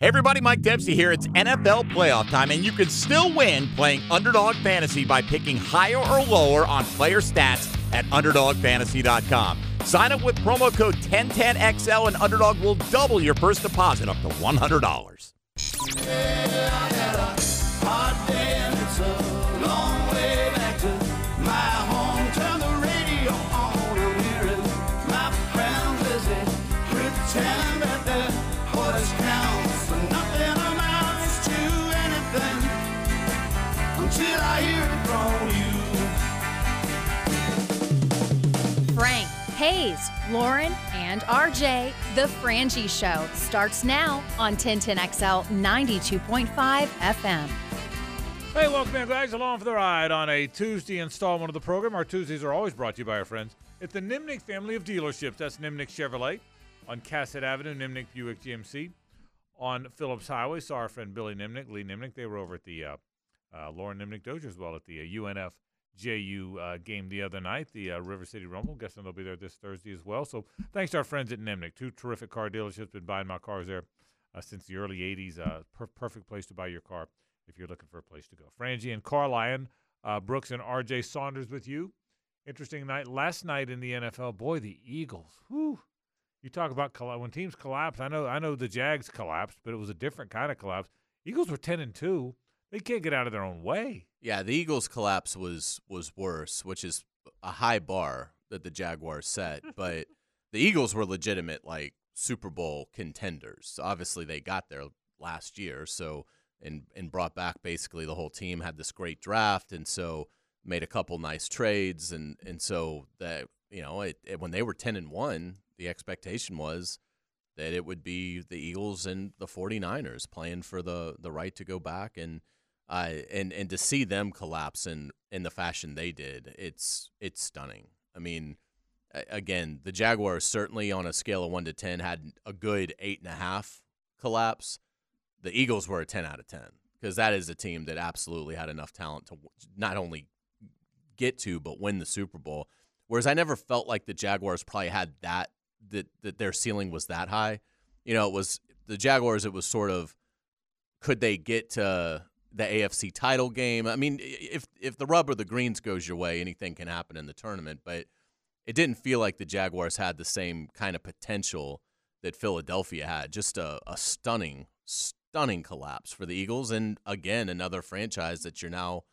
Hey everybody, Mike Dempsey here. It's NFL playoff time, and you can still win playing Underdog Fantasy by picking higher or lower on player stats at UnderdogFantasy.com. Sign up with promo code 1010XL, and Underdog will double your first deposit up to $100. Hayes, Lauren, and RJ, The Frangie Show starts now on 1010XL 92.5 FM. Hey, welcome in, guys, along for the ride on a Tuesday installment of the program. Our Tuesdays are always brought to you by our friends at the Nimnicht family of dealerships. That's Nimnicht Chevrolet on Cassat Avenue, Nimnicht Buick GMC on Phillips Highway. Saw our friend Billy Nimnicht, Lee Nimnicht. They were over at the uh, uh, Lauren Nimnicht Dozier as well at the uh, UNF JU uh, game the other night, the uh, River City Rumble. Guessing they'll be there this Thursday as well. So thanks to our friends at Nimnicht, Two terrific car dealerships. Been buying my cars there uh, since the early 80s. Uh, per- perfect place to buy your car if you're looking for a place to go. Frangie and Carlyon, uh, Brooks and RJ Saunders with you. Interesting night. Last night in the NFL, boy, the Eagles. Whew. You talk about colla- when teams collapse. I know, I know the Jags collapsed, but it was a different kind of collapse. Eagles were ten and two. They can't get out of their own way. Yeah, the Eagles' collapse was was worse, which is a high bar that the Jaguars set. but the Eagles were legitimate, like Super Bowl contenders. Obviously, they got there last year, so and and brought back basically the whole team. Had this great draft, and so made a couple nice trades, and and so that you know it, it, when they were ten and one, the expectation was that it would be the Eagles and the 49ers playing for the the right to go back and uh, and and to see them collapse in in the fashion they did, it's it's stunning. I mean, again, the Jaguars certainly on a scale of one to ten had a good eight and a half collapse. The Eagles were a ten out of ten because that is a team that absolutely had enough talent to not only get to but win the Super Bowl. Whereas I never felt like the Jaguars probably had that that that their ceiling was that high. You know, it was the Jaguars. It was sort of could they get to the AFC title game? I mean, if if the rub or the greens goes your way, anything can happen in the tournament. But it didn't feel like the Jaguars had the same kind of potential that Philadelphia had. Just a, a stunning, stunning collapse for the Eagles, and again another franchise that you're now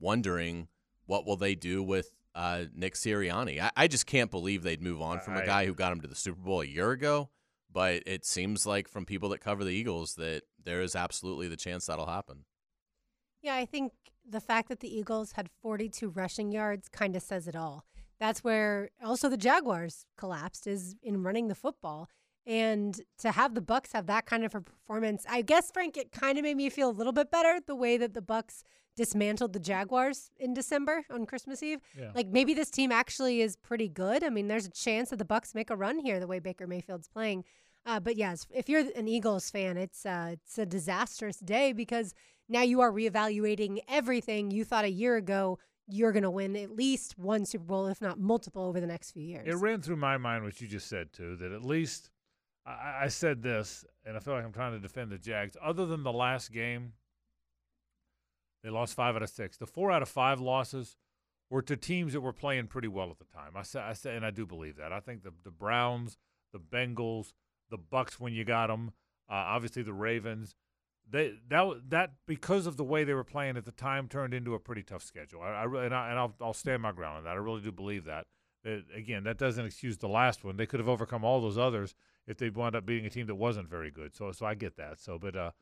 wondering what will they do with uh, Nick Sirianni. I, I just can't believe they'd move on from a guy who got him to the Super Bowl a year ago. But it seems like from people that cover the Eagles that there is absolutely the chance that'll happen. Yeah, I think the fact that the Eagles had 42 rushing yards kind of says it all. That's where also the Jaguars collapsed is in running the football. And to have the Bucks have that kind of a performance, I guess Frank, it kind of made me feel a little bit better the way that the Bucks dismantled the Jaguars in December on Christmas Eve. Yeah. Like maybe this team actually is pretty good. I mean, there's a chance that the Bucks make a run here the way Baker Mayfield's playing. Uh, but yes, if you're an Eagles fan, it's uh, it's a disastrous day because now you are reevaluating everything you thought a year ago you're going to win at least one Super Bowl, if not multiple, over the next few years. It ran through my mind what you just said too. That at least I, I said this, and I feel like I'm trying to defend the Jags. Other than the last game, they lost five out of six. The four out of five losses were to teams that were playing pretty well at the time. I said, I said, and I do believe that. I think the the Browns, the Bengals, the Bucks when you got them, uh, obviously the Ravens. They that that because of the way they were playing at the time turned into a pretty tough schedule. I, I and, I, and I'll I'll stand my ground on that. I really do believe that. That, again, that doesn't excuse the last one. They could have overcome all those others if they wound up beating a team that wasn't very good. So so I get that. So but uh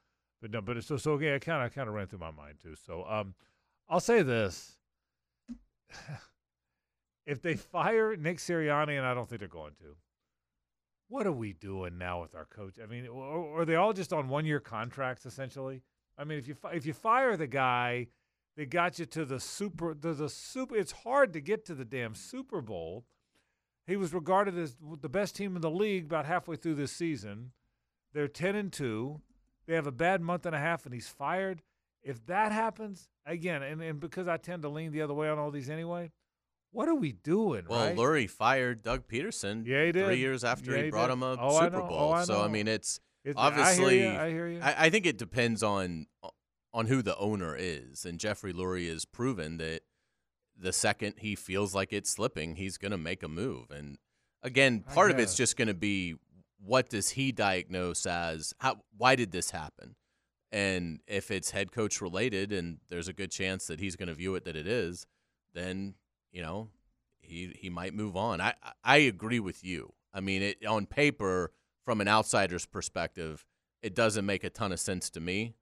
but no but so so again it kind of kind of ran through my mind too. So um I'll say this. if they fire Nick Sirianni, and I don't think they're going to, what are we doing now with our coach? I mean, or are they all just on one-year contracts essentially? I mean, if you if you fire the guy that got you to the super, the, the super, it's hard to get to the damn Super Bowl. He was regarded as the best team in the league about halfway through this season. They're ten and two. They have a bad month and a half, and he's fired. If that happens again, and, and because I tend to lean the other way on all these anyway, what are we doing? Well, right? Lurie fired Doug Pederson Yeah, he did. three years after Yeah, he, he brought him a Oh, Super. Bowl. Oh, I so I mean, it's It's- Obviously, I hear you. I, hear you. I, I think it depends on on who the owner is, and Jeffrey Lurie has proven that the second he feels like it's slipping, he's going to make a move. And again, part of it's just going to be what does he diagnose as? How? Why did this happen? And if it's head coach related, and there's a good chance that he's going to view it that it is, then you know he he might move on. I I- agree with you. I mean, it on paper, from an outsider's perspective, it doesn't make a ton of sense to me.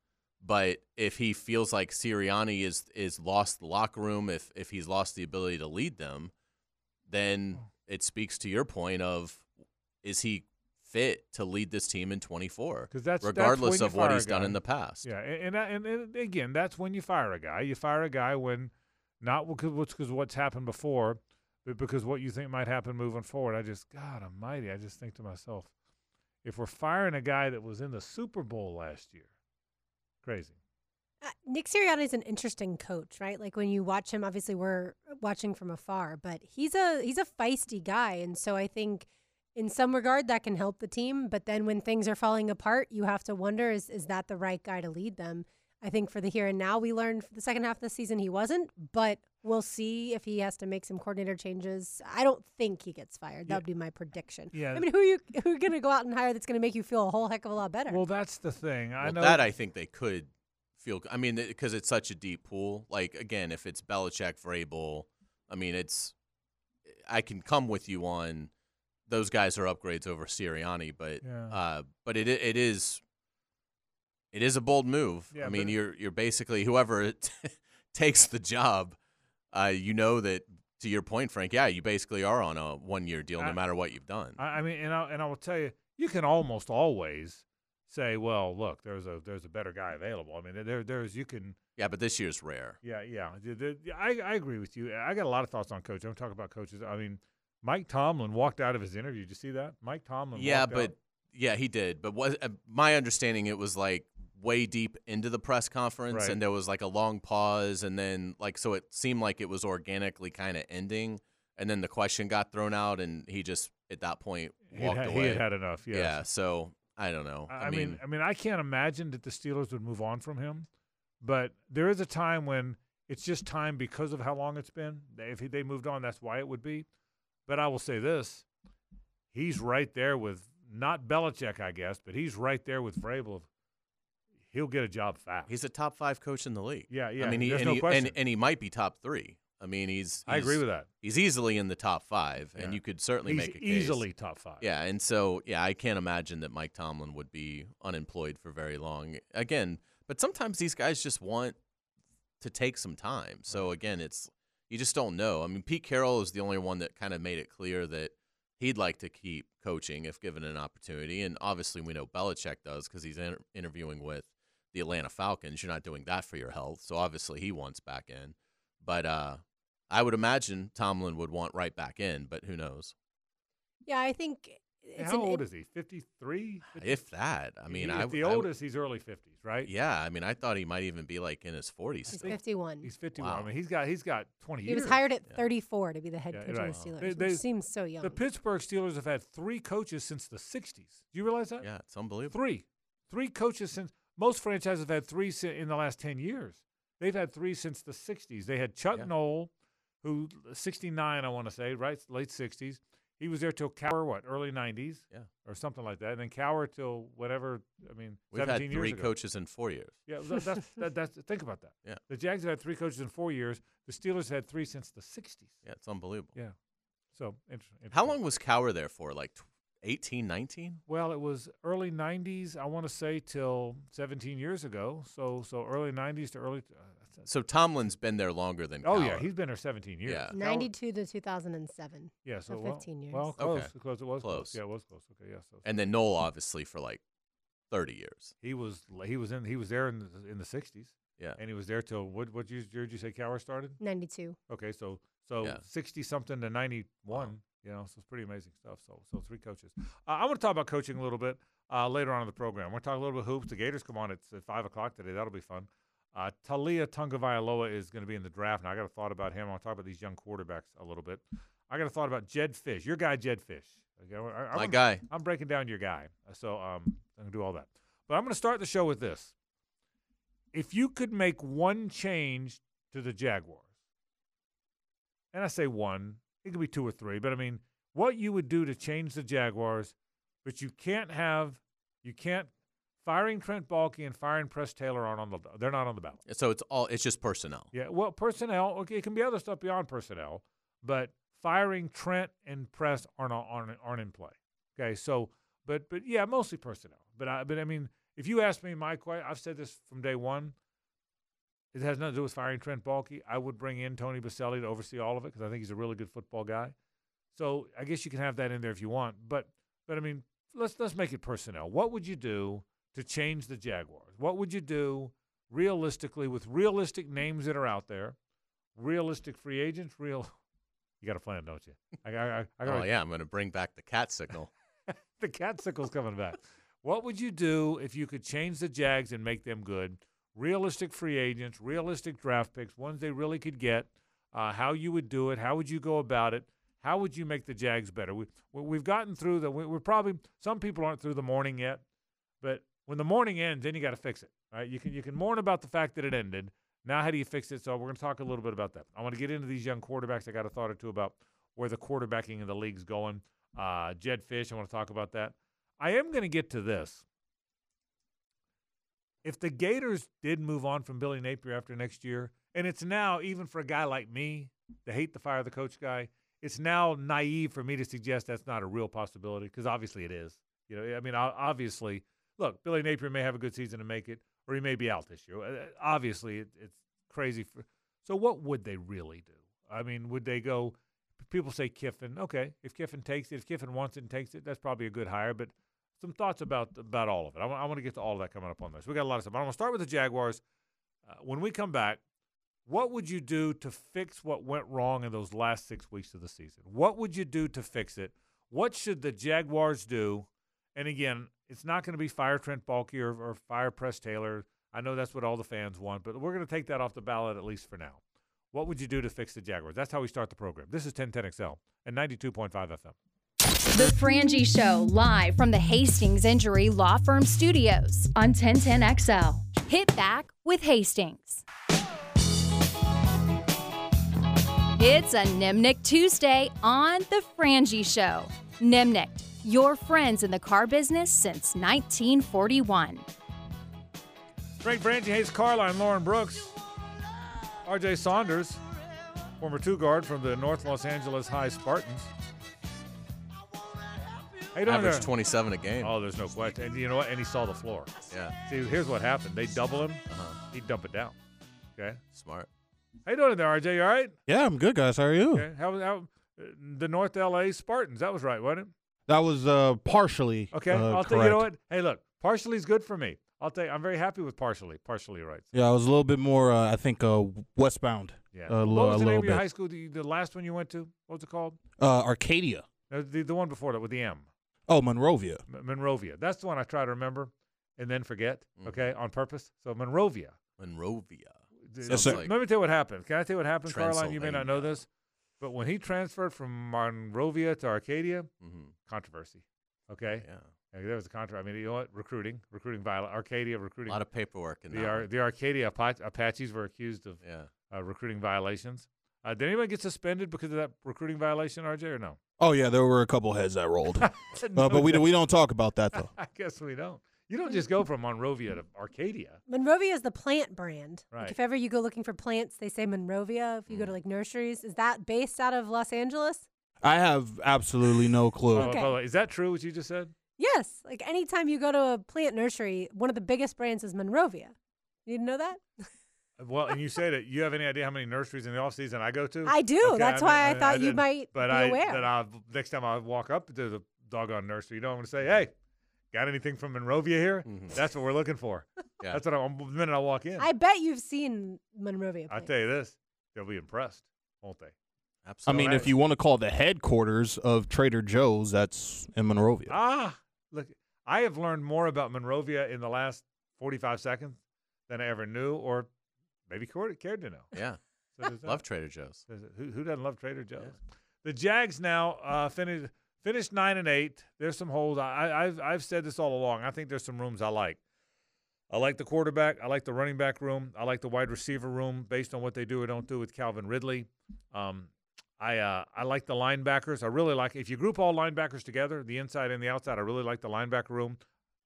But if he feels like Sirianni is is lost the locker room, if if he's lost the ability to lead them, then it speaks to your point of is he fit to lead this team in 24, 'Cause that's- that's regardless you of what he's done in the past. Yeah, and, and and and again, that's when you fire a guy. You fire a guy when not because what's happened before, but because what you think might happen moving forward. I just God Almighty, I just think to myself, if we're firing a guy that was in the Super Bowl last year, crazy. Uh, Nick Sirianni is an interesting coach, right? Like when you watch him, obviously we're watching from afar, but he's a he's a feisty guy, and so I think in some regard that can help the team. But then when things are falling apart, you have to wonder is is that the right guy to lead them? I think for the here and now, we learned for the second half of the season he wasn't, but we'll see if he has to make some coordinator changes. I don't think he gets fired. That Yeah. would be my prediction. Yeah. I mean, who are you who are you going to go out and hire that's going to make you feel a whole heck of a lot better? Well, that's the thing. I well, know that I think they could feel. I mean, because it's such a deep pool. Like again, if it's Belichick, Vrabel, I mean, it's. I can come with you on those guys are upgrades over Sirianni, but Yeah. uh, but it it is. It is a bold move. Yeah, I mean, you're you're basically whoever takes the job. Uh, you know that to your point, Frank. Yeah, you basically are on a one year deal, no matter what you've done. I, I mean, and I, and I will tell you, you can almost always say, well, look, there's a there's a better guy available. I mean, there there's you can yeah, but this year's rare. Yeah, yeah. I, I agree with you. I got a lot of thoughts on coach. I'm talking about coaches. I mean, Mike Tomlin walked out of his interview. Did you see that? Mike Tomlin. Yeah, but out. yeah, he did. But was uh, my understanding it was like way deep into the press conference, Right. and there was like a long pause, and then like so it seemed like it was organically kind of ending, and then the question got thrown out, and he just at that point walked away. he had had enough. Yes. Yeah, so I don't know. I, I, I mean, mean, I mean, I can't imagine that the Steelers would move on from him, but there is a time when it's just time because of how long it's been. If they moved on, that's why it would be. But I will say this: he's right there with not Belichick, I guess, but he's right there with Vrabel. He'll get a job fast. he's a top five coach in the league. yeah, yeah. I mean, he, there's and, no he question. and and he might be top three. I mean, he's, I agree with that. He's easily in the top five, Yeah. and you could certainly He's make a case. easily top five. Yeah, and so yeah, I can't imagine that Mike Tomlin would be unemployed for very long. Again, but sometimes these guys just want to take some time. So again, it's you just don't know. I mean, Pete Carroll is the only one that kind of made it clear that he'd like to keep coaching if given an opportunity, and obviously we know Belichick does because he's inter- interviewing with the Atlanta Falcons. You're not doing that for your health, so obviously he wants back in. But uh, I would imagine Tomlin would want right back in, but who knows? yeah, I think it's How an, old is he? 53? If that, I mean, If I the I- oldest, he's early 50s, right? Yeah, I mean, I thought he might even be like in his forties. He's think 51. He's 51. I mean, he's got he's got 20 He years. was hired at Yeah. 34 to be the head Yeah, coach right. of the Steelers, They- which they- seems so young. The Pittsburgh Steelers have had three coaches since the 60s. Do you realize that? Yeah, it's unbelievable. Three. Three coaches since most franchises have had three in the last 10 years. They've had three since the 60s. They had Chuck Yeah. Noll, who 69, I want to say, right? Late 60s. He was there till Cowher, what, early 90s? Yeah. Or something like that. And then Cowher till whatever, I mean, We've 17 had three coaches in four years. Yeah, tha- that's, that, that's, think about that. Yeah. The Jags have had three coaches in four years. The Steelers had three since the 60s. Yeah, it's unbelievable. Yeah. So, interesting. How long was Cowher there for? Like 18, 19? Well, it was early '90s. I want to say till 17 years ago. So, so early '90s to early. Uh, So Tomlin's been there longer than. oh yeah, he's been there 17 years. Yeah. Cowher- 92 to 2007. Yeah, so so well- 15 years. Well, close, Okay. close. It was close. Close. Yeah, it was close. Okay, yeah. So and then Noll obviously for like thirty years. he was he was in he was there in the in the 60s. Yeah. And he was there till what what year year did you say Cowher started? 92. Okay, so so Yeah. 60 something to 91. You know, so it's pretty amazing stuff. So so three coaches. Uh, I want to talk about coaching a little bit uh, later on in the program. We're talking a little bit about hoops. The Gators come on at, at five o'clock today. That'll be fun. Uh, Taulia Tagovailoa is going to be in the draft. Now I got a thought about him. I'll talk about these young quarterbacks a little bit. I got a thought about Jedd Fisch, Your guy, Jedd Fisch. Okay, I, I, My I'm- guy. I'm breaking down your guy. So um, I'm gonna do all that. But I'm gonna start the show with this. If you could make one change to the Jaguars, and I say one, it could be two or three, but I mean, what you would do to change the Jaguars, but you can't have, you can't firing Trent Baalke and firing Press Taylor aren't on the, they're not on the ballot. So it's all it's just personnel. Yeah, well, personnel. Okay, it can be other stuff beyond personnel, but firing Trent and Press aren't aren't, aren't in play. Okay, so but but yeah, mostly personnel. But I but I mean, if you ask me my question, I've said this from day one. It has nothing to do with firing Trent Baalke. I would bring in Tony Boselli to oversee all of it because I think he's a really good football guy. So I guess you can have that in there if you want. But but I mean, let's let's make it personnel. What would you do to change the Jaguars? What would you do realistically with realistic names that are out there, realistic free agents, real? You got a plan, don't you? I, I, I, I got Oh yeah, I'm going to bring back the cat signal. the cat signal's coming back. What would you do if you could change the Jags and make them good? Realistic free agents, realistic draft picks, ones they really could get. Uh, how you would do it? How would you go about it? How would you make the Jags better? We, we- we've gotten through the. we- We're probably some people aren't through the morning yet, but when the morning ends, then you got to fix it. Right? You can you can mourn about the fact that it ended. Now, how do you fix it? So we're going to talk a little bit about that. I want to get into these young quarterbacks. I got a thought or two about where the quarterbacking in the league's going. Uh, Jedd Fisch, I want to talk about that. I am going to get to this. If the Gators did move on from Billy Napier after next year, and it's now, even for a guy like me, the hate the fire the coach guy, it's now naive for me to suggest that's not a real possibility because obviously it is. You know, I mean, obviously, look, Billy Napier may have a good season to make it, or he may be out this year. Uh, Obviously, it, it's crazy. For, so, what would they really do? I mean, would they go? People say Kiffin. Okay, if Kiffin takes it, if Kiffin wants it and takes it, that's probably a good hire. But some thoughts about about all of it. I want, to get to all of that coming up on this. We got a lot of stuff. I want to start with the Jaguars. Uh, when we come back, what would you do to fix what went wrong in those last six weeks of the season? What would you do to fix it? What should the Jaguars do? And again, it's not going to be fire Trent Baalke or, or fire Press Taylor. I know that's what all the fans want, but we're going to take that off the ballot at least for now. What would you do to fix the Jaguars? That's how we start the program. This is 1010XL and 92.5 FM. The Frangie Show, live from the Hastings Injury Law Firm Studios on 1010XL. Hit back with Hastings. It's a Nimnicht Tuesday on The Frangie Show. Nimnicht, your friends in the car business since 1941. Frank Frangie, Hayes Carlyon, Lauren Brooks, RJ Saunders, former two guard from the North Los Angeles High Spartans. How you doing Average there? 27 a game. Oh, there's no question. And you know what? And he saw the floor. Yeah, See, here's what happened. They double him. uh-huh. He'd dump it down. Okay. smart. How you doing there, RJ? You all right? Yeah, I'm good, guys. How are you? Okay. How, how uh, the North LA Spartans? That was right, wasn't it? That was uh, partially Okay. uh, I'll tell you, you know what? Hey, look, partially is good for me. I'll tell you, I'm very happy with partially. Partially right. Yeah, I was a little bit more, uh, I think, uh, westbound. Yeah. A what was the name of your bit. high school? The, the last one you went to? What was it called? Uh, Arcadia. Uh, The, the one before that with the M. Oh, Monrovia. M- Monrovia. That's the one I try to remember and then forget, Mm-hmm. Mhm. okay, on purpose. So Monrovia. Monrovia. Yes, sir. like Let me tell you what happened. Can I tell you what happened, Caroline? You may not know this, but when he transferred from Monrovia to Arcadia, hmm controversy. Okay, Yeah, And there was a controversy. I mean, you know what? Recruiting, recruiting violence. Arcadia recruiting. a lot of paperwork in the that. Ar- the Arcadia Apa- Apaches were accused of yeah, uh, recruiting violations. Uh, did anyone get suspended because of that recruiting violation, RJ, or no? Oh yeah, there were a couple heads that rolled, uh, but we don't- we don't talk about that though. I guess we don't. You don't just go from Monrovia to Arcadia. Monrovia is the plant brand. Like Right. if ever you go looking for plants, they say Monrovia. If you go to like nurseries, is that based out of Los Angeles? I have absolutely no clue. Oh, Okay. by the is that true? What you just said? Yes. Like anytime you go to a plant nursery, one of the biggest brands is Monrovia. You didn't know that? Well, and you say that you have any idea how many nurseries in the off season I go to? I do. Okay, That's I why I, mean, thought you might but be I, aware. That I next time I walk up to the doggone nursery, you know, I'm going to say, "Hey, got anything from Monrovia here?" Mhm. That's what we're looking for. Yeah. That's what I'm. The minute I walk in, I bet you've seen Monrovia. I plants. tell you this, they'll be impressed, won't they? Absolutely. I absolutely. mean, if you want to call the headquarters of Trader Joe's, that's in Monrovia. Ah, look, I have learned more about Monrovia in the last 45 seconds than I ever knew, or maybe cared cared to know. yeah, So love Trader Joe's. Who, who doesn't love Trader Joe's? the Jags now uh, finished finished nine and eight. There's some holes. I, I've I've said this all along. I think there's some rooms I like. I like the quarterback. I like the running back room. I like the wide receiver room based on what they do or don't do with Calvin Ridley. Um, I uh, I like the linebackers. I really like if you group all linebackers together, the inside and the outside. I really like the linebacker room,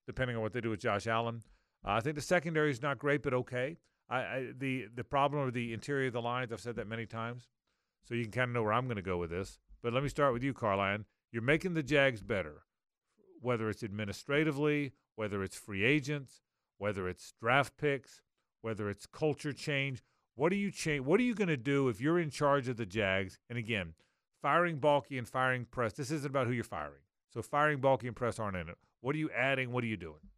depending on what they do with Josh Allen. Uh, I think the secondary is not great, but okay. I, I the the problem of the interior of the lines. I've said that many times, so you can kind of know where I'm going to go with this. But let me start with you, Carlyon. You're making the Jags better, whether it's administratively, whether it's free agents, whether it's draft picks, whether it's culture change. What are you change? What are you going to do if you're in charge of the Jags? And again, firing Baalke and firing Press. This isn't about who you're firing. So firing Baalke and Press aren't in it. What are you adding? What are you doing?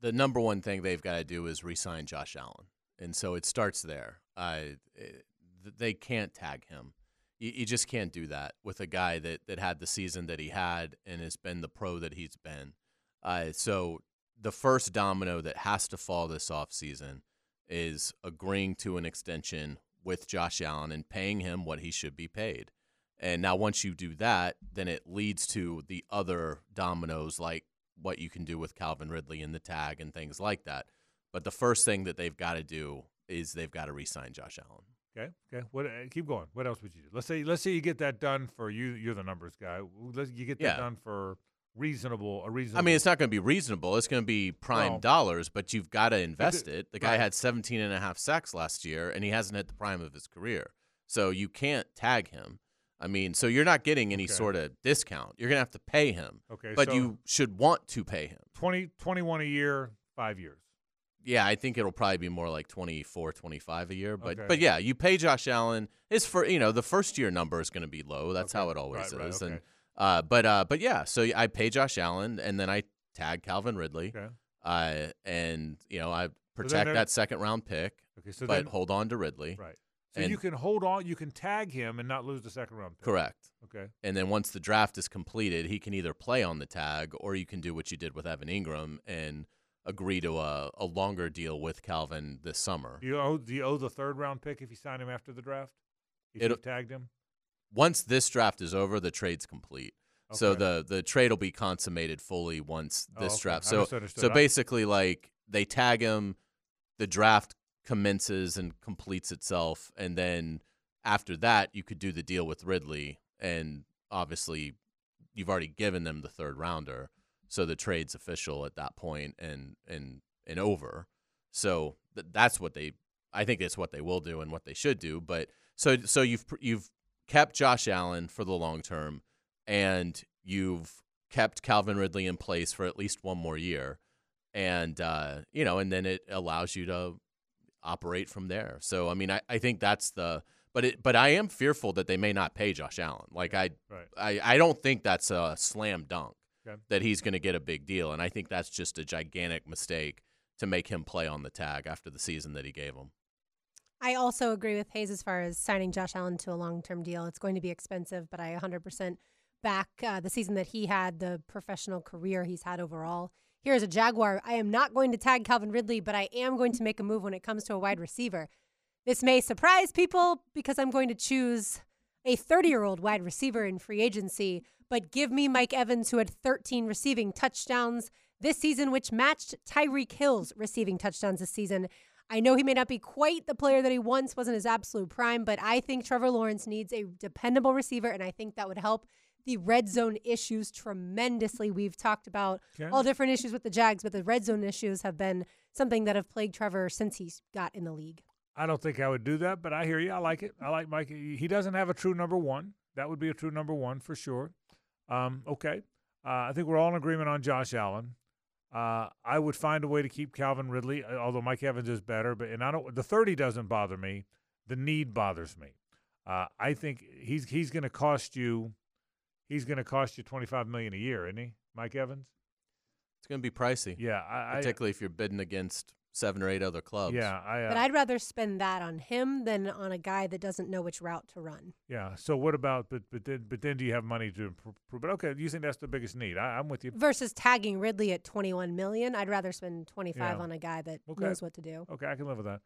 The number one thing they've got to do is re-sign Josh Allen, and so it starts there. Uh, they can't tag him. You, you just can't do that with a guy that that had the season that he had and has been the pro that he's been. Uh, so the first domino that has to fall this offseason is agreeing to an extension with Josh Allen and paying him what he should be paid. And now, once you do that, then it leads to the other dominoes, like what you can do with Calvin Ridley and the tag and things like that. But the first thing that they've got to do is they've got to re-sign Josh Allen. Okay. Okay. What? Uh, keep going. What else would you do? Let's say. Let's say you get that done for you. You're the numbers guy. Let's, you get that Yeah. done for reasonable. A reasonable. I mean, it's not going to be reasonable. It's going to be prime Well, dollars, but you've got to invest it- it. The guy right. had 17 and a half sacks last year, and he hasn't hit the prime of his career. So you can't tag him. I mean, so you're not getting any Okay. sort of discount. You're going to have to pay him, okay. but so you should want to pay him. 20, 21 a year, five years. Yeah, I think it'll probably be more like 24, 25 a year. But Okay. but yeah, you pay Josh Allen. His for you know the first year number is going to be low. That's Okay. how it always Right, right, is. okay. And uh, but uh, but yeah, so I pay Josh Allen, and then I tag Calvin Ridley. Okay. Uh, and you know I protect there- that second round pick, Okay. So but then, hold on to Ridley. right. So and- you can hold on. You can tag him and not lose the second round pick. Correct. Okay. And then once the draft is completed, he can either play on the tag or you can do what you did with Evan Engram and agree to a, a longer deal with Calvin this summer. Do you owe? Do you owe the third round pick if you sign him after the draft? If It'll- you tagged him. Once this draft is over, the trade's complete. So the the trade will be consummated fully once Oh, this okay. draft. So so basically, like they tag him, the draft commences and completes itself, and then after that, you could do the deal with Ridley, and obviously, you've already given them the third rounder, so the trade's official at that point and and and over. So th- that's what they. I think it's what they will do and what they should do. But so so you've you've kept Josh Allen for the long term, and you've kept Calvin Ridley in place for at least one more year, and uh, you know, and then it allows you to operate from there. So I mean, I, I think that's the. But it, but I am fearful that they may not pay Josh Allen. Like I, Right. I, I don't think that's a slam dunk Okay. that he's going to get a big deal, and I think that's just a gigantic mistake to make him play on the tag after the season that he gave him. I also agree with Hayes as far as signing Josh Allen to a long term deal. It's going to be expensive, but I 100% back uh, the season that he had, the professional career he's had overall. Here's a Jaguar. I am not going to tag Calvin Ridley, but I am going to make a move when it comes to a wide receiver. This may surprise people because I'm going to choose a 30 year old wide receiver in free agency, but give me Mike Evans, who had 13 receiving touchdowns this season, which matched Tyreek Hill's receiving touchdowns this season. I know he may not be quite the player that he once was in his absolute prime, but I think Trevor Lawrence needs a dependable receiver, and I think that would help the red zone issues tremendously. We've talked about Okay. all different issues with the Jags, but the red zone issues have been something that have plagued Trevor since he's got in the league. I don't think I would do that, but I hear you. I like it. I like Mike. He doesn't have a true number one. That would be a true number one for sure. Um, okay. Uh, I think we're all in agreement on Josh Allen. Uh, I would find a way to keep Calvin Ridley, uh, although Mike Evans is better. But and I don't. The thirty doesn't bother me. The need bothers me. Uh, I think he's he's going to cost you. He's going to cost you twenty five million a year, isn't he, Mike Evans? It's going to be pricey, Yeah, I, I particularly if you're bidding against seven or eight other clubs. yeah, I. Uh, But I'd rather spend that on him than on a guy that doesn't know which route to run. Yeah. So what about? But but then but then do you have money to improve? But okay, you think that's the biggest need? I, I'm with you. Versus tagging Ridley at 21 million, I'd rather spend 25 Yeah. on a guy that Okay. knows what to do. Okay, I can live with that.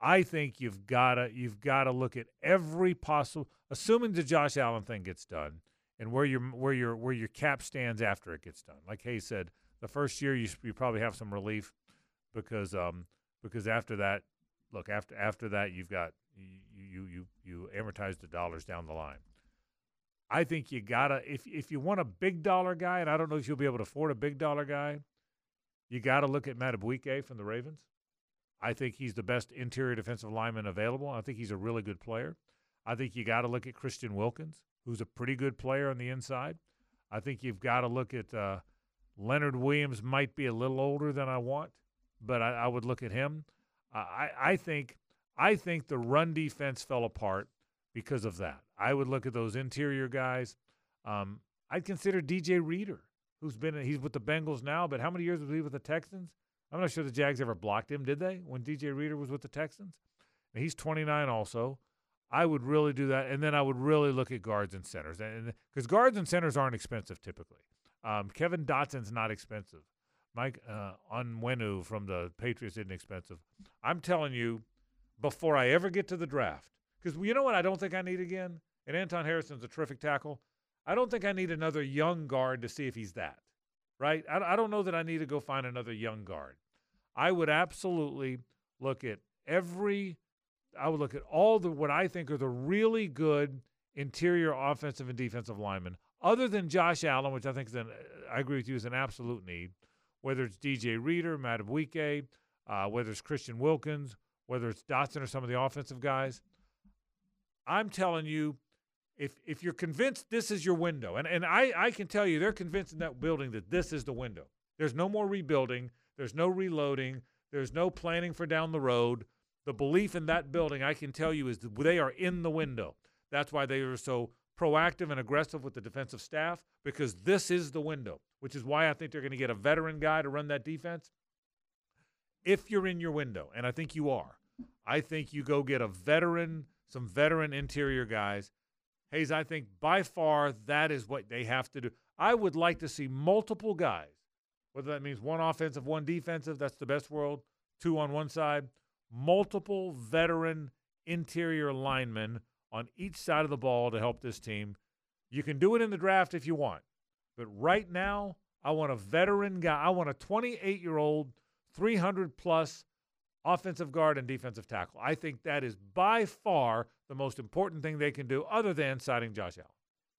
I think you've gotta you've gotta look at every possible assuming the Josh Allen thing gets done and where your where your where your cap stands after it gets done. Like Hayes said, the first year you you probably have some relief because um because after that, look after after that you've got you you you you amortize the dollars down the line. I think you gotta if if you want a big dollar guy, and I don't know if you'll be able to afford a big dollar guy, you got to look at Madubuike from the Ravens. I think he's the best interior defensive lineman available. I think he's a really good player. I think you got to look at Christian Wilkins, who's a pretty good player on the inside. I think you've got to look at uh, Leonard Williams. Might be a little older than I want, but I, I would look at him. I I think I think the run defense fell apart because of that. I would look at those interior guys. Um, I'd consider DJ Reader who's been he's with the Bengals now, but how many years was he with the Texans? I'm not sure the Jags ever blocked him, did they? When DJ Reader was with the Texans, and he's 29 also. I would really do that, and then I would really look at guards and centers, and because guards and centers aren't expensive typically. Um, Kevin Dotson's not expensive. Mike uh, Onwenu from the Patriots isn't expensive. I'm telling you, before I ever get to the draft, because you know what I don't think I need again, and Anton Harrison's a terrific tackle. I don't think I need another young guard to see if he's that, right? I, I don't know that I need to go find another young guard. I would absolutely look at every, I would look at all the, what I think are the really good interior offensive and defensive linemen, other than Josh Allen, which I think is an, I agree with you, is an absolute need, whether it's DJ Reader, Madubuike, uh, whether it's Christian Wilkins, whether it's Dotson or some of the offensive guys. I'm telling you, if if you're convinced this is your window, and, and I, I can tell you they're convinced in that building that this is the window. There's no more rebuilding, there's no reloading, there's no planning for down the road. The belief in that building, I can tell you, is they are in the window. That's why they are so proactive and aggressive with the defensive staff, because this is the window, which is why I think they're going to get a veteran guy to run that defense. If you're in your window, and I think you are, I think you go get a veteran, some veteran interior guys Hayes, I think by far that is what they have to do. I would like to see multiple guys, whether that means one offensive, one defensive, that's the best world, two on one side, multiple veteran interior linemen on each side of the ball to help this team. You can do it in the draft if you want, but right now, I want a veteran guy. I want a 28 year old, 300 plus offensive guard and defensive tackle. I think that is by far the most important thing they can do, other than signing Josh Allen.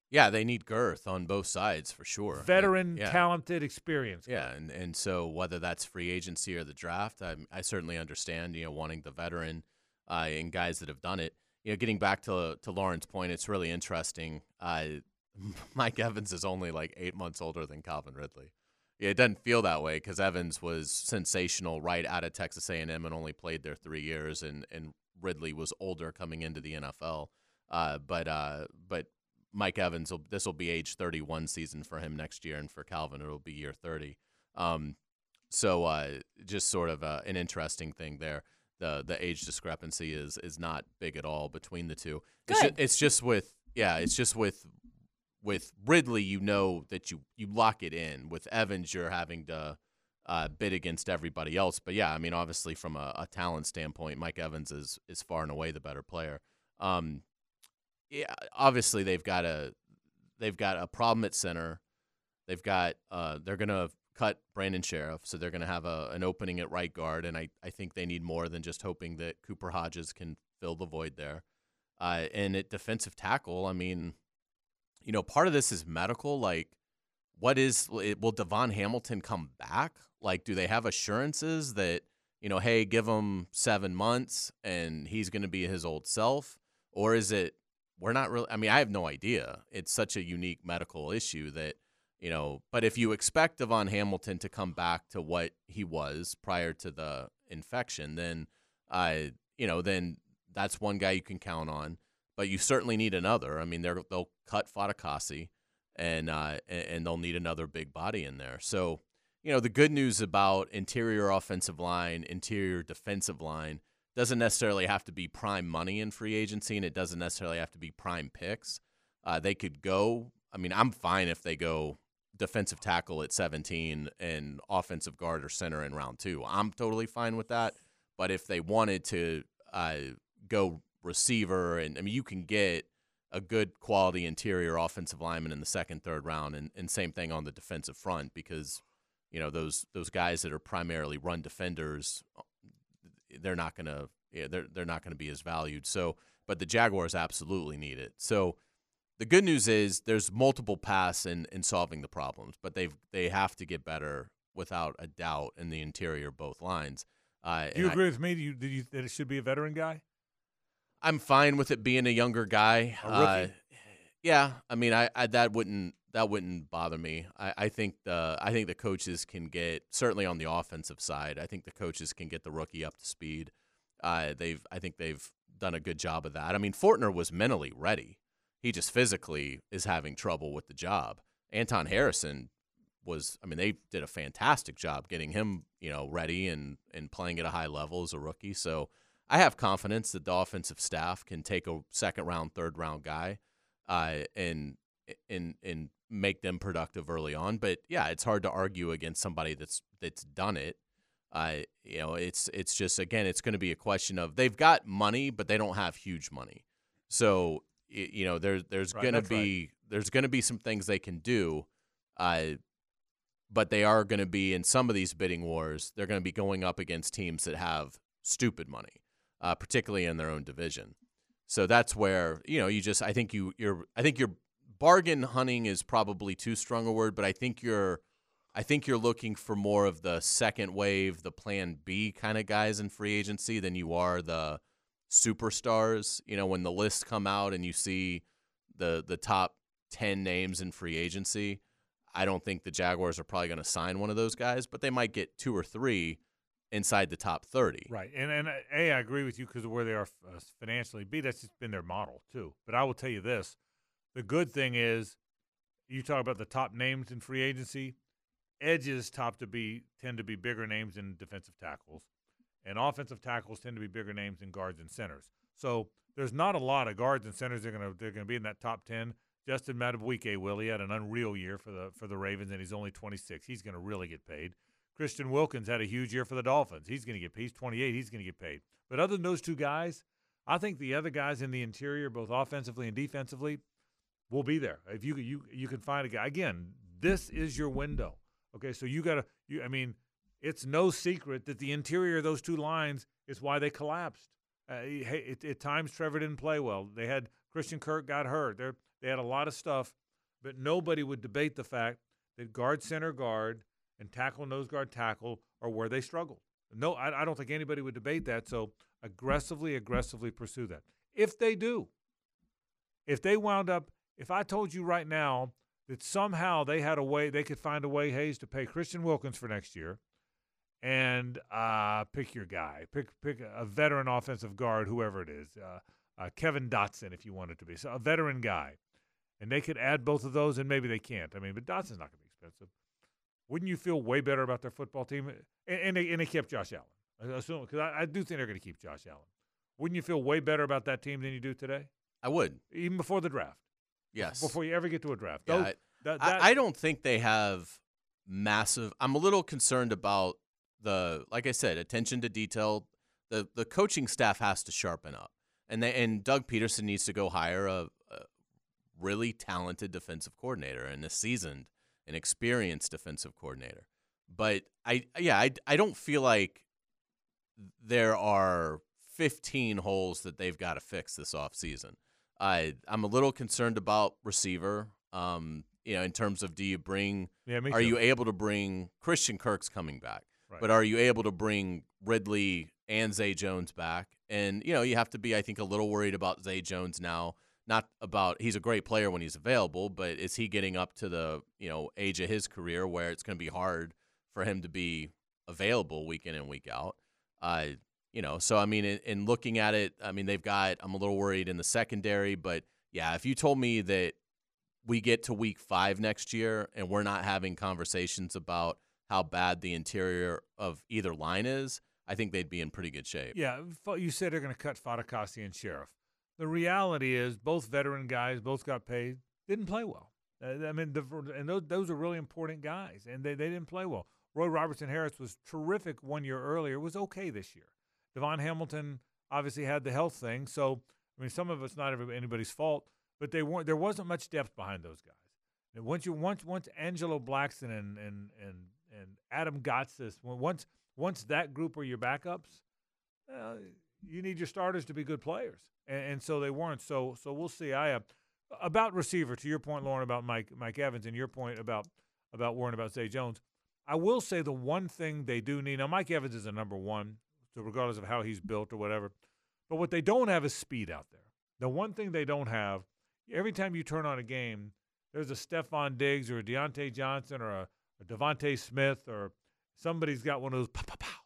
Yeah, they need girth on both sides for sure. Veteran, yeah. talented, experience. Yeah, and, and so whether that's free agency or the draft, I, I certainly understand you know wanting the veteran uh, and guys that have done it. You know, getting back to to Lauren's point, it's really interesting. Uh, Mike Evans is only like eight months older than Calvin Ridley. Yeah, it doesn't feel that way because Evans was sensational right out of Texas A&M and only played there three years, and and Ridley was older coming into the NFL. Uh, but uh, but Mike Evans, this will be age 31 season for him next year, and for Calvin, it'll be year 30. Um, so uh, just sort of uh, an interesting thing there. The the age discrepancy is is not big at all between the two. Good. It's, just, it's just with yeah, it's just with with Ridley, you know that you you lock it in. With Evans, you're having to uh, bid against everybody else. But yeah, I mean, obviously from a, a, talent standpoint, Mike Evans is is far and away the better player. Um, yeah, obviously they've got a they've got a problem at center. They've got uh, they're gonna cut Brandon Scherff, so they're gonna have a, an opening at right guard, and I I think they need more than just hoping that Cooper Hodges can fill the void there. Uh, and at defensive tackle, I mean you know, part of this is medical. Like, what is will DaVon Hamilton come back? Like, do they have assurances that you know, hey, give him seven months and he's going to be his old self, or is it we're not really? I mean, I have no idea. It's such a unique medical issue that you know. But if you expect DaVon Hamilton to come back to what he was prior to the infection, then uh, you know, then that's one guy you can count on but you certainly need another. I mean, they'll cut Fatukasi, and uh, and they'll need another big body in there. So, you know, the good news about interior offensive line, interior defensive line doesn't necessarily have to be prime money in free agency, and it doesn't necessarily have to be prime picks. Uh, they could go. I mean, I'm fine if they go defensive tackle at 17 and offensive guard or center in round two. I'm totally fine with that. But if they wanted to uh, go receiver, and I mean you can get a good quality interior offensive lineman in the second, third round, and, and same thing on the defensive front because you know those those guys that are primarily run defenders, they're not gonna yeah, they're they're not gonna be as valued. So, but the Jaguars absolutely need it. So. The good news is there's multiple paths in, in solving the problems, but they've they have to get better without a doubt in the interior both lines. Uh, Do you and I- agree with me? Do you, do you that it should be a veteran guy? I'm fine with it being a younger guy. A? Uh, yeah, I mean, I, I that wouldn't that wouldn't bother me. I, I think the I think the coaches can get certainly on the offensive side. I think the coaches can get the rookie up to speed. Uh, they've I think they've done a good job of that. I mean, Fortner was mentally ready. He just physically is having trouble with the job. Anton Harrison was I mean they did a fantastic job getting him, you know, ready and and playing at a high level as a rookie. So I have confidence that the offensive staff can take a second round, third round guy, uh, and and and make them productive early on. But yeah, it's hard to argue against somebody that's that's done it. Uh, you know, it's it's just again, it's going to be a question of they've got money, but they don't have huge money. So you know, there's there's Right, going to that's right. be there's going to be some things they can do. Uh, but they are going to be in some of these bidding wars. They're going to be going up against teams that have stupid money, uh, particularly in their own division. So that's where you know you just I think you you're I think your bargain hunting is probably too strong a word, but I think you're I think you're looking for more of the second wave, the plan B kind of guys in free agency than you are the superstars. You know, when the lists come out and you see the the top ten names in free agency, I don't think the Jaguars are probably going to sign one of those guys, but they might get two or three inside the top thirty. Right, and and a I agree with you because of where they are uh, financially. B that's just been their model too. But I will tell you this: the good thing is, you talk about the top names in free agency. Edges top to be tend to be bigger names than defensive tackles, and offensive tackles tend to be bigger names than guards and centers. So there's not a lot of guards and centers that are gonna they're gonna be in that top ten. Justin Madubuike will he had an unreal year for the for the Ravens, and he's only 26. He's gonna really get paid. Christian Wilkins had a huge year for the Dolphins. He's going to get paid. He's 28. He's going to get paid. But other than those two guys, I think the other guys in the interior, both offensively and defensively, will be there. If you you you can find a guy again, this is your window. Okay, so you got to you. I mean, it's no secret that the interior of those two lines is why they collapsed. Uh, at times Trevor didn't play well. They had Christian Kirk got hurt. They they had a lot of stuff, but nobody would debate the fact that guard center guard and tackle nose guard tackle are where they struggle. No, I, I don't think anybody would debate that. So aggressively, aggressively pursue that. If they do, if they wound up, if I told you right now that somehow they had a way, they could find a way, Hayes, to pay Christian Wilkins for next year, and uh, pick your guy, pick pick a veteran offensive guard, whoever it is, uh, uh, Kevin Dotson, if you want it to be, so a veteran guy, and they could add both of those, and maybe they can't. I mean, but Dotson's not going to be expensive. Wouldn't you feel way better about their football team? And, and, they, and they kept Josh Allen. I assume because I, I do think they're going to keep Josh Allen. Wouldn't you feel way better about that team than you do today, I would. even before the draft? Yes. Before you ever get to a draft. Yeah, Those- I- that- I, I don't think they have massive. I'm a little concerned about the, like I said, attention to detail. The the coaching staff has to sharpen up, and they, and Doug Pederson needs to go hire a, a really talented defensive coordinator and a seasoned and experienced defensive coordinator. But I yeah I, I don't feel like there are 15 holes that they've got to fix this offseason. I I'm a little concerned about receiver. Um, you know, in terms of do you bring yeah, are too. you able to bring Christian Kirk's coming back, Right. but are you able to bring Ridley and Zay Jones back? And you know, you have to be, I think, a little worried about Zay Jones now. Not about he's a great player when he's available, but is he getting up to the you know age of his career where it's going to be hard for him to be available week in and week out? Uh, you know, so I mean, in, in looking at it, I mean, they've got. I'm a little worried in the secondary, but yeah, if you told me that we get to week five next year and we're not having conversations about how bad the interior of either line is, I think they'd be in pretty good shape. Yeah, you said they're going to cut Fatukasi and Scherff. The reality is, both veteran guys, both got paid, didn't play well. Uh, I mean, the, and those, those are really important guys, and they, they didn't play well. Roy Robertson Harris was terrific one year earlier, was okay this year. DaVon Hamilton, obviously had the health thing. So I mean, some of it's not anybody's fault, but they weren't. There wasn't much depth behind those guys. And once you once once Angelo Blackson and and and and Adam Gotsis, once once that group are your backups, uh, you need your starters to be good players, and, and so they weren't. So so we'll see. I uh, about receiver to your point, Lauren, about Mike Mike Evans, and your point about about worrying about Zay Jones. I will say the one thing they do need now. Mike Evans is a number one, so regardless of how he's built or whatever. But what they don't have is speed out there. The one thing they don't have, every time you turn on a game, there's a Stefon Diggs or a Diontae Johnson or a, a DeVonta Smith or somebody's got one of those pow, pow, pow.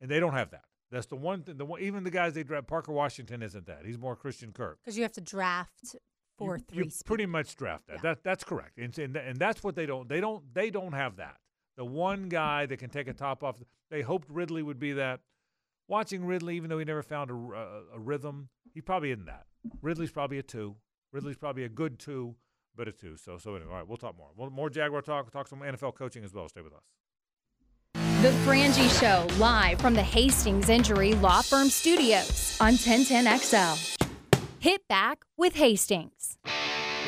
And they don't have that. That's the one thing. The one, even the guys they draft, Parker Washington isn't that. He's more Christian Kirk. Because you have to draft four you, three. You speed. pretty much draft that. Yeah. That that's correct. And, and and that's what they don't. They don't. They don't have that. The one guy that can take a top off. They hoped Ridley would be that. Watching Ridley, even though he never found a, a, a rhythm, he probably isn't that. Ridley's probably a two. Ridley's probably a good two, but a two. So so anyway, all right, we'll talk more. We'll, more Jaguar talk. We'll talk some NFL coaching as well. Stay with us. The Frangie Show, live from the Hastings Injury Law Firm Studios on 1010XL. Hit back with Hastings.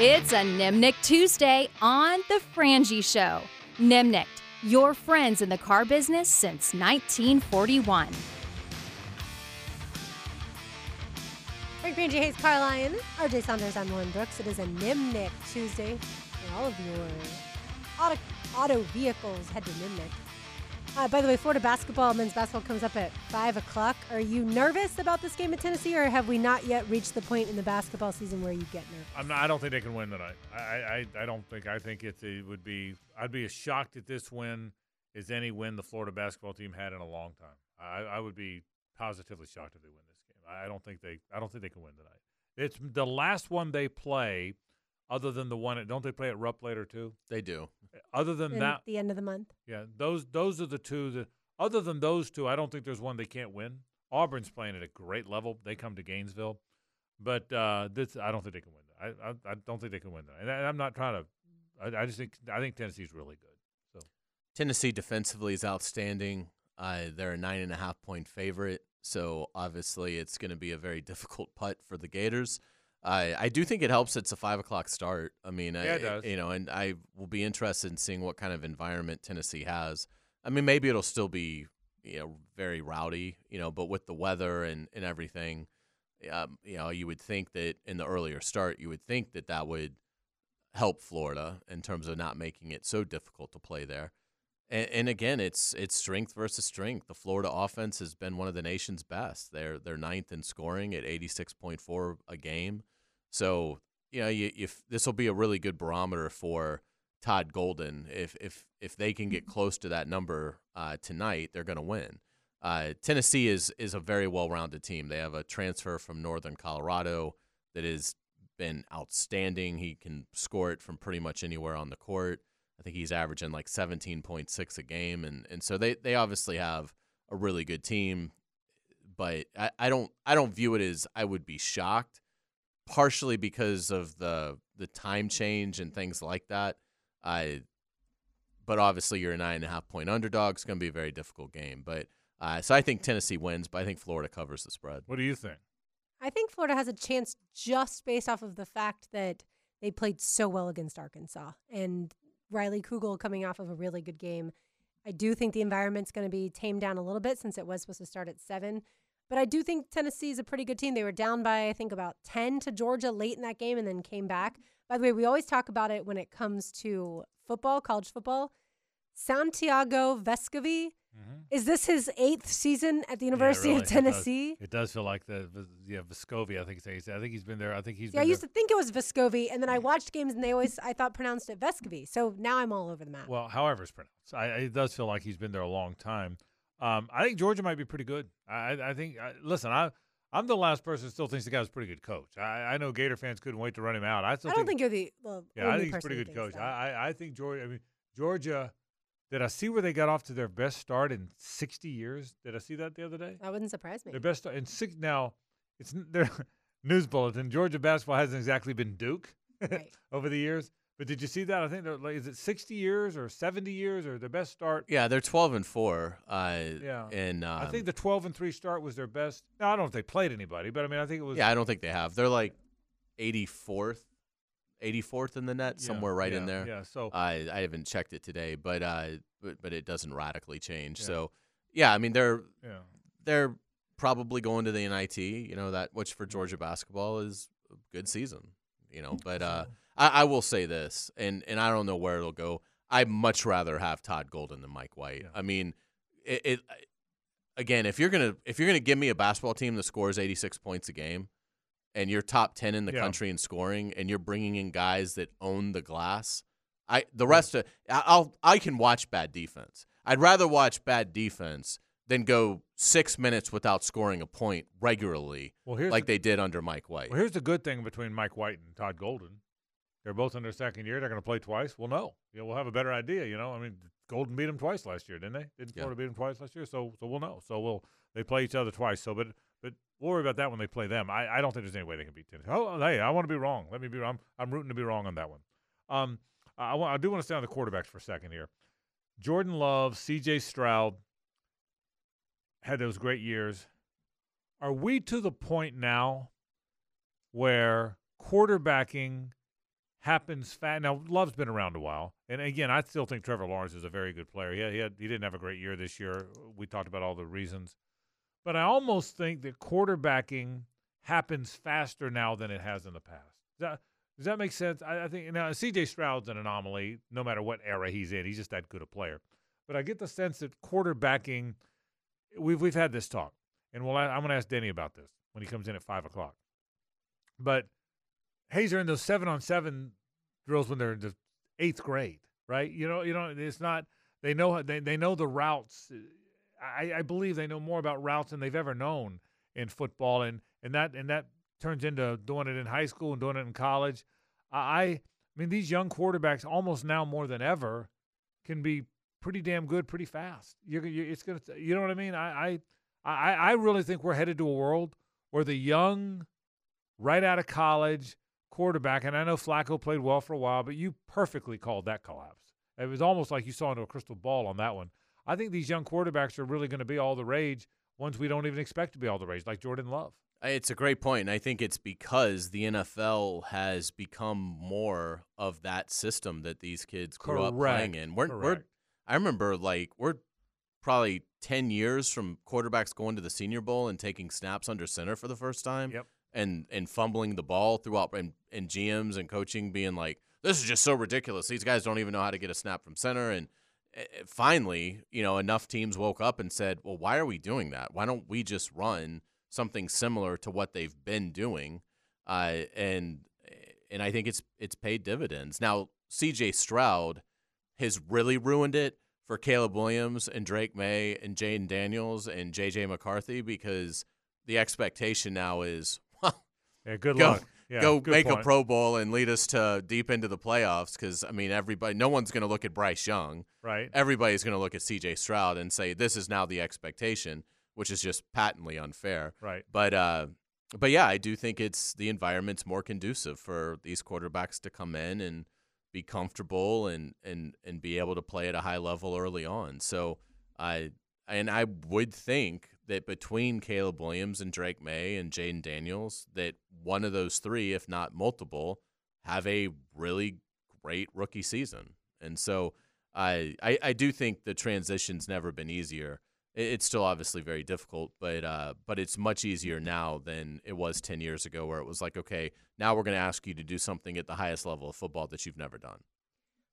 It's a Nimnicht Tuesday on The Frangie Show. Nimnicht, your friends in the car business since 1941. Frank Frangie Hayes, Carlyon, RJ Saunders, I'm Lauren Brooks. It is a Nimnicht Tuesday for all of your auto, auto vehicles. Head to Nimnicht. Uh, by the way, Florida basketball, men's basketball comes up at 5 o'clock. Are you nervous about this game at Tennessee, or have we not yet reached the point in the basketball season where you get nervous? I'm not, I don't think they can win tonight. I, I, I don't think. I think it's, it would be. I'd be as shocked at this win as any win the Florida basketball team had in a long time. I, I would be positively shocked if they win. I, I don't think they. I don't think they can win tonight. It's the last one they play, other than the one. At, don't they play at Rupp later too? They do. Other than in that, the end of the month. yeah, those those are the two that. Other than those two, I don't think there's one they can't win. Auburn's playing at a great level. They come to Gainesville, but uh, this I don't think they can win. I, I I don't think they can win that. And I, I'm not trying to. I, I just think I think Tennessee's really good. So Tennessee defensively is outstanding. Uh, they're a nine and a half point favorite, so obviously it's going to be a very difficult putt for the Gators. I I do think it helps. It's a five o'clock start. I mean, Yeah, I, it does. You know, and I will be interested in seeing what kind of environment Tennessee has. I mean, maybe it'll still be you know very rowdy, you know, but with the weather and and everything, um, you know, you would think that in the earlier start, you would think that that would help Florida in terms of not making it so difficult to play there. And, and again, it's it's strength versus strength. The Florida offense has been one of the nation's best. They're they're ninth in scoring at eighty six point four a game. So you know, you, if this will be a really good barometer for Todd Golden, if if if they can get close to that number uh, tonight, they're going to win. Uh, Tennessee is is a very well rounded team. They have a transfer from Northern Colorado that has been outstanding. He can score it from pretty much anywhere on the court. I think he's averaging like 17.6 a game, and and so they they obviously have a really good team. But I, I don't I don't view it as I would be shocked, partially because of the the time change and things like that. I, but obviously you're a nine and a half point underdog. It's going to be a very difficult game. But uh, so I think Tennessee wins, but I think Florida covers the spread. what do you think? I think Florida has a chance just based off of the fact that they played so well against Arkansas and Riley Kugel coming off of a really good game. I do think the environment's going to be tamed down a little bit since it was supposed to start at seven. But I do think Tennessee is a pretty good team. They were down by, I think, about 10 to Georgia late in that game and then came back. By the way, we always talk about it when it comes to football, college football. Santiago Vescovi, is this his eighth season at the University Mm-hmm. Yeah, of really, it does- Tennessee? It does, feel like the yeah Vescovi. I think it's, I think he's been there. I think he's. Yeah, I used there. to think it was Vescovi, and then I watched games and they always I thought pronounced it Vescovi. So now I'm all over the map. Well, however it's pronounced, I, it does feel like he's been there a long time. Um, I think Georgia might be pretty good. I, I- think. I, listen, I, I'm the last person who still thinks the guy's a pretty good coach. I, I know Gator fans couldn't wait to run him out. I still I don't think you're the well, Yeah, I think he's a pretty good coach. that. I I think Georgia. I mean Georgia. Did I see where they got off to their best start in 60 years? Did I see that the other day? that wouldn't surprise me. Their best start in six. Now, it's their news bulletin. Georgia basketball hasn't exactly been Duke Right. over the years, But did you see that? I think they're like, is it 60 years or 70 years or their best start? Yeah, they're 12 and four. Uh, Yeah. and um, I think the 12 and 3 start was their best. Now, I don't know if they played anybody, but I mean, I think it was. yeah, I don't think they have. They're like 84th, 84th in the net, yeah, somewhere right in there. Yeah. So, I I haven't checked it today, but uh, but, but it doesn't radically change. Yeah. So yeah, I mean they're yeah. they're probably going to the NIT. You know that which for Georgia basketball is a good season. You know, but uh, I, I will say this, and and I don't know where it'll go. I'd much rather have Todd Golden than Mike White. Yeah. I mean, it, it again if you're gonna if you're gonna give me a basketball team that scores 86 points a game, and you're top 10 in the Yeah. country in scoring, and you're bringing in guys that own the glass. I the hmm. rest of I- I'll I can watch bad defense. I'd rather watch bad defense than go six minutes without scoring a point regularly, Well, here's like the, they did under Mike White. well, here's the good thing between Mike White and Todd Golden. They're both in their second year. They're going to play twice. Well, no, yeah, we'll have a better idea. You know, I mean, Golden beat them twice last year, didn't they? Didn't Yeah. Florida beat them twice last year? So, so we'll know. So we'll they play each other twice. So, but but we'll worry about that when they play them. I, I don't think there's any way they can beat Tennessee. Oh, hey, I want to be wrong. Let me be. wrong. I'm I'm rooting to be wrong on that one. Um, I, I, do want to stay on the quarterbacks for a second here. Jordan Love, C.J. Stroud had those great years. Are we to the point now where quarterbacking happens fast? Now, Love's been around a while, and again, I still think Trevor Lawrence is a very good player. He had, he, had, he didn't have a great year this year. We talked about all the reasons, but I almost think that quarterbacking happens faster now than it has in the past. Does that, does that make sense? I, I think now C.J. Stroud's an anomaly. No matter what era he's in, he's just that good a player. But I get the sense that quarterbacking, we've we've had this talk, and well, I, I'm going to ask Denny about this when he comes in at five o'clock. But Hayes are in those seven on seven drills when they're in the eighth grade, right? You know, you know, it's not. They know they they know the routes. I, I believe they know more about routes than they've ever known in football, and and that and that turns into doing it in high school and doing it in college. I I mean, these young quarterbacks almost now more than ever can be pretty damn good pretty fast. You're, you it's gonna, you know what I mean? I, I, I, I really think we're headed to a world where the young, right out of college quarterback, and I know Flacco played well for a while, but you perfectly called that collapse. It was almost like you saw into a crystal ball on that one. I think these young quarterbacks are really going to be all the rage. Ones we don't even expect to be all the rage, like Jordan Love. It's a great point, and I think it's because the NFL has become more of that system that these kids grew up playing in. We're, we're Correct. I remember like we're probably ten years from quarterbacks going to the Senior Bowl and taking snaps under center for the first time. Yep. And and fumbling the ball throughout, and, and GMs and coaching being like, "This is just so ridiculous. These guys don't even know how to get a snap from center." And finally, you know, enough teams woke up and said, "Well, why are we doing that? Why don't we just run something similar to what they've been doing?" Uh, and and I think it's it's paid dividends. Now, C.J. Stroud has really ruined it for Caleb Williams and Drake Maye and Jayden Daniels and J.J. McCarthy because the expectation now is well, Yeah, good Go- luck. Yeah, go make a. Pro Bowl and lead us to deep into the playoffs. Because I mean, everybody, no one's going to look at Bryce Young. right? Everybody's going to look at C.J. Stroud and say this is now the expectation, which is just patently unfair. Right. But uh, but yeah, I do think it's the environment's more conducive for these quarterbacks to come in and be comfortable and and and be able to play at a high level early on. So I and I would think that between Caleb Williams and Drake Maye and Jayden Daniels, that one of those three, if not multiple, have a really great rookie season. And so I I, I do think the transition's never been easier. It- It's still obviously very difficult, but uh, but it's much easier now than it was ten years ago, where it was like, okay, now we're going to ask you to do something at the highest level of football that you've never done.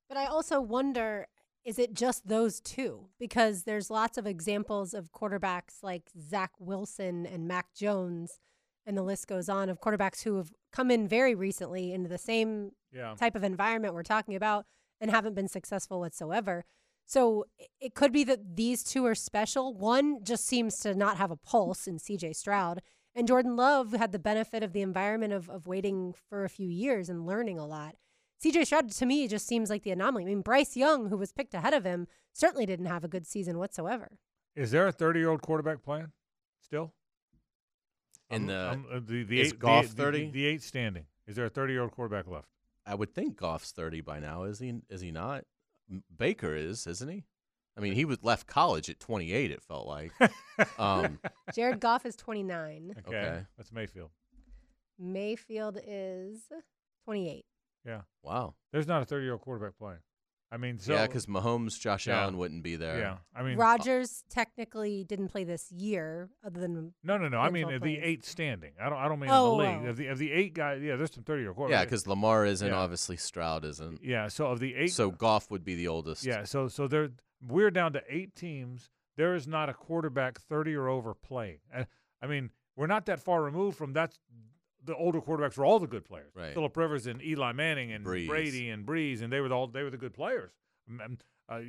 But I also wonder is it just those two? Because there's lots of examples of quarterbacks like Zach Wilson and Mac Jones, and the list goes on of quarterbacks who have come in very recently into the same Yeah. type of environment we're talking about and haven't been successful whatsoever. So it could be that these two are special. One just seems to not have a pulse in CJ Stroud. And Jordan Love had the benefit of the environment of, of waiting for a few years and learning a lot. CJ Stroud to me just seems like the anomaly. I mean, Bryce Young, who was picked ahead of him, certainly didn't have a good season whatsoever. Is there a 30 year old quarterback playing still? In the I'm- uh, the, the is eight, Goff the, 30? The, the eight standing. Is there a 30 year old quarterback left? I would think Goff's 30 by now. Is he? Is he not? Baker is, isn't he? I mean, he was left college at 28. It felt like. um, Jared Goff is 29. Okay. Okay. That's Mayfield. Mayfield is 28. Yeah. wow. There's not a 30 year old quarterback playing. I mean, so, yeah, because Mahomes, Josh Yeah. Allen wouldn't be there. yeah. I mean, uh, Rodgers technically didn't play this year, other than no, no, no. I mean, NFL the eight standing. I don't. I don't mean Oh, in the oh, league. oh. Of the of the eight guys, yeah. There's some 30 year quarterbacks. Yeah, because Lamar isn't. Yeah. Obviously, Stroud isn't. yeah. So of the eight, So Goff would be the oldest. yeah. So so there, we're down to eight teams. There is not a quarterback 30 or over playing. And I mean, we're not that far removed from that's the older quarterbacks were all the good players. Right. Philip Rivers and Eli Manning and Brees. Brady and Brees, and they were the, all they were the good players. Uh,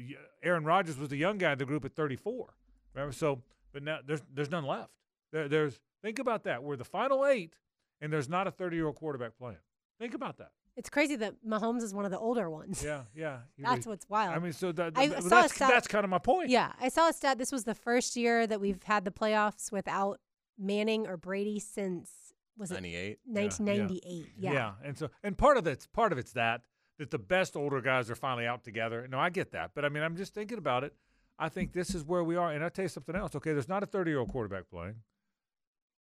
Aaron Rodgers was the young guy in the group at 34. Remember, so but now there's there's none left. There, there's think about that. We're the final eight, and there's not a 30 year old quarterback playing. Think about that. it's crazy that Mahomes is one of the older ones. Yeah, yeah. That's what's wild. I mean, so that, I that- saw a that's stat- that's kind of my point. yeah, I saw a stat. This was the first year that we've had the playoffs without Manning or Brady since was it 98. 1998? Yeah. yeah and so and part of it's part of it's that that the best older guys are finally out together. No, I get that, but I mean, I'm just thinking about it. I think this is where we are, and I'll tell you something else. Okay, there's not a 30 year old quarterback playing.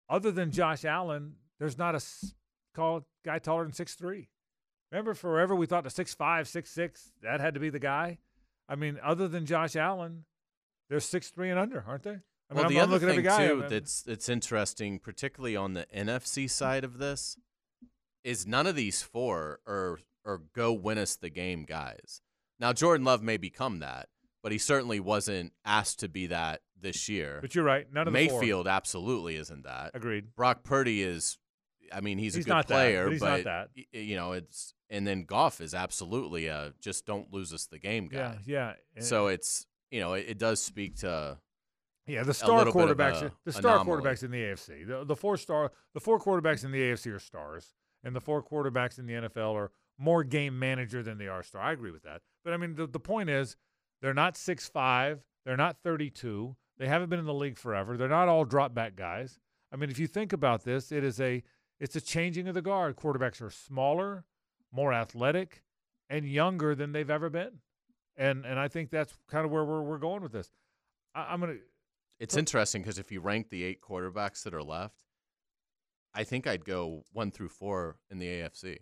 Other than Josh Allen, there's not a call guy taller than six three. Remember, forever we thought the six five, six six that had to be the guy. I mean, other than Josh Allen, they're six three and under, aren't they? I mean, well, I'm, the I'm other thing guy. too that's that's interesting, particularly on the NFC side of this, is none of these four are are go win us the game guys. Now Jordan Love may become that, but he certainly wasn't asked to be that this year. but you're right. None of the four. Mayfield absolutely isn't that. agreed. Brock Purdy is, I mean, he's, He's a good not that, player, but he's not that. you know, it's and then Goff is absolutely a just don't lose us the game guy. Yeah, yeah. So it's you know it, it does speak to Yeah, the star little bit of quarterbacks. a the star anomaly. quarterbacks in the AFC. The, the four star, the four quarterbacks in the AFC are stars, and the four quarterbacks in the NFL are more game manager than they are star. I agree with that. But I mean, the, the point is, they're not six five. They're not thirty two. They haven't been in the league forever. They're not all drop back guys. I mean, if you think about this, it is a it's a changing of the guard. Quarterbacks are smaller, more athletic, and younger than they've ever been. And and I think that's kind of where we're we're going with this. I, I'm gonna It's So- interesting because if you rank the eight quarterbacks that are left, I think I'd go one through four in the AFC.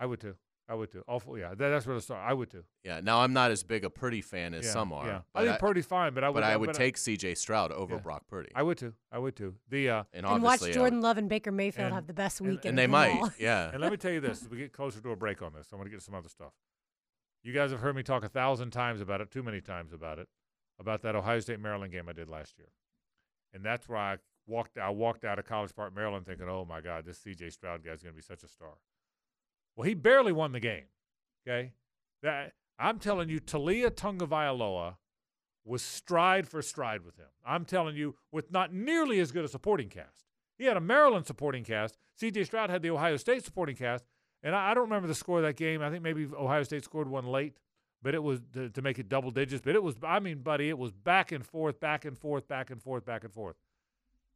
I would too. I would too. Awful. Yeah, that, that's where the start. I would too. Yeah. Now I'm not as big a Purdy fan as yeah, some are. Yeah. But I think Purdy's fine, but I would. but I would but take C.J. Stroud over Yeah. Brock Purdy. I would too. I would too. The uh, and And watch obviously, uh, Jordan Love and Baker Mayfield and- have the best and- weekend. and they of them might. all. Yeah. and let me tell you this: as we get closer to a break on this, I want to get some other stuff. You guys have heard me talk a thousand times about it, too many times about it, about that Ohio State Maryland game I did last year, and that's where I walked. I walked out of College Park, Maryland, thinking, "Oh my God, this C.J. Stroud guy's going to be such a star." Well, he barely won the game. Okay, that I'm telling you, Taulia Tagovailoa was stride for stride with him. I'm telling you, with not nearly as good a supporting cast. He had a Maryland supporting cast. C.J. Stroud had the Ohio State supporting cast, and I, I don't remember the score of that game. I think maybe Ohio State scored one late, but it was to, to make it double digits. But it was, I mean, buddy, it was back and forth, back and forth, back and forth, back and forth.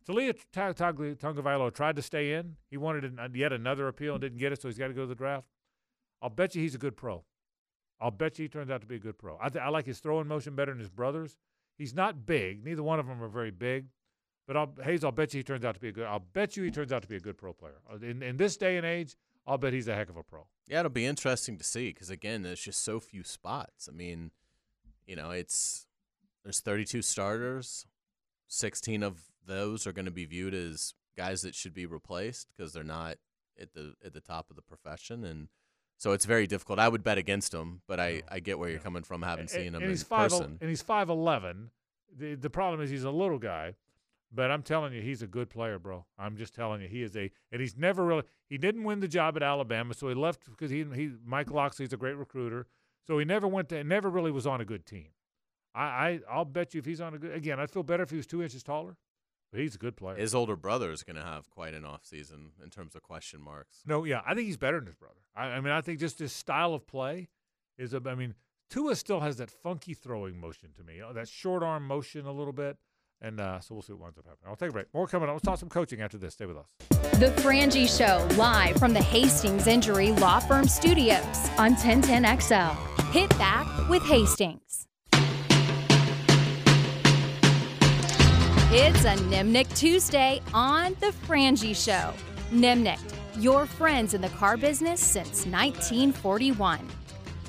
Taulia Tagovailoa tried to stay in. He wanted an, yet another appeal and didn't get it, so he's got to go to the draft. I'll bet you he's a good pro. I'll bet you he turns out to be a good pro. I, th- I like his throwing motion better than his brothers. He's not big. Neither one of them are very big. But I'll, Hayes, I'll bet you he turns out to be a good. I'll bet you he turns out to be a good pro player. Uh, In in this day and age, I'll bet he's a heck of a pro. Yeah, it'll be interesting to see because again, there's just so few spots. I mean, you know, it's there's 32 starters. 16 of those are going to be viewed as guys that should be replaced because they're not at the at the top of the profession, and so it's very difficult. I would bet against him, but I, oh, I get where you're coming from, having seen him and in he's five person. and he's five eleven. The the problem is he's a little guy, but I'm telling you, he's a good player, bro. I'm just telling you, he is a and he's never really he didn't win the job at Alabama, so he left because he he Mike Locksley's a great recruiter, so he never went to never really was on a good team. I, I I'll bet you if he's on a good again, I'd feel better if he was two inches taller, but he's a good player. His older brother is going to have quite an off season in terms of question marks. No, yeah, I think he's better than his brother. I, I mean, I think just his style of play is. A, I mean, Tua still has that funky throwing motion to me, that short arm motion a little bit. And uh, so we'll see what winds up happening. I'll take a break. More coming up. Let's talk some coaching after this. Stay with us. The Frangie Show, live from the Hastings Injury Law Firm Studios on 1010XL. Hit back with Hastings. It's a Nimnicht Tuesday on The Frangie Show. Nimnicht, your friends in the car business since 1941.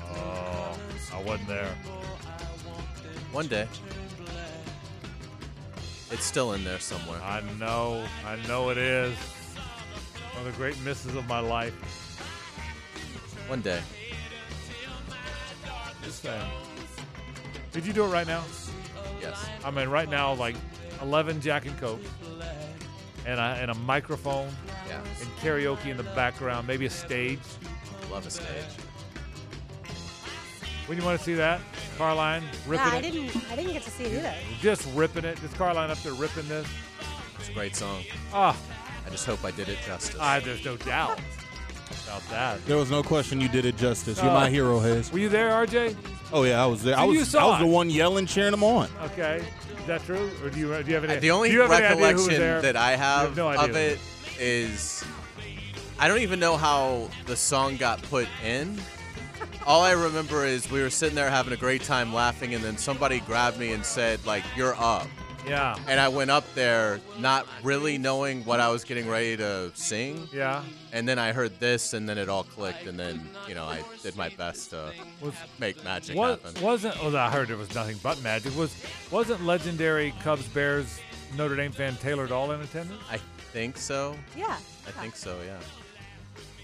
Oh, I wasn't there. One day. It's still in there somewhere. I know. I know it is. One of the great misses of my life. One day. Just saying. Did you do it right now? Yes. I mean, right now, like 11 Jack and Coke, and a, and a microphone, Yeah. and karaoke in the background, maybe a stage. Love a stage. When you want to see that, Carlyon ripping Yeah, I it, didn't. I didn't get to see it either. just ripping it. Just Carlyon up there ripping this. It's a great song. Ah, I just hope I did it justice. ah, there's no doubt about that. There was no question you did it justice. You're Oh. my hero, Hayes. Were you there, RJ? Oh yeah, I was there. I So was. you saw I was the one yelling, cheering them on. Okay, is that true, or do you do you have any? the only do you have any idea who was recollection there? that I You have, no idea of who it is I don't even know how the song got put in. All I remember is we were sitting there having a great time laughing, and then somebody grabbed me and said, like, you're up. Yeah, And I went up there not really knowing what I was getting ready to sing. yeah. And then I heard this, and then it all clicked, and then, you know, I did my best to Was make magic was, happen. wasn't? Oh, I heard it was nothing but magic. Was wasn't legendary Cubs Bears Notre Dame fan Taylor Dahl in attendance? I think so. Yeah. I think so, yeah.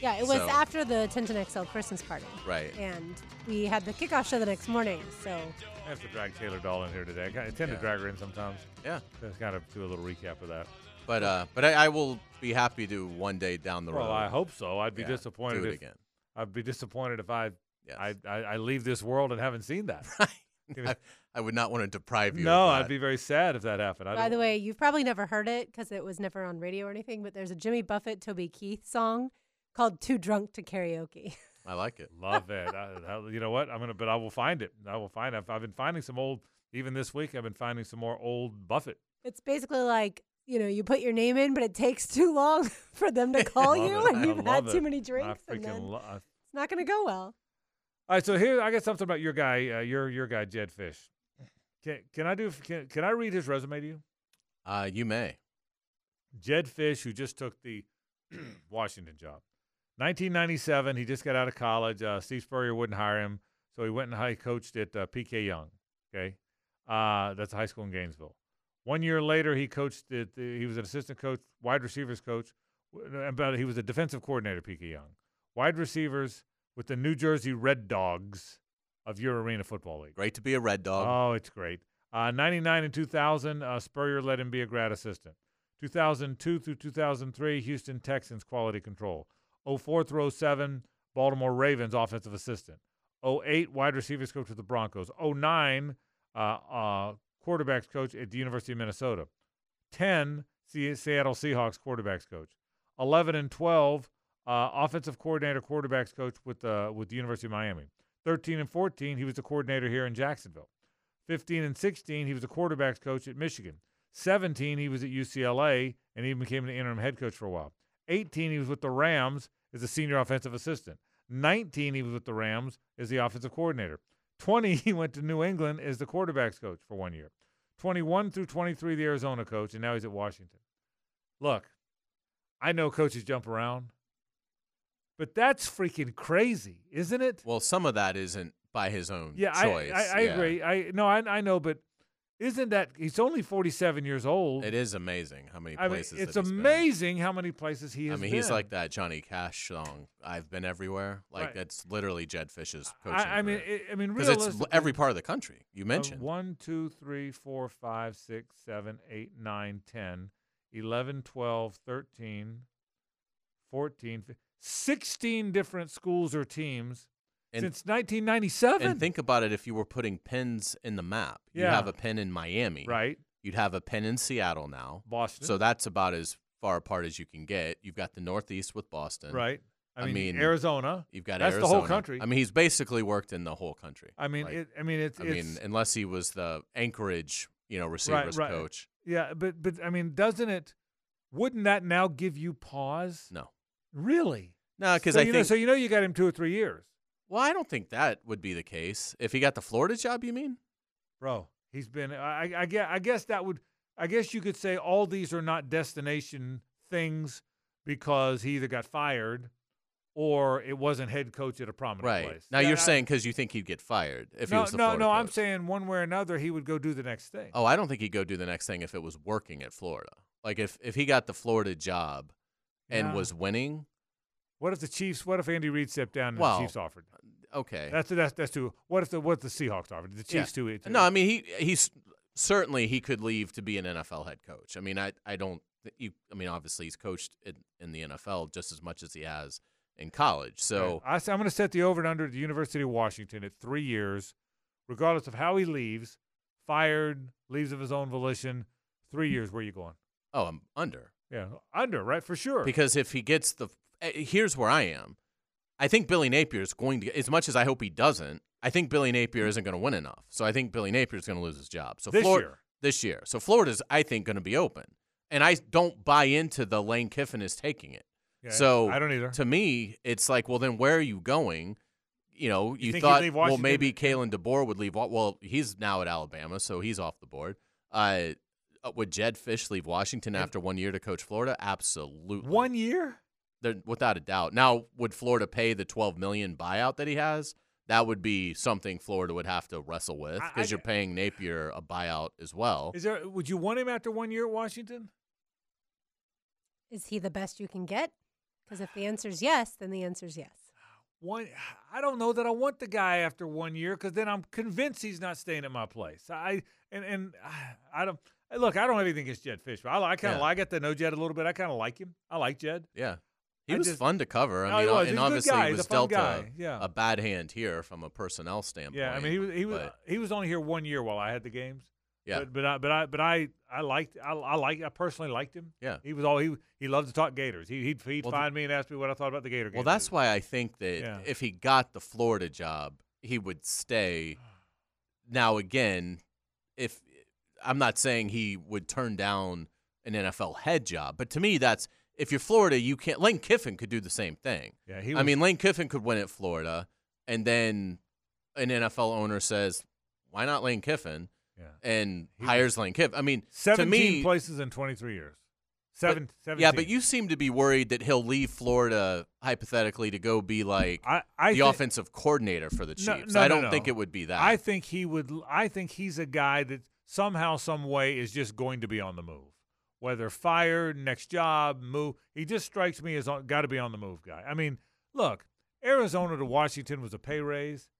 Yeah, it was So- after the 1010 XL Christmas party. Right. And we had the kickoff show the next morning. So I have to drag Taylor Doll in here today. I tend Yeah. to drag her in sometimes. Yeah. Just kind of do a little recap of that. But uh, but I, I will be happy to one day down the road. Well, I hope so. I'd be yeah, disappointed Do it if again. I'd be disappointed if I, Yes. I, I I leave this world and haven't seen that. I, I would not want to deprive you. no, of I'd be very sad if that happened. I By the way, you've probably never heard it because it was never on radio or anything, but there's a Jimmy Buffett, Toby Keith song called Too Drunk to Karaoke. I like it. Love it. I, I- you know what? I'm gonna, but I will find it. I will find. It. I've been finding some old. Even this week, I've been finding some more old Buffett. It's basically like, you know, you put your name in, but it takes too long for them to call you it. and I you've had love too it. many I drinks and then freaking love. It's not going to go well. All right, so here I got something about your guy. Uh, your your guy Jedd Fisch. Can can I do? Can, can I read his resume to you? Uh, you may. Jedd Fisch, who just took the Washington job. 1997, he just got out of college. Uh, Steve Spurrier wouldn't hire him, so he went and high coached at uh, P.K. Yonge. Okay, uh, that's a high school in Gainesville. One year later, he coached at. The, he was an assistant coach, wide receivers coach, w- but he was a defensive coordinator P.K. Yonge. Wide receivers with the New Jersey Red Dogs of your Arena Football League. Great to be a red dog. Oh, it's great. Uh, 99 and 2000, uh, Spurrier let him be a grad assistant. 2002 through 2003, Houston Texans quality control. 04 through 07, Baltimore Ravens offensive assistant. 08, wide receivers coach with the Broncos. 09, uh, uh, quarterbacks coach at the University of Minnesota. 10, Se- Seattle Seahawks quarterbacks coach. 11 and 12, uh, offensive coordinator quarterbacks coach with, uh, with the University of Miami. 13 and 14, he was the coordinator here in Jacksonville. 15 and 16, he was a quarterbacks coach at Michigan. 17, he was at UCLA and he became an interim head coach for a while. 18, he was with the Rams as a senior offensive assistant. 19, he was with the Rams as the offensive coordinator. 20, he went to New England as the quarterbacks coach for one year. 21 through 23, the Arizona coach, and now he's at Washington. Look, I know coaches jump around, but that's freaking crazy, isn't it? Well, some of that isn't by his own Yeah, choice. I, I, I Yeah. agree. I no, I, I know, but isn't that he's only forty-seven years old? It is amazing how many I mean, places. it's that he's been. amazing how many places he I has mean, been. he's like that Johnny Cash song. I've been everywhere. Like Right. that's literally Jedd Fisch's coaching. I, I mean, it, I mean, because it's realistically, every part of the country you uh, mentioned. one, two, three, four, five, six, seven, eight, nine, 10, 11, 12, 13, 14, fif- 16 different schools or teams And- since 1997. and think about it: if you were putting pins in the map, you have a pin in Miami, right, You'd have a pin in Seattle now. Boston. So that's about as far apart as you can get. You've got the Northeast with Boston. right. I I mean, mean, Arizona. You've got That's the whole country. I mean, he's basically worked in the whole country. I mean, Like, it, I mean, it's. I it's mean, unless he was the Anchorage, you know, receivers right. coach. Yeah, but but I mean, doesn't it? Wouldn't that now give you pause? No, Really? no, because so I think. know, so you know you got him two or three years, well, I don't think that would be the case if he got the Florida job. You mean? bro. He's been. I, I guess. I guess that would. I guess you could say all these are not destination things because he either got fired or it wasn't head coach at a prominent Right. place. Now you're I- saying because you think he'd get fired if no, he was the no, Florida no. I'm saying one way or another he would go do the next thing. Oh, I don't think he'd go do the next thing if it was working at Florida. Like if if he got the Florida job and Yeah. was winning, What if the Chiefs? What if Andy Reid stepped down and Well, the Chiefs offered? Uh, okay. That's that's that's too. What if the what if the Seahawks offered? The Yeah. Chiefs too. too- No, I mean he he's certainly he could leave to be an NFL head coach. I mean I I don't you I mean obviously he's coached in, in the NFL just as much as he has in college. So I, am going to set the over and under at the University of Washington at three years, regardless of how he leaves, fired, leaves of his own volition. Three years. Where are you going? oh, I'm under. Yeah, under right for sure. Because if he gets the here's where I am. I think Billy Napier is going to as much as I hope he doesn't. I think Billy Napier isn't going to win enough. So I think Billy Napier is going to lose his job. So this Florida, year. this year. So Florida's, I think, going to be open. And I don't buy into the Lane Kiffin is taking it. So I don't either. To me, it's like, well, then where are you going? You know, You you, thought, well, maybe Kalen DeBoer would leave. Well, he's now at Alabama, so he's off the board. Uh, uh, would Jedd Fisch leave Washington after one year to coach Florida? Absolutely, One year. There- without a doubt. Now, would Florida pay the twelve million buyout that he has? That would be something Florida would have to wrestle with I- I- because you're paying Napier a buyout as well. Is there? Would you want him after one year at Washington? Is he the best you can get? Because if the answer is yes, then the answer is yes. One, I don't know that I want the guy after one year because then I'm convinced he's not staying at my place. I and and I don't look. I don't have anything against Jedd Fisch, but I, I kind of Yeah. like. I get to know Jedd a little bit. I kind of like him. I like Jedd. Yeah. He I was just- fun to cover. I No, mean, he was. He's and good obviously he was a dealt a, Yeah. a bad hand here from a personnel standpoint. Yeah, I mean he was he was he was only here one year while I had the games. yeah, But but I but I but I I liked I, I like I personally liked him. yeah. He was all he he loved to talk Gators. He he'd he'd Well, find me and ask me what I thought about the Gator game. Well, that's why I think that Yeah. if he got the Florida job, he would stay. Now again, if I'm not saying he would turn down an NFL head job, but to me that's if you're Florida, you can't. Lane Kiffin could do the same thing. Yeah, he I mean, Lane Kiffin could win at Florida, and then an NFL owner says, "Why not Lane Kiffin?" yeah. and He was- hires Lane Kiffin. I mean, to 17 me, places in 23 years. Seven, 17. yeah, but you seem to be worried that he'll leave Florida hypothetically to go be like I, I the thi- offensive coordinator for the Chiefs. no, I don't no. think it would be that. I think he would. I think he's a guy that somehow, some way, is just going to be on the move. Whether fired, next job, move. He just strikes me as got to be on the move guy. I mean, look, Arizona to Washington was a pay raise,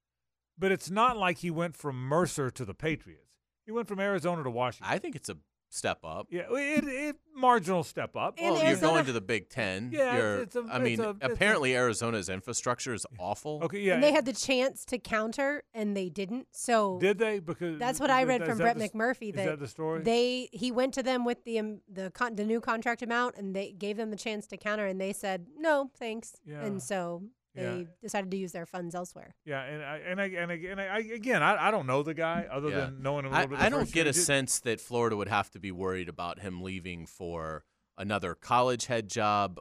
but it's not like he went from Mercer to the Patriots. He went from Arizona to Washington. I think it's a step up. yeah, it, it marginal step up. And well, you're going to the Big Ten. Yeah, You're- it's a- I mean, it's a- it's a- apparently Arizona's infrastructure is awful. Okay, yeah. And they had the chance to counter, and they didn't. So did they? Because that's what I read that- from Brett the- McMurphy. Is That, that the story? they he went to them with the um, the con- the new contract amount, and they gave them the chance to counter, and they said no, thanks. Yeah. And so they Yeah. decided to use their funds elsewhere. Yeah, and I and I and I, and I again, I, I don't know the guy other Yeah. than knowing him a I, little bit. I don't get year. a Just- sense that Florida would have to be worried about him leaving for another college head job.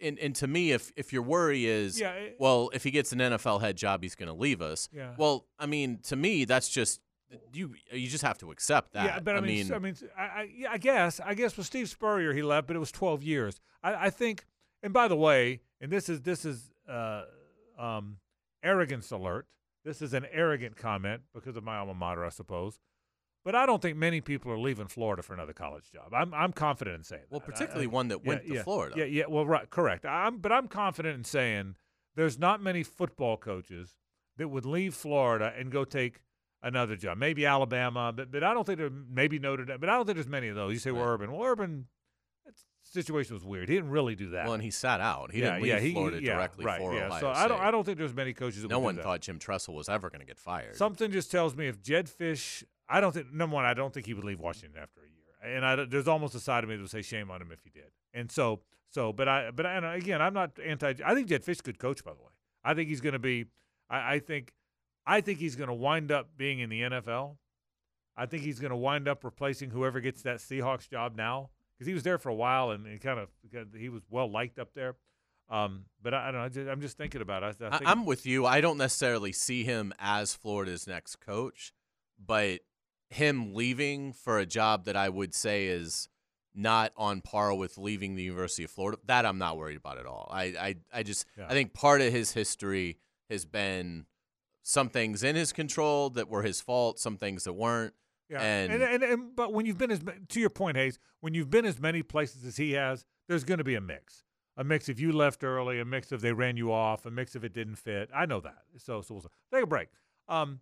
And and to me, if if your worry is Yeah, it- well, if he gets an NFL head job, he's going to leave us. Yeah. Well, I mean, to me, that's just you. You just have to accept that. Yeah, but I, mean, s- I mean, s- I, I, yeah, I guess, I guess with Steve Spurrier, he left, but it was 12 years. I, I think, and by the way, and this is this is uh, um, arrogance alert. This is an arrogant comment because of my alma mater, I suppose. But I don't think many people are leaving Florida for another college job. I'm I'm confident in saying well, that. I- particularly I- one that yeah, went to yeah, Florida. Yeah, yeah. Well, right, correct. I'm, but I'm confident in saying there's not many football coaches that would leave Florida and go take another job. Maybe Alabama, but but I don't think there. Maybe Notre Dame, but I don't think there's many of those. You say well, Right. Urban. Well, Urban, situation was weird. He didn't really do that. Well, and he sat out. He yeah, didn't leave yeah, he, Florida yeah, directly right, for yeah. Ohio So I don't. I don't think there's many coaches that no would do one thought Jim Tressel was ever going to get fired. Something just tells me if Jedd Fisch, I don't think number one, I don't think he would leave Washington after a year, and I, there's almost a side of me that would say shame on him if he did. And so, so, but I, but I, and again, I'm not anti. I think Jedd Fisch could coach. By the way, I think he's going to be. I, I think, I think he's going to wind up being in the NFL. I think he's going to wind up replacing whoever gets that Seahawks job now because he was there for a while and, kind of he was well liked up there. Um, but I, I don't know. I'm just thinking about it. I, I I, think, I'm with you. I don't necessarily see him as Florida's next coach, but him leaving for a job that I would say is not on par with leaving the University of Florida, that I'm not worried about at all. I, I, I just Yeah. I think part of his history has been some things in his control that were his fault, some things that weren't. Yeah, And- and, and, and but when you've been as to your point, Hayes, when you've been as many places as he has, there's going to be a mix. A mix if you left early, a mix if they ran you off, a mix if it didn't fit. I know that. So so we'll take a break. Um,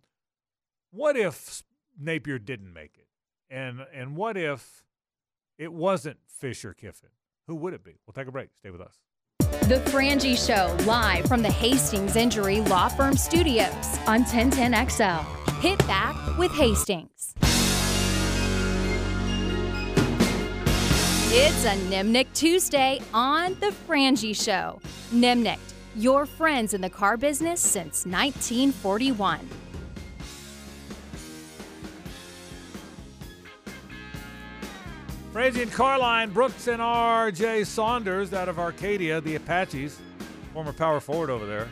what if Napier didn't make it, and and what if it wasn't Fisher Kiffin? Who would it be? We'll take a break. Stay with us. The Frangie Show, live from the Hastings Injury Law Firm Studios on 1010XL. Hit back with Hastings. It's a Nimnicht Tuesday on The Frangie Show. Nimnicht, your friends in the car business since 1941. Frangie and Carlyon, Brooks and R.J. Saunders out of Arcadia, the Apaches, former power forward over there.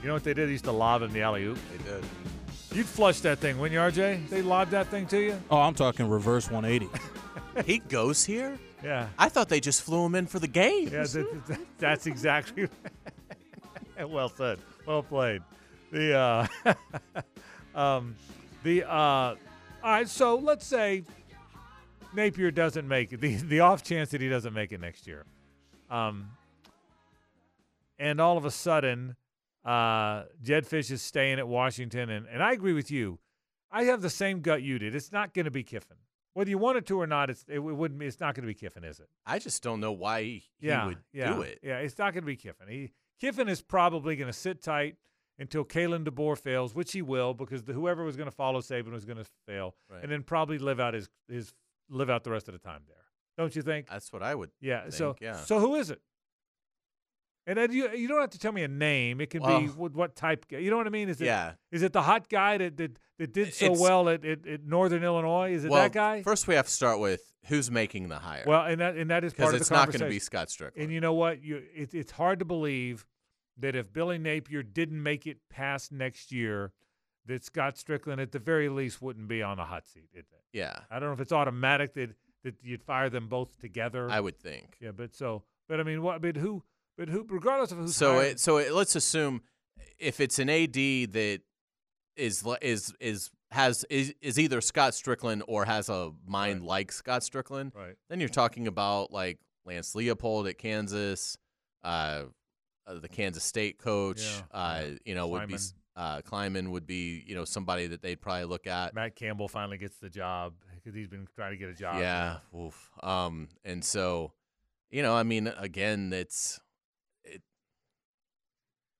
You know what they did? They used to lob in the alley oop. They did. You'd flush that thing, wouldn't you, RJ? They lobbed that thing to you? Oh, I'm talking reverse 180. he goes here? Yeah. I thought they just flew him in for the game. Yeah, that, that- that's exactly. well said. Well played. The uh, um, the uh, all right. So let's say Napier doesn't make it. The the off chance that he doesn't make it next year, um, and all of a sudden, uh, Jedd Fisch is staying at Washington, and and I agree with you. I have the same gut you did. It's not going to be Kiffin, whether you want it to or not. It's it, wouldn't. It's not going to be Kiffin, is it? I just don't know why he yeah, would yeah, do it. Yeah, it's not going to be Kiffin. He Kiffin is probably going to sit tight until Kalen DeBoer fails, which he will, because the, whoever was going to follow Saban was going to fail, Right. and then probably live out his his live out the rest of the time there. Don't you think? That's what I would. yeah. so yeah. so who is it? And then you you don't have to tell me a name. It can be what, what type. You know what I mean? Is it Yeah. is it the hot guy that that, that did so It's- well at, at, at Northern Illinois? Is it well, that guy? First, we have to start with who's making the hire. well, and that and that is part because of it's the not going to be Scott Strickland. And you know what? You it, it's hard to believe that if Billy Napier didn't make it past next year, that Scott Strickland at the very least wouldn't be on the hot seat. Yeah, I don't know if it's automatic that that you'd fire them both together. I would think. yeah, but so but I mean, what? But who? But who? Regardless of who's So hired- it, so it, let's assume if it's an AD that is is is has is, is either Scott Strickland or has a mind Right. like Scott Strickland, right. then you're talking about like Lance Leopold at Kansas, uh, uh, the Kansas State coach. Yeah, uh. You know, would be uh, Klieman would be you know somebody that they'd probably look at. Matt Campbell finally gets the job because he's been trying to get a job. Yeah. Oof. Um, and so, you know, I mean, again, it's it,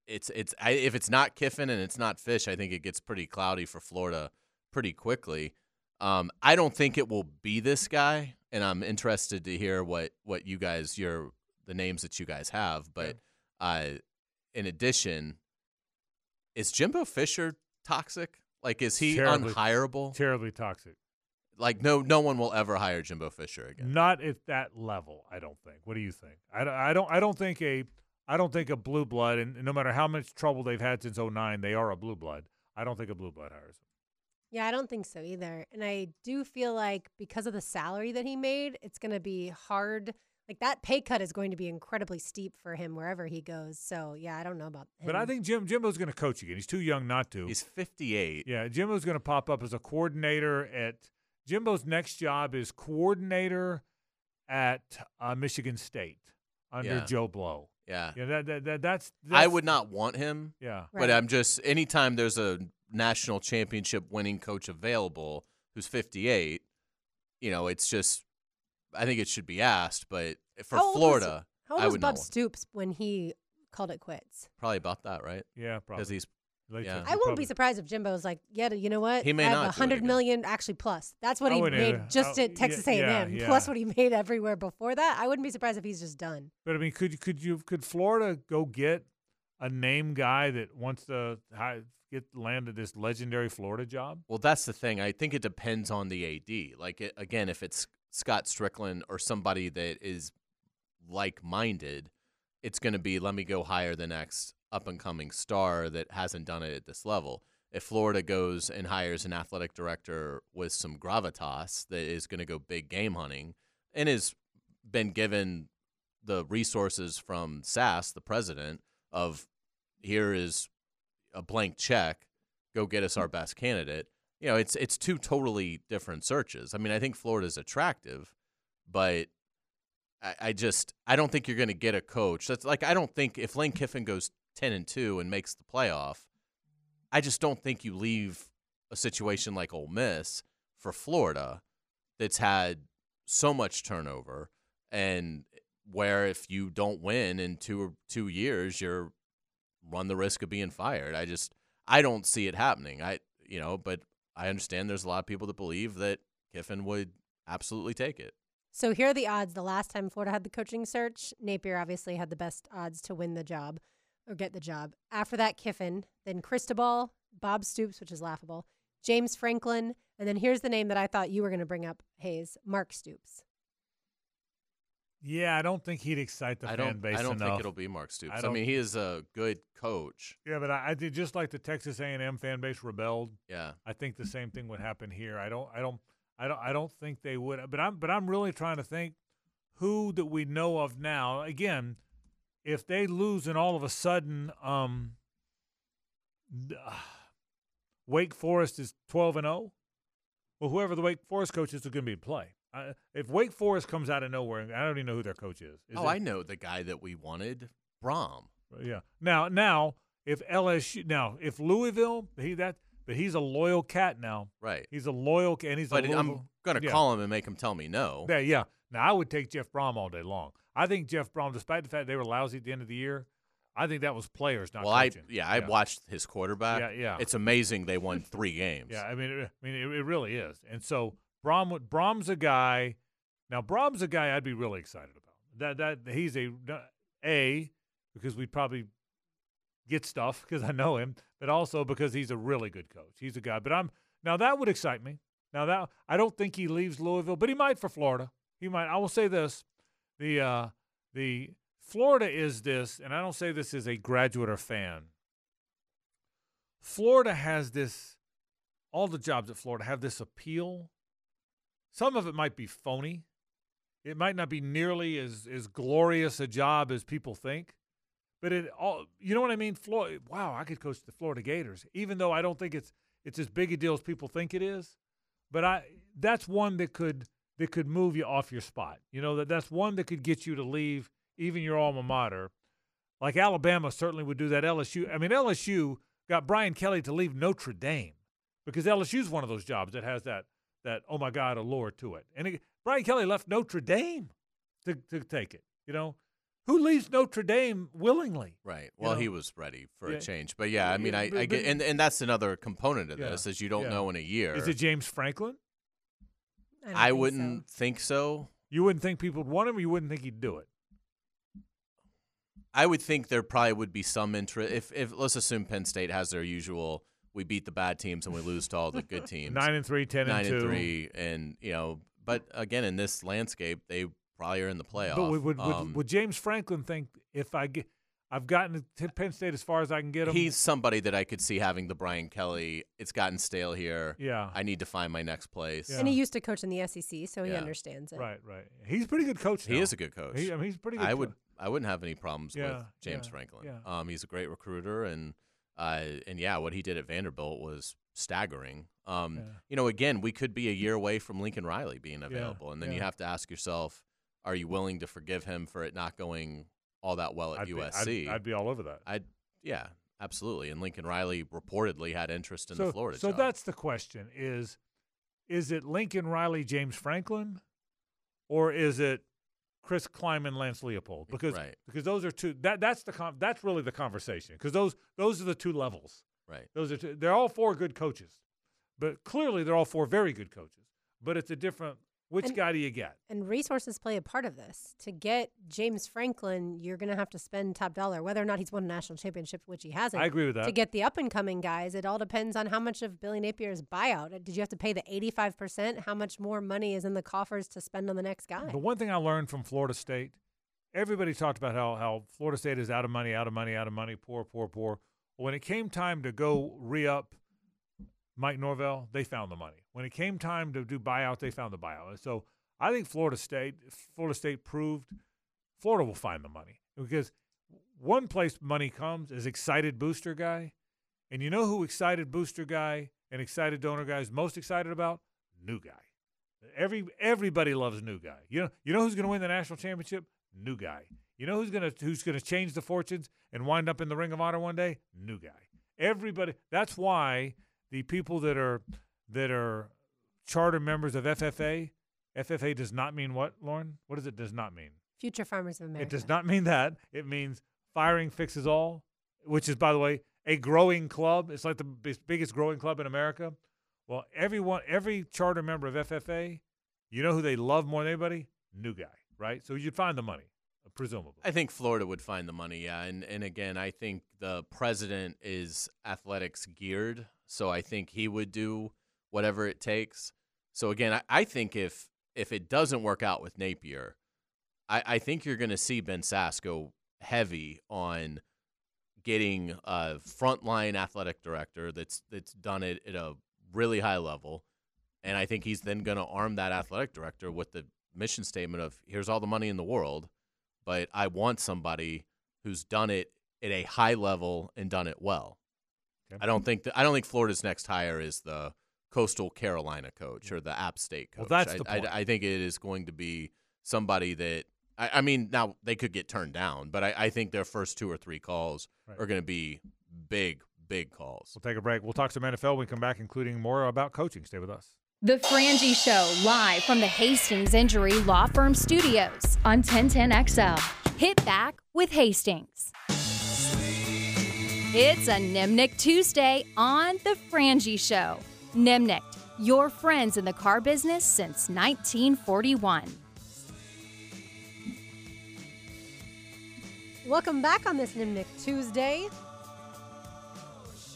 it's it's I, if it's not Kiffin and it's not Fisch, I think it gets pretty cloudy for Florida pretty quickly. Um, I don't think it will be this guy, and I'm interested to hear what what you guys your the names that you guys have. But uh, in addition, is Jimbo Fisher toxic? Like, is he Terribly- unhireable? terribly toxic. Like, no, no one will ever hire Jimbo Fisher again. Not at that level, I don't think. What do you think? I, don't- I don't. I don't think a. I don't think a blue blood, and no matter how much trouble they've had since 09, they are a blue blood. I don't think a blue blood hires him. Yeah, I don't think so either. And I do feel like because of the salary that he made, it's going to be hard. Like that pay cut is going to be incredibly steep for him wherever he goes. So yeah, I don't know about him. But I think Jim Jimbo's going to coach again. He's too young not to. He's 58. yeah, Jimbo's going to pop up as a coordinator at. Jimbo's next job is coordinator at uh, Michigan State under Yeah. Joe Blow. Yeah. Yeah, that, that, that that's, I would not want him, Yeah, but I'm just anytime there's a national championship winning coach available who's 58, you know, it's just I think it should be asked, but for How old was- Florida, How old I was Bob Stoops when he called it quits? probably about that, right? yeah, probably. Because he's Late yeah. I won't probably. be surprised if Jimbo's like, yeah, you know what? He may I have not do a it hundred again. million actually plus. That's what I he made either. just Oh, at Texas yeah, A&M, yeah, plus what he made everywhere before that. I wouldn't be surprised if he's just done. But I mean, could could you could Florida go get a name guy that wants to hi- get landed this legendary Florida job? Well, that's the thing. I think it depends on the AD. Like it, again, if it's Scott Strickland or somebody that is like-minded, it's going to be let me go hire the next up and coming star that hasn't done it at this level. If Florida goes and hires an athletic director with some gravitas that is going to go big game hunting and has been given the resources from Sasse, the president, of here is a blank check, go get us our best candidate. You know, it's it's two totally different searches. I mean, I think Florida's attractive, but I, I just I don't think you're going to get a coach. That's like I don't think if Lane Kiffin goes ten and two and makes the playoff, I just don't think you leave a situation like Ole Miss for Florida that's had so much turnover and where if you don't win in two or two years, you're run the risk of being fired. I just I don't see it happening. I you know, but I understand there's a lot of people that believe that Kiffin would absolutely take it. So here are the odds. The last time Florida had the coaching search, Napier obviously had the best odds to win the job or get the job. After that, Kiffin, then Cristobal, Bob Stoops, which is laughable, James Franklin, and then here's the name that I thought you were going to bring up, Hayes, Mark Stoops. Yeah, I don't think he'd excite the I fan don't base I don't enough. think it'll be Mark Stoops. I, don't- mean, he is a good coach. yeah, but I, I did just like the Texas A&M fan base rebelled. Yeah. I think the same thing would happen here. I don't I don't I don't I don't think they would. But I'm but I'm really trying to think who that we know of now. Again, if they lose and all of a sudden um Wake Forest is 12 and 0, well whoever the Wake Forest coach is is going to be in play. I, if Wake Forest comes out of nowhere, I don't even know who their coach is. is oh, it- I know the guy that we wanted, Brohm. yeah. Now, now, if LSU, now, if Louisville, he that, but he's a loyal cat now. Right. He's a loyal, cat, and he's But I'm going to yeah. call him and make him tell me no. Yeah, yeah. Now I would take Jeff Brohm all day long. I think Jeff Brohm, despite the fact they were lousy at the end of the year, I think that was players, not well, I coaching. yeah, I watched his quarterback. Yeah, yeah. It's amazing they won 3 games. Yeah, I mean, it, I mean, it, it really is. And so Brohm, Brohm's a guy. Now Brohm's a guy I'd be really excited about. That that he's a a because we'd probably get stuff because I know him, but also because he's a really good coach. He's a guy. But I'm now that would excite me. Now that I don't think he leaves Louisville, but he might for Florida. He might. I will say this: the uh, the Florida is this, and I don't say this as a graduate or fan. Florida has this. All the jobs at Florida have this appeal. Some of it might be phony. It might not be nearly as as glorious a job as people think. But it all you know what I mean? Florida, wow, I could coach the Florida Gators, even though I don't think it's it's as big a deal as people think it is. But I that's one that could that could move you off your spot. You know that that's one that could get you to leave even your alma mater. Like Alabama certainly would do that. LSU, I mean LSU got Brian Kelly to leave Notre Dame because LSU is one of those jobs that has that that oh my god allure to it. And it, Brian Kelly left Notre Dame to to take it. You know, who leaves Notre Dame willingly? Right. Well, know? he was ready for Yeah. a change. But yeah, I mean, I, I get, and, and that's another component of Yeah, this is you don't yeah. know in a year. Is it James Franklin? I, don't I think wouldn't So. think so. You wouldn't think people would want him. Or you wouldn't think he'd do it. I would think there probably would be some interest. If, if let's assume Penn State has their usual, we beat the bad teams and we lose to all the good teams. Nine and three, ten Nine and two. three, and you know, but again, in this landscape, they probably are in the playoff. But would, would, would, Um, would James Franklin think if I get, I've gotten to Penn State as far as I can get him? he's somebody that I could see having the Brian Kelly. It's gotten stale here. yeah, I need to find my next place. Yeah. And he used to coach in the SEC, so he Yeah. understands it. right, right. He's a pretty good coach. He is a good coach. He, I mean, he's pretty good. I co- would I wouldn't have any problems Yeah, with James yeah, Franklin. yeah. Um, he's a great recruiter, and uh, and yeah, what he did at Vanderbilt was staggering. Um, Yeah. you know, again, we could be a year away from Lincoln Riley being available, and then you have to ask yourself, are you willing to forgive him for it not going all that well at I'd be, USC? I'd, I'd be all over that. I'd yeah, absolutely. And Lincoln Riley reportedly had interest in so, the Florida so job. that's the question: is is it Lincoln Riley, James Franklin, or is it Chris Klieman, Lance Leopold? Because Right. because those are two. That that's the con- that's really the conversation. Because those those are the two levels. right. Those are two, they're all four good coaches, but clearly they're all four very good coaches. But it's a different Which And- guy do you get? And resources play a part of this. To get James Franklin, you're going to have to spend top dollar, whether or not he's won a national championship, which he hasn't. I agree with that. To get the up and coming guys, it all depends on how much of Billy Napier's buyout. Did you have to pay the 85%? How much more money is in the coffers to spend on the next guy? The one thing I learned from Florida State, everybody talked about how, how Florida State is out of money, out of money, out of money, poor, poor, poor. When it came time to go re up Mike Norvell, they found the money. When it came time to do buyout, they found the buyout. So I think Florida State, Florida State proved Florida will find the money because one place money comes is excited booster guy. And you know who excited booster guy and excited donor guy is most excited about? New guy. Every everybody loves new guy. You know you know who's going to win the national championship? New guy. You know who's going to who's going to change the fortunes and wind up in the Ring of Honor one day? New guy. Everybody. That's why the people that are that are charter members of FFA. FFA does not mean what, Lauren? What does it does not mean? Future Farmers of America. It does not mean that. It means firing fixes all, which is, by the way, a growing club. It's like the bis- biggest growing club in America. Well, everyone, every charter member of FFA, you know who they love more than anybody? New guy, right? So you'd find the money, presumably. I think Florida would find the money, yeah. And and again, I think the president is athletics geared, so I think he would do whatever it takes. So again, I, I think if if it doesn't work out with Napier, I, I think you're going to see Ben Sasse go heavy on getting a frontline athletic director that's that's done it at a really high level, and I think he's then going to arm that athletic director with the mission statement of here's all the money in the world but I want somebody who's done it at a high level and done it well. Okay. I don't think that I don't think Florida's next hire is the Coastal Carolina coach or the App State coach. Well, that's I, the I- point. I, think it is going to be somebody that I, I mean now they could get turned down, but I, I think their first two or three calls Right. are going to be big, big calls. We'll take a break. We'll talk some NFL. when We come back, including more about coaching. Stay with us. The Frangie Show, live from the Hastings Injury Law Firm Studios on 1010XL. Hit back with Hastings. It's a Nimnicht Tuesday on The Frangie Show. Nimnicht, your friends in the car business since 1941. Welcome back on this Nimnicht Tuesday.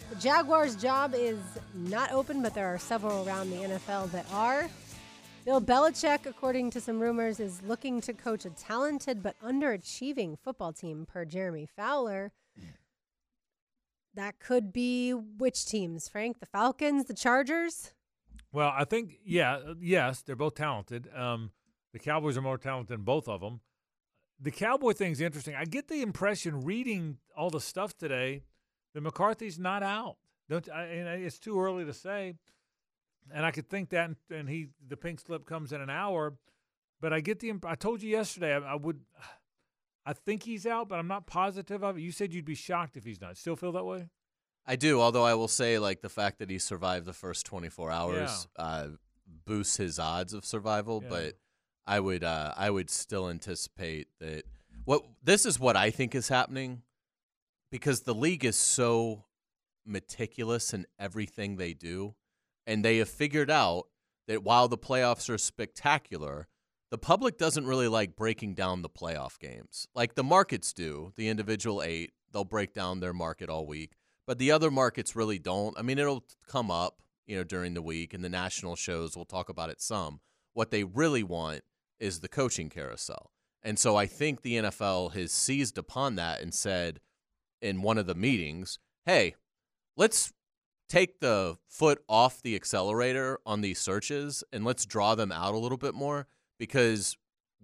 The Jaguars' job is not open, but there are several around the NFL that are. Bill Belichick, according to some rumors, is looking to coach a talented but underachieving football team, per Jeremy Fowler. That could be which teams, Frank? The Falcons, the Chargers? Well, I think yeah, uh, yes, they're both talented. Um, the Cowboys are more talented than both of them. The Cowboy thing's interesting. I get the impression reading all the stuff today that McCarthy's not out. Don't I, and it's too early to say, and I could think that, and, he the pink slip comes in an hour. But I get the I told you yesterday I, I would. I think he's out, but I'm not positive of it. You said you'd be shocked if he's not. Still feel that way? I do, although I will say, like the fact that he survived the first 24 hours uh, boosts his odds of survival. Yeah. But I would, uh, I would still anticipate that. What this is what I think is happening, because the league is so meticulous in everything they do, and they have figured out that while the playoffs are spectacular, the public doesn't really like breaking down the playoff games. Like the markets do, the individual eight, they'll break down their market all week but the other markets really don't. I mean, it'll come up, you know, during the week, and the national shows will talk about it some. What they really want is the coaching carousel, and so I think the NFL has seized upon that and said in one of the meetings, "Hey, let's take the foot off the accelerator on these searches and let's draw them out a little bit more because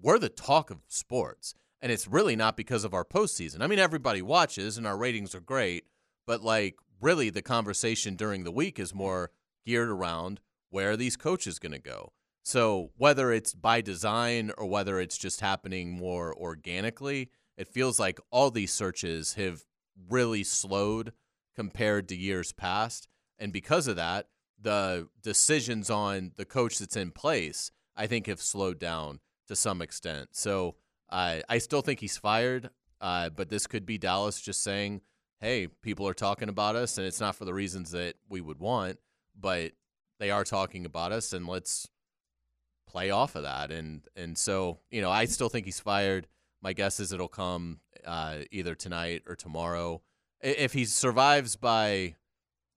we're the talk of sports." And it's really not because of our postseason. I mean, everybody watches and our ratings are great, but like really the conversation during the week is more geared around where are these coaches going to go so whether it's by design or whether it's just happening more organically it feels like all these searches have really slowed compared to years past and because of that the decisions on the coach that's in place i think have slowed down to some extent so uh, i still think he's fired uh, but this could be dallas just saying hey, people are talking about us, and it's not for the reasons that we would want, but they are talking about us, and let's play off of that. And and so you know, I still think he's fired. My guess is it'll come uh, either tonight or tomorrow. If he survives by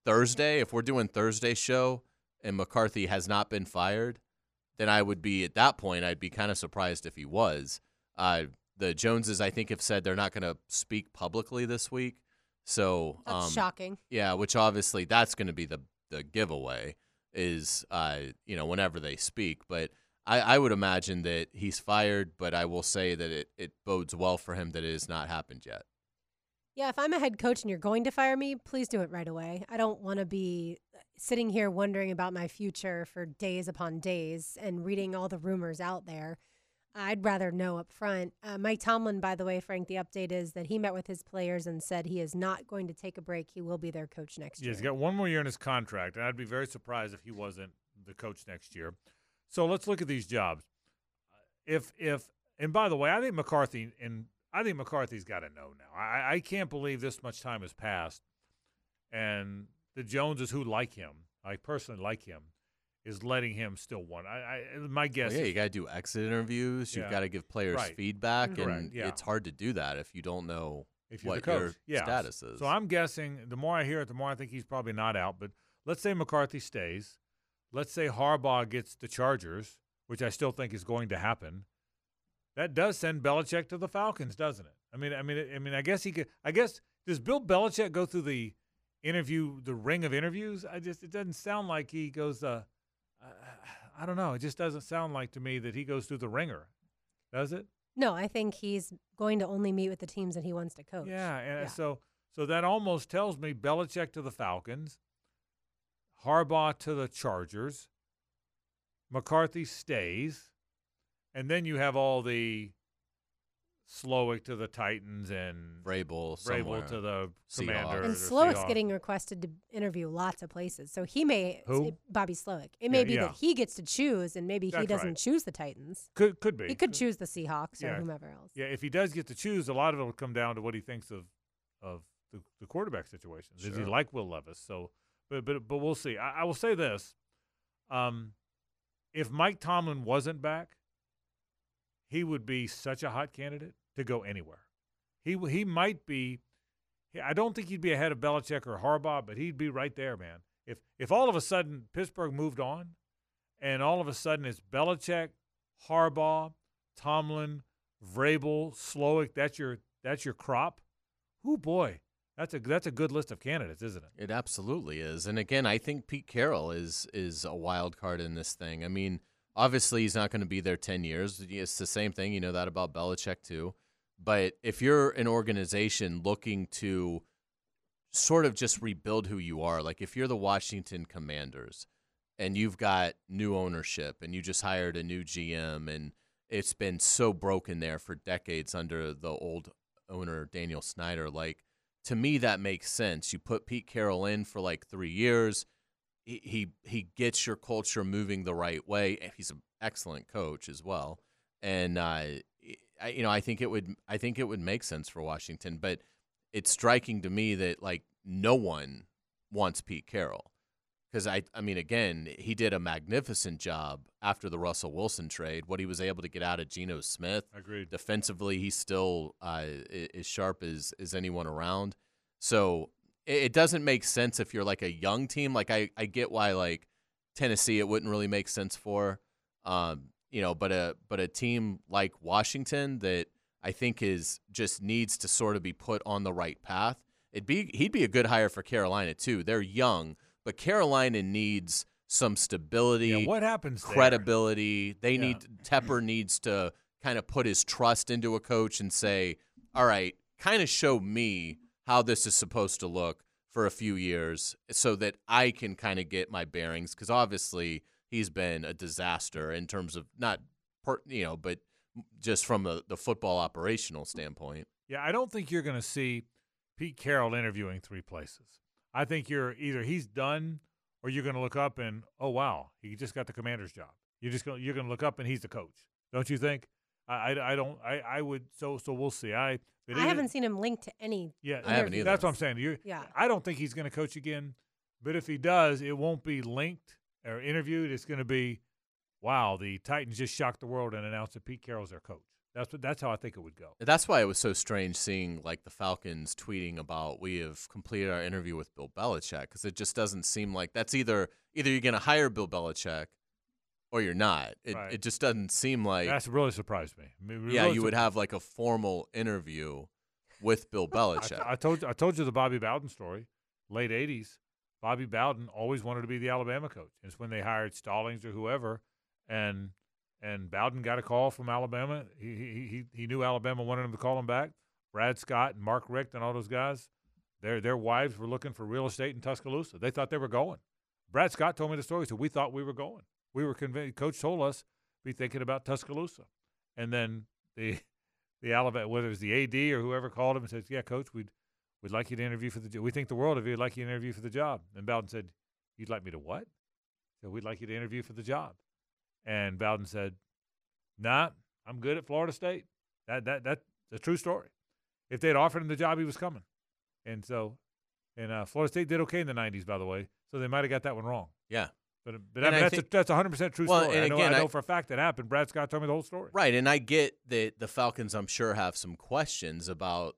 Thursday, if we're doing Thursday show and McCarthy has not been fired, then I would be at that point. I'd be kind of surprised if he was. Uh, the Joneses, I think, have said they're not going to speak publicly this week. So That's um, shocking. yeah, which obviously that's going to be the the giveaway is uh you know whenever they speak, but I, I would imagine that he's fired, but I will say that it, it bodes well for him that it has not happened yet. Yeah, if I'm a head coach and you're going to fire me, please do it right away. I don't want to be sitting here wondering about my future for days upon days and reading all the rumors out there. I'd rather know up front. Uh, Mike Tomlin, by the way, Frank, the update is that he met with his players and said he is not going to take a break. He will be their coach next Yeah, year. he's got one more year in his contract, and I'd be very surprised if he wasn't the coach next year. So let's look at these jobs. If if and by the way, I think McCarthy and I think McCarthy's got to know now. I, I can't believe this much time has passed, and the Joneses who like him, I personally like him, is letting him still want. I, I my guess. Well, yeah, you got to do exit interviews. You've got to give players Right. feedback, Correct, and yeah. it's hard to do that if you don't know if you're what the coach. your yeah. status is. So I'm guessing the more I hear it, the more I think he's probably not out. But let's say McCarthy stays. Let's say Harbaugh gets the Chargers, which I still think is going to happen. That does send Belichick to the Falcons, doesn't it? I mean, I mean, I mean, I guess he could. I guess does Bill Belichick go through the interview, the ring of interviews? I just it doesn't sound like he goes. Uh, I don't know. It just doesn't sound like to me that he goes through the ringer, does it? No, I think he's going to only meet with the teams that he wants to coach. Yeah, and Yeah. so so that almost tells me Belichick to the Falcons, Harbaugh to the Chargers, McCarthy stays, and then you have all the Slowik to the Titans and Vrabel, somewhere. Vrabel to the Seahawks. Commanders. And or Slowik's getting requested to interview lots of places. So he may, Who? it- Bobby Slowik. It may Yeah, be yeah. that he gets to choose and maybe he doesn't right. choose the Titans. could could be He could choose the Seahawks Yeah. or whomever else. Yeah, if he does get to choose, a lot of it will come down to what he thinks of of the, the quarterback situations. Does he Sure. like Will Levis? So, but but but we'll see. I, I will say this: um, if Mike Tomlin wasn't back, he would be such a hot candidate to go anywhere. He he might be. I don't think he'd be ahead of Belichick or Harbaugh, but he'd be right there, man. If if all of a sudden Pittsburgh moved on, and all of a sudden it's Belichick, Harbaugh, Tomlin, Vrabel, Slowik. That's your that's your crop. Oh boy, that's a that's a good list of candidates, isn't it? It absolutely is. And again, I think Pete Carroll is is a wild card in this thing. I mean, obviously he's not going to be there 10 years. It's the same thing, you know that about Belichick too. But if you're an organization looking to sort of just rebuild who you are, like if you're the Washington Commanders and you've got new ownership and you just hired a new GM and it's been so broken there for decades under the old owner Daniel Snyder, like to me that makes sense. You put Pete Carroll in for like three years. He he, he gets your culture moving the right way. and He's an excellent coach as well, and uh, I, you know I think it would I think it would make sense for Washington. But it's striking to me that like no one wants Pete Carroll because I I mean again he did a magnificent job after the Russell Wilson trade. What he was able to get out of Geno Smith Agreed. defensively he's still uh, i- as sharp as, as anyone around so it, it doesn't make sense if you're like a young team like I, I get why like tennessee it wouldn't really make sense for um, you know but a but a team like washington that i think is just needs to sort of be put on the right path it'd be he'd be a good hire for carolina too they're young but carolina needs some stability Yeah, what happens there? credibility. They Yeah. need Tepper needs to kind of put his trust into a coach and say, "All right, kind of show me how this is supposed to look for a few years so that I can kind of get my bearings because obviously he's been a disaster in terms of not per, you know, but just from the, the football operational standpoint. Yeah, I don't think you're going to see Pete Carroll interviewing three places. I think you're either he's done or you're going to look up and oh wow, he just got the commander's job. You're just going you're going to look up and he's the coach. Don't you think? I, I, I don't I, I would so so we'll see. I I either- haven't seen him linked to any. yeah I haven't either. That's what I'm saying. You Yeah. I don't think he's going to coach again. But if he does, it won't be linked or interviewed. It's going to be wow, the Titans just shocked the world and announced that Pete Carroll's their coach. That's what that's how I think it would go. That's why it was so strange seeing like the Falcons tweeting about we have completed our interview with Bill Belichick because it just doesn't seem like that's either either you're going to hire Bill Belichick or you're not. It Right. it just doesn't seem like That's really surprised me. I mean, it yeah you would have like a formal interview with Bill Belichick. I, I told I told you the Bobby Bowden story. Late '80s, Bobby Bowden always wanted to be the Alabama coach. It's when they hired Stallings or whoever, and and Bowden got a call from Alabama. He he he, he knew Alabama wanted him to call him back. Brad Scott and Mark Richt and all those guys, their their wives were looking for real estate in Tuscaloosa. They thought they were going. Brad Scott told me the story. He said we thought we were going. We were convinced. Coach told us be thinking about Tuscaloosa, and then the the Alabama, whether it was the AD or whoever called him and says, "Yeah, coach, we'd we'd like you to interview for the job. We think the world of you. We'd like you to interview for the job." And Bowden said, "You'd like me to what?" So we'd like you to interview for the job. And Bowden said, "Nah, I'm good at Florida State. That that that's a true story. If they'd offered him the job, he was coming." And so, and uh, Florida State did okay in the '90s, by the way. So they might have got that one wrong. yeah. But uh, but I mean, I that's think- a, that's 100 percent true Well, story. and I know, again, I know for a fact that happened. Brad Scott told me the whole story. Right, and I get that the Falcons, I'm sure, have some questions about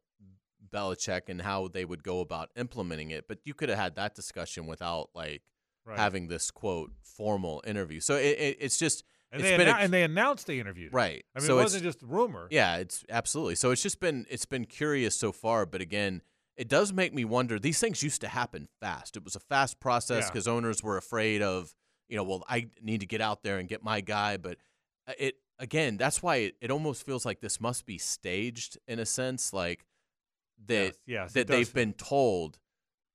Belichick and how they would go about implementing it. But you could have had that discussion without like Right. having this quote formal interview. So it, it, it's just and it's they been a- annou- and they announced the interview. right. I mean, so it wasn't just rumor. yeah, it's absolutely. So it's just been it's been curious so far, but again, it does make me wonder. These things used to happen fast. It was a fast process Yeah. because owners were afraid of you know, well, I need to get out there and get my guy, but uh, it again, that's why it, it almost feels like this must be staged in a sense, like that Yes, yes, that they've been told,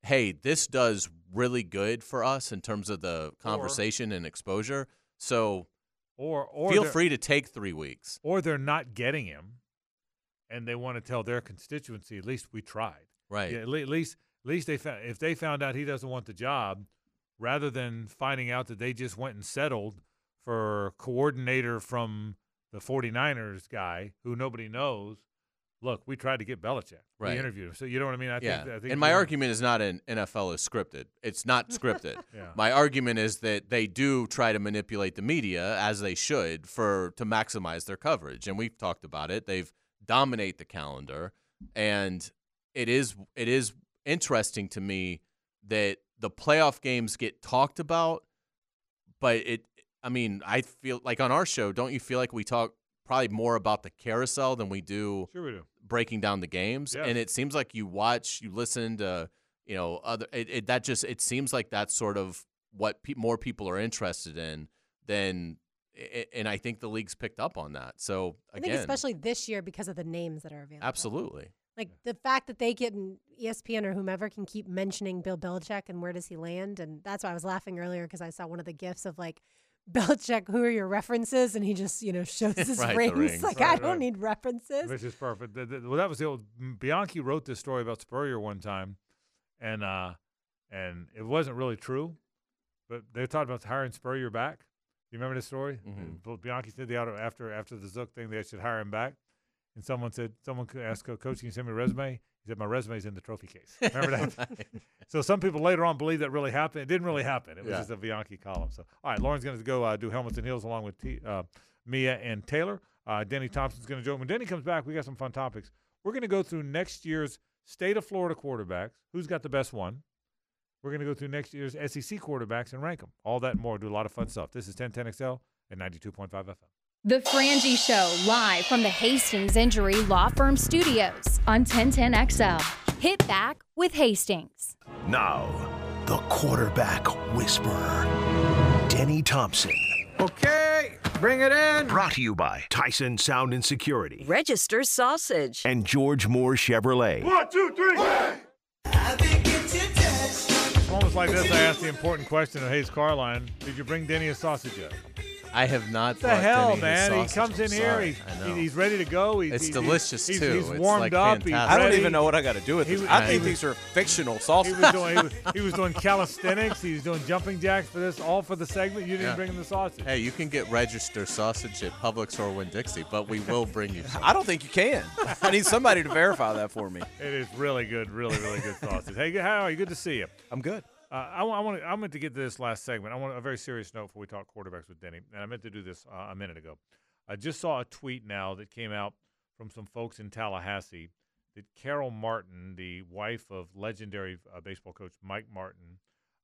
hey, this does really good for us in terms of the conversation and exposure. So Or or feel free to take three weeks. or they're not getting him, and they want to tell their constituency, at least we tried. Right. Yeah, at least at least they found if they found out he doesn't want the job, rather than finding out that they just went and settled for coordinator from the 49ers guy who nobody knows. Look, we tried to get Belichick. Right. We interviewed him. So you know what I mean? I yeah. think I think and my you- argument is not an NFL is scripted. It's not scripted. Yeah. My argument is that they do try to manipulate the media as they should for to maximize their coverage. And we've talked about it. They've dominate the calendar and it is it is interesting to me that the playoff games get talked about but it I mean, I feel like on our show, don't you feel like we talk probably more about the carousel than we do Sure we do. breaking down the games Yes. and it seems like you watch you listen to you know other it, it that just it seems like that's sort of what pe- more people are interested in than and I think the league's picked up on that. So I think especially this year because of the names that are available. absolutely. Like the fact that they get in ESPN or whomever can keep mentioning Bill Belichick and where does he land, and that's why I was laughing earlier because I saw one of the gifs of like Belichick, who are your references, and he just you know shows his Right, rings. rings. Like Right, I don't right. need references. Which is perfect. The- the- well, that was the old Bianchi wrote this story about Spurrier one time, and uh, and it wasn't really true, but they talked about hiring Spurrier back. You remember this story? Mhm. Bianchi said the auto after after the Zook thing they should hire him back, and someone said someone could ask "Co- coach, can you send me a resume? He said my resume's in the trophy case. Remember that? Right. So some people later on believe that really happened. It didn't really happen. It was Yeah. just a Bianchi column. So all right, Lauren's going to go uh, do helmets and heels along with T, uh, Mia and Taylor. Uh, Denny Thompson's going to join. When Denny comes back, we got some fun topics. We're going to go through next year's state of Florida quarterbacks. Who's got the best one? We're going to go through next year's SEC quarterbacks and rank them. All that and more. Do a lot of fun stuff. This is 1010XL and 92.5 FM. The Frangie Show, live from the Hastings Injury Law Firm Studios on 1010XL. Hit back with Hastings. Now, the quarterback whisperer, Denny Thompson. Okay, bring it in. Brought to you by Tyson Sound and Security Register sausage. and George Moore Chevrolet. One, two, three. Moments like this, I ask the important question of Hayes Carlyon Did you bring Denny a sausage yet? I have not. What the hell, Denny his man? He comes in here. sorry. He, I know. he- he's ready to go. He's, It's he's- delicious, he's, too. He's It's, warmed like, up. He's. I don't even know what I got to do with He this. was- I think was- these are fictional He sausages. was doing he was, he was doing calisthenics. He was doing jumping jacks for this, all for the segment. You didn't Yeah. bring him the sausage. Hey, you can get register sausage at Publix or Winn Dixie, but we will bring you. Some. I don't think you can. I need somebody to verify that for me. It is really good, really, really good sausage. Hey, how are you? Good to see you. I'm good. Uh, I, I want. I meant to get to this last segment. I want a very serious note before we talk quarterbacks with Denny, and I meant to do this uh, a minute ago. I just saw a tweet now that came out from some folks in Tallahassee that Carol Martin, the wife of legendary uh, baseball coach Mike Martin,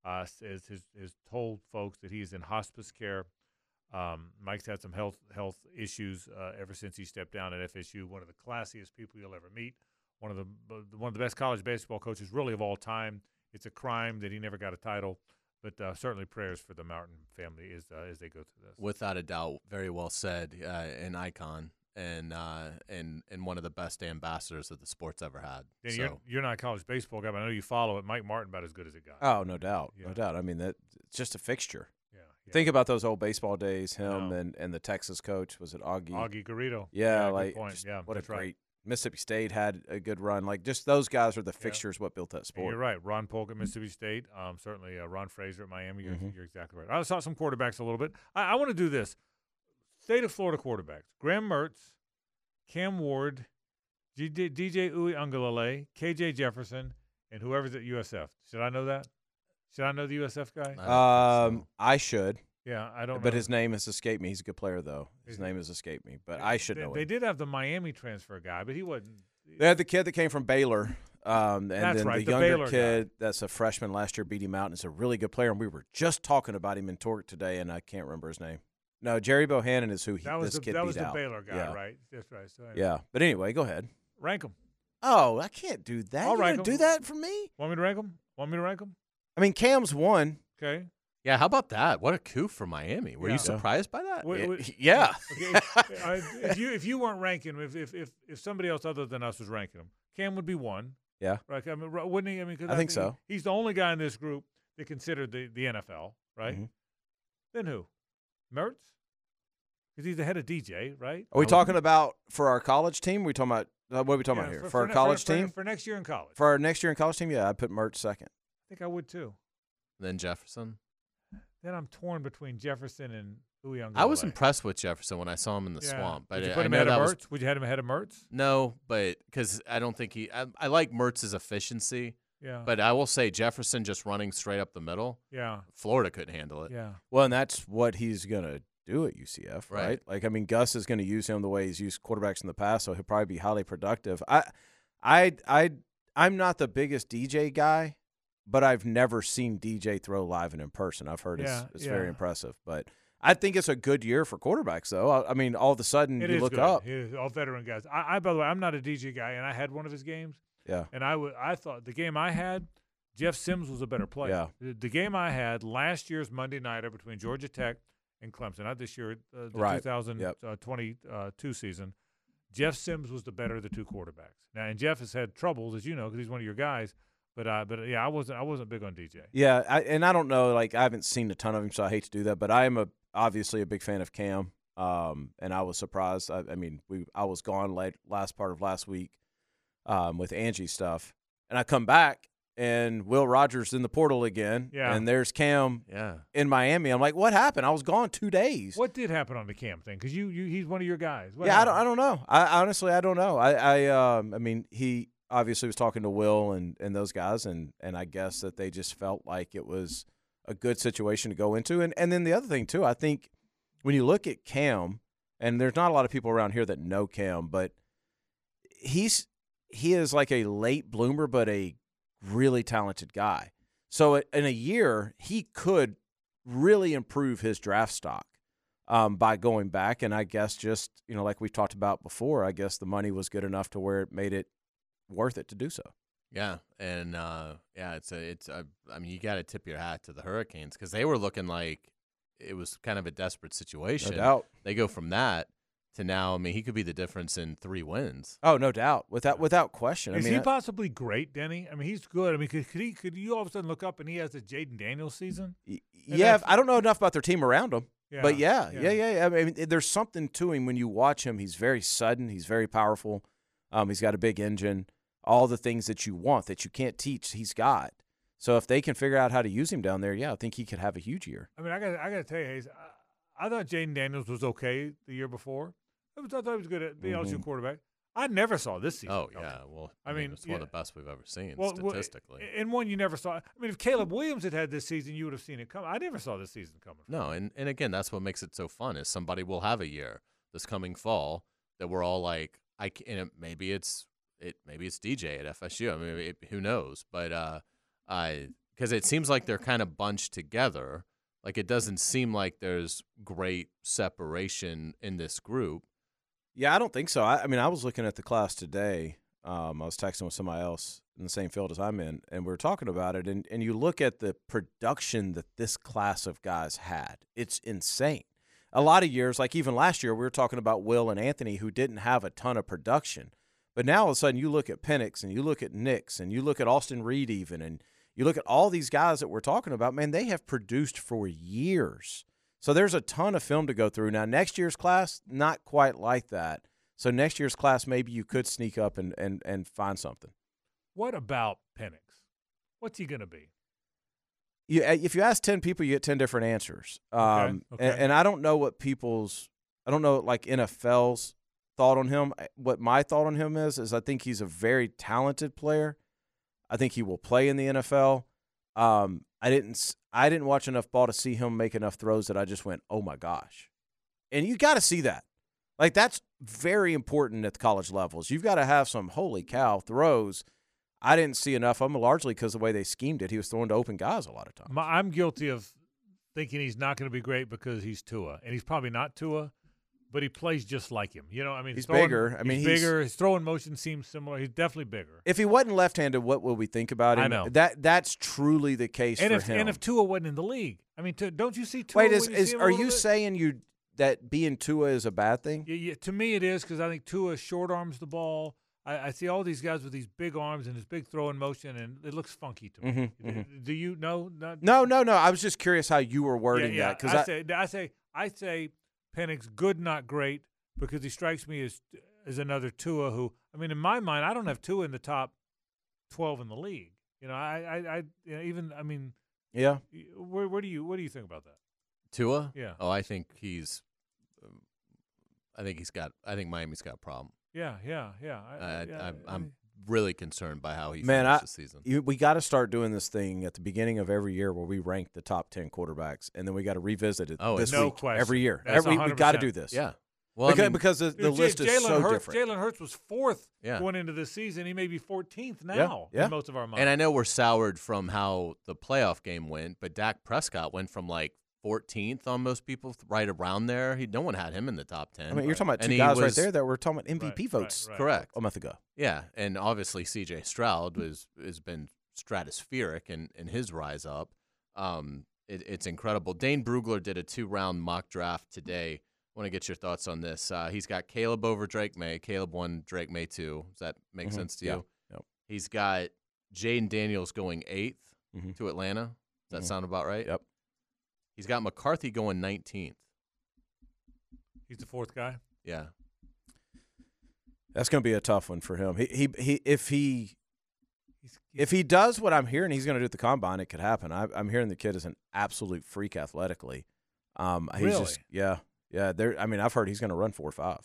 uh, says has, has told folks that he is in hospice care. Um, Mike's had some health health issues uh, ever since he stepped down at FSU. One of the classiest people you'll ever meet. One of the one of the best college baseball coaches, really of all time. It's a crime that he never got a title, but uh, certainly prayers for the Martin family as uh, as they go through this. Without a doubt, very well said. Uh, an icon and uh, and and one of the best ambassadors that the sport's ever had. Dan, so you're, you're not a college baseball guy, but I know you follow it. Mike Martin about as good as it got. Oh, no doubt, Yeah. no doubt. I mean, that it's just a fixture. yeah, yeah. Think about those old baseball days. Him and, and the Texas coach was it Augie? Augie Garrido. Yeah, good like point. just yeah, what a that's right. Great Mississippi State had a good run. Like just those guys are the Yeah. fixtures. What built that And sport? You're right. Ron Polk at Mississippi State. Um, certainly uh, Ron Fraser at Miami. You're, Mhm. you're exactly right. I saw some quarterbacks a little bit. I, I want to do this. State of Florida quarterbacks: Graham Mertz, Cam Ward, G- D- DJ Uiagalelei, KJ Jefferson, and whoever's at USF. Should I know that? Should I know the USF guy? I Um, so. I should, yeah, I don't. but know. his name has escaped me. He's a good player though. His name has escaped me, but I should they, know They him. did have the Miami transfer guy, but he wasn't. They had the kid that came from Baylor, um, and That's then right, the the younger Baylor guy. kid that's a freshman last year beat him out and is a really good player. And we were just talking about him in Torque today, and I can't remember his name. No, Gerry Bohanon is who he, That was this the kid that was the out. Baylor guy, yeah. right? That's right. So anyway. Yeah, but anyway, go ahead. rank them. Oh, I can't do that. I'll you rank do that for me? Want me to rank them? Want me to rank them? I mean, Cam's one. Okay. Yeah, how about that? What a coup for Miami. Were Yeah. you surprised by that? Wait, Y- wait. yeah. Okay, uh, if you if you weren't ranking, if, if if if somebody else other than us was ranking them, Cam would be one. Yeah. Right. I mean, wouldn't he? I mean, 'cause I think he- so. He's the only guy in this group that considered the the NFL. Right. Mhm. Then who? Mertz. Because he's the head of DJ, right? Are we talking about for our college team? we talking about uh, what are we talking Yeah, about here? for, For, our ne- college for, team? for next year in college. For our next year in college team, yeah, I'd put Mertz second. I think I would too. And then Jefferson. Then I'm torn between Jefferson and Uwe I was impressed with Jefferson when I saw him in the Yeah. swamp. But Would you I, put I him ahead that of was Mertz? Would you have him ahead of Mertz? no, but because I don't think he. I, I like Mertz's efficiency, Yeah. but I will say Jefferson just running straight up the middle. yeah. Florida couldn't handle it. Yeah. Well, and that's what he's going to do at UCF, right? Right. Like, I mean, Gus is going to use him the way he's used quarterbacks in the past, so he'll probably be highly productive. I, I, I, I'm not the biggest DJ guy, but I've never seen DJ throw live and in person. I've heard Yeah, it's, it's very impressive, but I think it's a good year for quarterbacks, though. I, I mean, all of a sudden It you look good. up, all veteran guys. I, I, by the way, I'm not a DJ guy, and I had one of his games, yeah, and I would, I thought the game I had, Jeff Sims was a better player. Yeah. The, the game I had last year's Monday nighter between Georgia Tech and Clemson, not this year, uh, the Right. 2022 season. Jeff Sims was the better of the two quarterbacks. Now, and Jeff has had troubles, as you know, because he's one of your guys. But, uh, but yeah, I wasn't, I wasn't big on DJ. yeah. I, and I don't know, like I haven't seen a ton of him, so I hate to do that, but I am a obviously a big fan of Cam. Um, and I was surprised. I, I mean, we I was gone late last part of last week, um, with Angie stuff, and I come back and Will Rogers in the portal again, Yeah. and there's Cam Yeah. in Miami. I'm like, what happened? I was gone two days. What did happen on the Cam thing? Because you, you, he's one of your guys. What yeah, I don't, I don't know. I honestly, I don't know. I, I, um, I mean, he obviously was talking to Will and, and those guys, and, and I guess that they just felt like it was a good situation to go into. And, and then the other thing too, I think when you look at Cam, and there's not a lot of people around here that know Cam, but he's he is like a late bloomer, but a really talented guy. So in a year, he could really improve his draft stock um, by going back. And I guess just, you know, like we've talked about before, I guess the money was good enough to where it made it worth it to do so. Yeah, and uh, yeah, it's a, it's a, I mean, you got to tip your hat to the Hurricanes because they were looking like it was kind of a desperate situation. No doubt. They go from that to now. I mean, he could be the difference in three wins. Oh, no doubt. Without without question. Is I mean, he I- possibly great, Denny? I mean, he's good. I mean, could, could he? Could you all of a sudden look up and he has a Jayden Daniels season? and yeah, that's- I don't know enough about their team around him. Yeah, But yeah, yeah. yeah, yeah, yeah. I mean, there's something to him when you watch him. He's very sudden. He's very powerful. Um, he's got a big engine. All the things that you want that you can't teach, he's got. So if they can figure out how to use him down there, yeah, I think he could have a huge year. I mean, I got I got to tell you, Hayes, I, I thought Jayden Daniels was okay the year before. I, was, I thought he was good at the LSU Mhm. quarterback. I never saw this season. Oh coming. yeah, well, I I mean, mean, it's one of the best we've ever seen Well, well, statistically. and one you never saw. I mean, if Caleb Williams had had this season, you would have seen it come. I never saw this season coming. No, and, and again, that's what makes it so fun is somebody will have a year this coming fall that we're all like, I can, and it, maybe it's it maybe it's DJ at FSU. I mean, it, who knows? But uh, I because it seems like they're kind of bunched together. Like it doesn't seem like there's great separation in this group. Yeah, I don't think so. I, I mean, I was looking at the class today. Um, I was texting with somebody else in the same field as I'm in, and we were talking about it. And, and you look at the production that this class of guys had, it's insane. A lot of years, like even last year, we were talking about Will and Anthony, who didn't have a ton of production. But now all of a sudden, you look at Penix and you look at Nix and you look at Austin Reed, even, and you look at all these guys that we're talking about, man, they have produced for years. So there's a ton of film to go through. Now, next year's class, not quite like that. So next year's class, maybe you could sneak up and, and, and find something. What about Penix? What's he going to be? You, uh, if you ask 10 people, you get 10 different answers. Um, okay. And, and I don't know what people's, I don't know like NFL's thought on him. Uh, What my thought on him is, is I think he's a very talented player. I think he will play in the NFL. Um, I didn't, I didn't watch enough ball to see him make enough throws that I just went, oh my gosh. And you got to see that. Like that's very important at the college levels. You've got to have some holy cow throws. I didn't see enough of them largely because the way they schemed it. He was throwing to open guys a lot of times. I'm guilty of thinking he's not going to be great because he's Tua, and he's probably not Tua, but he plays just like him. You know, I mean, He's throwing- bigger. I mean, he's he's- bigger. His throwing motion seems similar. He's definitely bigger. If he wasn't left-handed, what would we think about him? I know. that that's truly the case And for if him. and if Tua wasn't in the league, I mean, to, don't you see Tua? Wait, is, is see him a are you bit? saying you that being Tua is a bad thing? Yeah, yeah, to me, it is because I think Tua short arms the ball. I, I see all these guys with these big arms and this big throwing motion, and it looks funky to me. Mhm, Do- mhm. Do you know? Not, No, no, no. I was just curious how you were yeah, wording yeah. that because I, I, say, I say, I say, Penix good, not great, because he strikes me as as another Tua who. I mean, in my mind, I don't have Tua in the top twelve in the league. You know, I, I, I you know, even, I mean, yeah. where, where do you, what do you think about that? Tua? Yeah. Oh, I think he's. um, I think he's got. I think Miami's got a problem. Yeah, yeah, yeah. I, I, yeah, I'm, I- I'm really concerned by how he Man, finished I- the season. You, we got to start doing this thing at the beginning of every year where we rank the top ten quarterbacks, and then we got to revisit it Oh, this no week question. every year. That's every we got to do this. yeah. Well, I because, mean, because the, the Dude, J- list is Jalen so Hurts, different. Jalen Hurts was fourth Yeah. going into this season. He may be 14th Yeah, now yeah. in most of our minds. and I know we're soured from how the playoff game went, but Dak Prescott went from like 14th on most people, right around there. He no one had him in the top 10. I mean, you're talking about two he guys right there that were talking about MVP Right, right, votes right. Correct. a month ago. Yeah, and obviously C.J. Stroud was has been stratospheric in, in his rise up. Um, it, it's incredible. Dane Brugler did a two round mock draft today. I Want to get your thoughts on this? Uh, he's got Caleb over Drake Maye. Caleb one, Drake Maye two. Does that make Mhm. sense to Yeah. you? Yep. He's got Jayden Daniels going 8th Mhm. to Atlanta. Does that Mhm. sound about right? Yep. He's got McCarthy going 19th. He's the fourth guy. Yeah. That's going to be a tough one for him. He, he, he, if he, He's, if he does what I'm hearing he's going to do at the combine, it could happen. I, I'm hearing the kid is an absolute freak athletically. Um, he's Really? just, yeah, yeah. There, I mean, I've heard he's going to run four or five.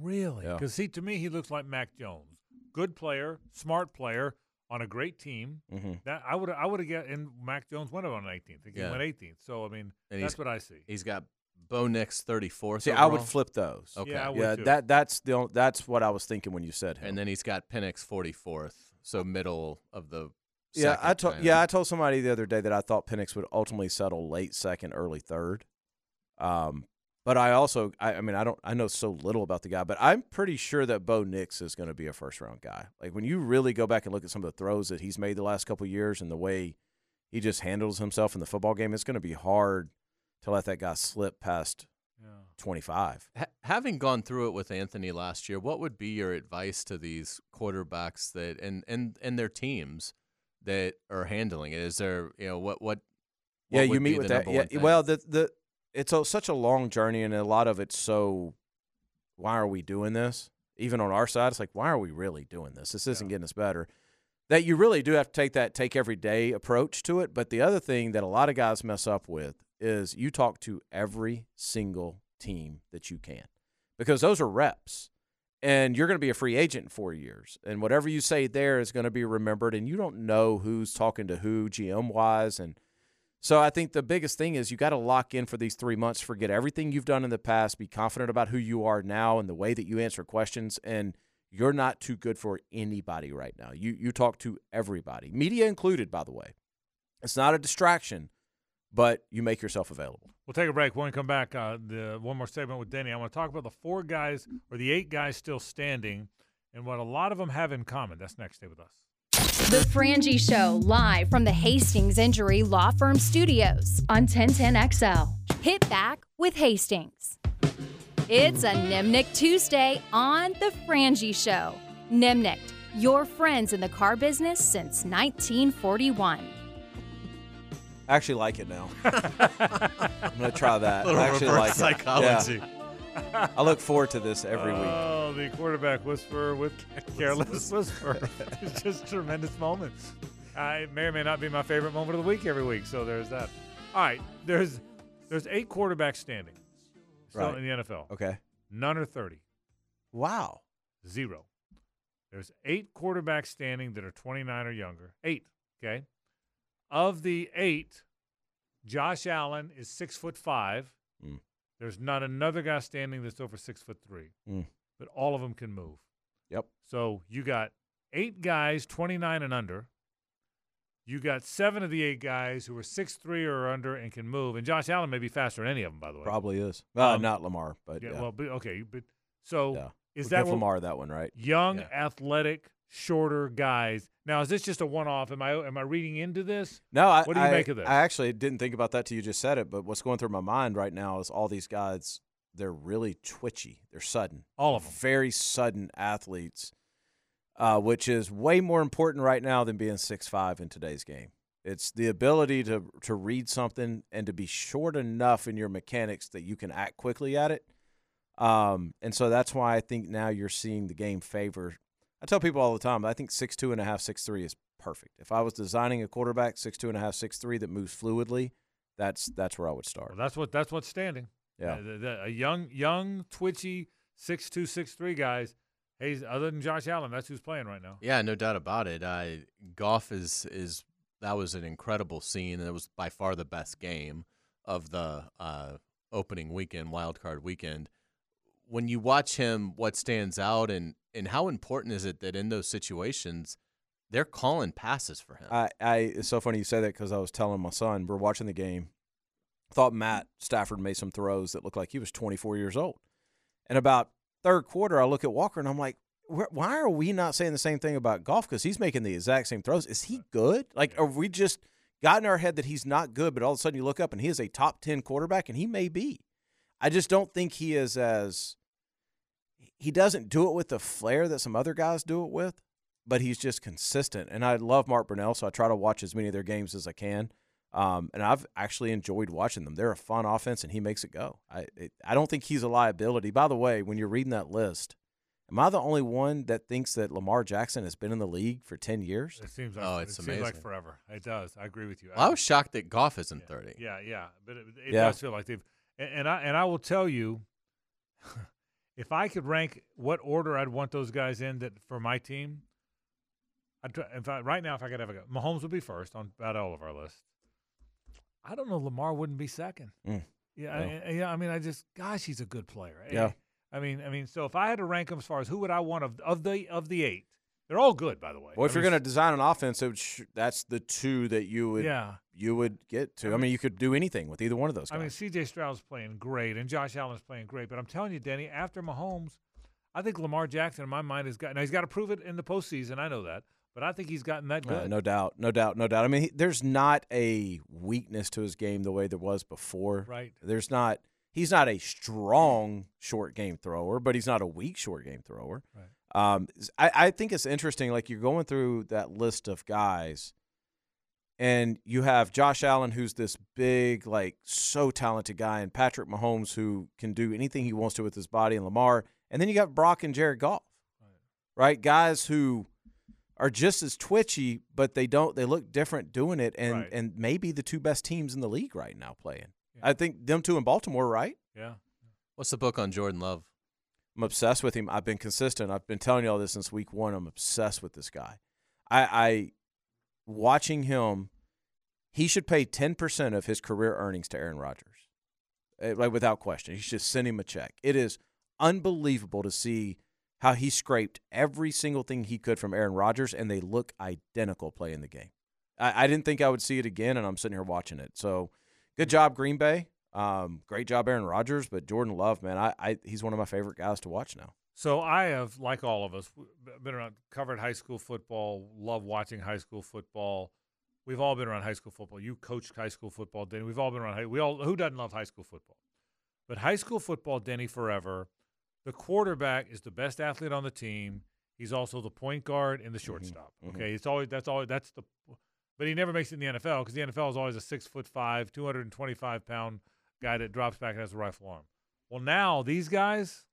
really? Yeah. Because he to me he looks like Mac Jones. Good player, smart player on a great team. Mm-hmm. That I would I would have get and Mac Jones went on 18th. I think Yeah. he went 18th. So I mean And that's what I see. He's got Bo Nix 34th. See, I would flip those. Okay. Yeah, I would yeah, too. that that's the only- that's what I was thinking when you said him. And then he's got Penix 44th, so middle of the. yeah, I told yeah I told somebody the other day that I thought Penix would ultimately settle late second, early third. Um, but I also I, I mean I don't I know so little about the guy, but I'm pretty sure that Bo Nix is going to be a first round guy. Like when you really go back and look at some of the throws that he's made the last couple of years and the way he just handles himself in the football game, it's going to be hard to let that guy slip past Yeah. 25. Ha- having gone through it with Anthony last year, what would be your advice to these quarterbacks that and and and their teams that are handling it? Is there you know what what? what yeah, you would meet be with that. Yeah, thing? well, the the it's a, such a long journey, and a lot of it's so. Why are we doing this? Even on our side, it's like, why are we really doing this? This isn't getting us better. That you really do have to take that take every day approach to it. But the other thing that a lot of guys mess up with is you talk to every single team that you can, because those are reps. and you're going to be a free agent in four years. And whatever you say there is going to be remembered, and you don't know who's talking to who GM wise. And so I think the biggest thing is you got to lock in for these three months, forget everything you've done in the past, be confident about who you are now and the way that you answer questions. And you're not too good for anybody right now. You you talk to everybody, media included, by the way. It's not a distraction, but you make yourself available. We'll take a break. When we come back, uh, the one more segment with Denny. I want to talk about the four guys or the eight guys still standing and what a lot of them have in common. That's next. Stay with us. The Frangie Show, live from the Hastings Injury Law Firm Studios on 1010XL. Hit back with Hastings. It's a Nimnicht Tuesday on The Frangie Show. Nimnicht, your friends in the car business since 1941. I actually like it now. I'm gonna try that. Little I actually reverse like it. psychology. Yeah. I look forward to this every week. Oh, the quarterback whisperer with careless whisper. it's just tremendous moments. Uh, it may or may not be my favorite moment of the week every week. So there's that. All right, there's there's eight quarterbacks standing still Right. in the NFL. Okay. None are 30. Wow. Zero. There's eight quarterbacks standing that are 29 or younger. Eight. Okay. Of the eight, Josh Allen is six foot five. There's not another guy standing that's over six foot three, Mm. but all of them can move. Yep. So you got eight guys, 29 and under. You got seven of the eight guys who are six three or under and can move. And Josh Allen may be faster than any of them, by the way. Probably is. Uh, Um, not Lamar, but yeah. Yeah, well, but, okay, but so yeah. is We'll that Lamar that one right? young, Yeah. athletic, shorter guys? Now, is this just a one-off? Am I am I reading into this? No, I, What do you I- make of this? I actually didn't think about that till you just said it. But what's going through my mind right now is all these guys. They're really twitchy. They're sudden. All of them. Very sudden athletes, uh, which is way more important right now than being six five in today's game. It's the ability to to read something and to be short enough in your mechanics that you can act quickly at it. Um, and so that's why I think now you're seeing the game favor. I tell people all the time, I think six two and a half, six three is perfect. If I was designing a quarterback six two and a half, six three that moves fluidly, that's that's where I would start. Well, that's what that's what's standing. Yeah. Uh, the- the- a young, young, twitchy, six two, six three guys. Hey, other than Josh Allen, that's who's playing right now. Yeah, no doubt about it. I Goff is is that was an incredible scene, and it was by far the best game of the uh, opening weekend, wild card weekend. When you watch him, what stands out, and and how important is it that in those situations they're calling passes for him? I, I it's so funny you say that because I was telling my son we're watching the game. Thought Matt Stafford made some throws that looked like he was 24 years old, and about third quarter I look at Walker and I'm like, why are we not saying the same thing about Goff? Because he's making the exact same throws. Is he good? Like, are we just got in our head that he's not good? But all of a sudden you look up and he is a top 10 quarterback, and he may be. I just don't think he is as he doesn't do it with the flair that some other guys do it with but he's just consistent. And I love Mark Brunell, so I try to watch as many of their games as I can. Um, and I've actually enjoyed watching them. They're a fun offense, and he makes it go. I it, I don't think he's a liability. By the way, when you're reading that list, am I the only one that thinks that Lamar Jackson has been in the league for ten years? It seems like Oh, it's it seems like forever. It does. I agree with you. Well, I was shocked that Goff isn't yeah, thirty. Yeah, yeah, but it, it Yeah. does feel like they've. And, and I and I will tell you, if I could rank what order I'd want those guys in that for my team, I'd try, if I, right now if I could have a go, Mahomes would be first on about all of our lists. I don't know. Lamar wouldn't be second. Mm. Yeah, No. I, I- yeah. I mean, I just, gosh, he's a good player. Eh, Yeah. I mean, I mean, so if I had to rank them as far as who would I want of of the of the eight, they're all good, by the way. Well, if I you're mean, going to design an offense, it sh- that's the two that you would yeah. you would get to. I I mean, mean- you could do anything with either one of those guys. I mean, C.J. Stroud's playing great, and Josh Allen's playing great. But I'm telling you, Denny, after Mahomes, I think Lamar Jackson, in my mind, has got. Now he's got to prove it in the postseason. I know that, but I think he's gotten that Uh, good. no doubt, no doubt, no doubt. I mean, he, there's not a weakness to his game the way there was before. Right. There's not. He's not a strong short game thrower, but he's not a weak short game thrower. Right. Um, I, I think it's interesting. Like you're going through that list of guys, and you have Josh Allen, who's this big, like so talented guy, and Patrick Mahomes, who can do anything he wants to with his body, and Lamar, and then you got Brock and Jared Goff, right? Guys who are just as twitchy, but they don't. They look different doing it, and Right. and maybe the two best teams in the league right now playing. Yeah. I think them two in Baltimore, right? Yeah. What's the book on Jordan Love? I'm obsessed with him. I've been consistent. I've been telling you all this since week one. I'm obsessed with this guy. I, I watching him. He should pay ten percent of his career earnings to Aaron Rodgers, Eh, like without question. He should send him a check. It is unbelievable to see how he scraped every single thing he could from Aaron Rodgers, and they look identical playing the game. I, I didn't think I would see it again, and I'm sitting here watching it. So, good job, Green Bay. Um, great job, Aaron Rodgers. But Jordan Love, man, I, I he's one of my favorite guys to watch now. So I have, like all of us, been around, covered high school football. Love watching high school football. We've all been around high school football. You coached high school football, Denny. We've all been around. High, we all who doesn't love high school football? But high school football, Denny, forever. The quarterback is the best athlete on the team. He's also the point guard and the shortstop. mhm. Okay, it's always that's always that's the. But he never makes it in the NFL because the NFL is always a six foot five, two hundred and twenty five pound guy that drops back and has a rifle arm. Well, now these guys,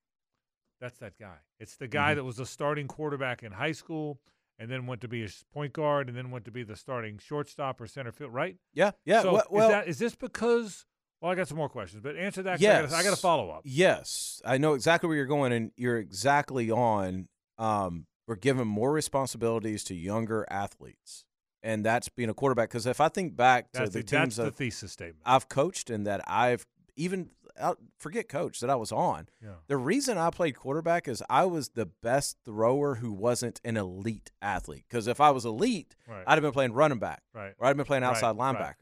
that's that guy. It's the guy Mhm. that was the starting quarterback in high school and then went to be a point guard and then went to be the starting shortstop or center field, right? Yeah, yeah. So well, well is, that, is this because? Well, I got some more questions, but answer that. 'cause I gotta- I got a follow up. Yes, I know exactly where you're going, and you're exactly on. Um, we're giving more responsibilities to younger athletes, and that's being a quarterback. Because if I think back to That's the the, that's teams the that thesis statement. I've coached and that I've even uh, forget coach that I was on. Yeah. The reason I played quarterback is I was the best thrower who wasn't an elite athlete. Because if I was elite, Right. I'd have been playing running back, Right. or I'd have been playing outside right. linebacker. Back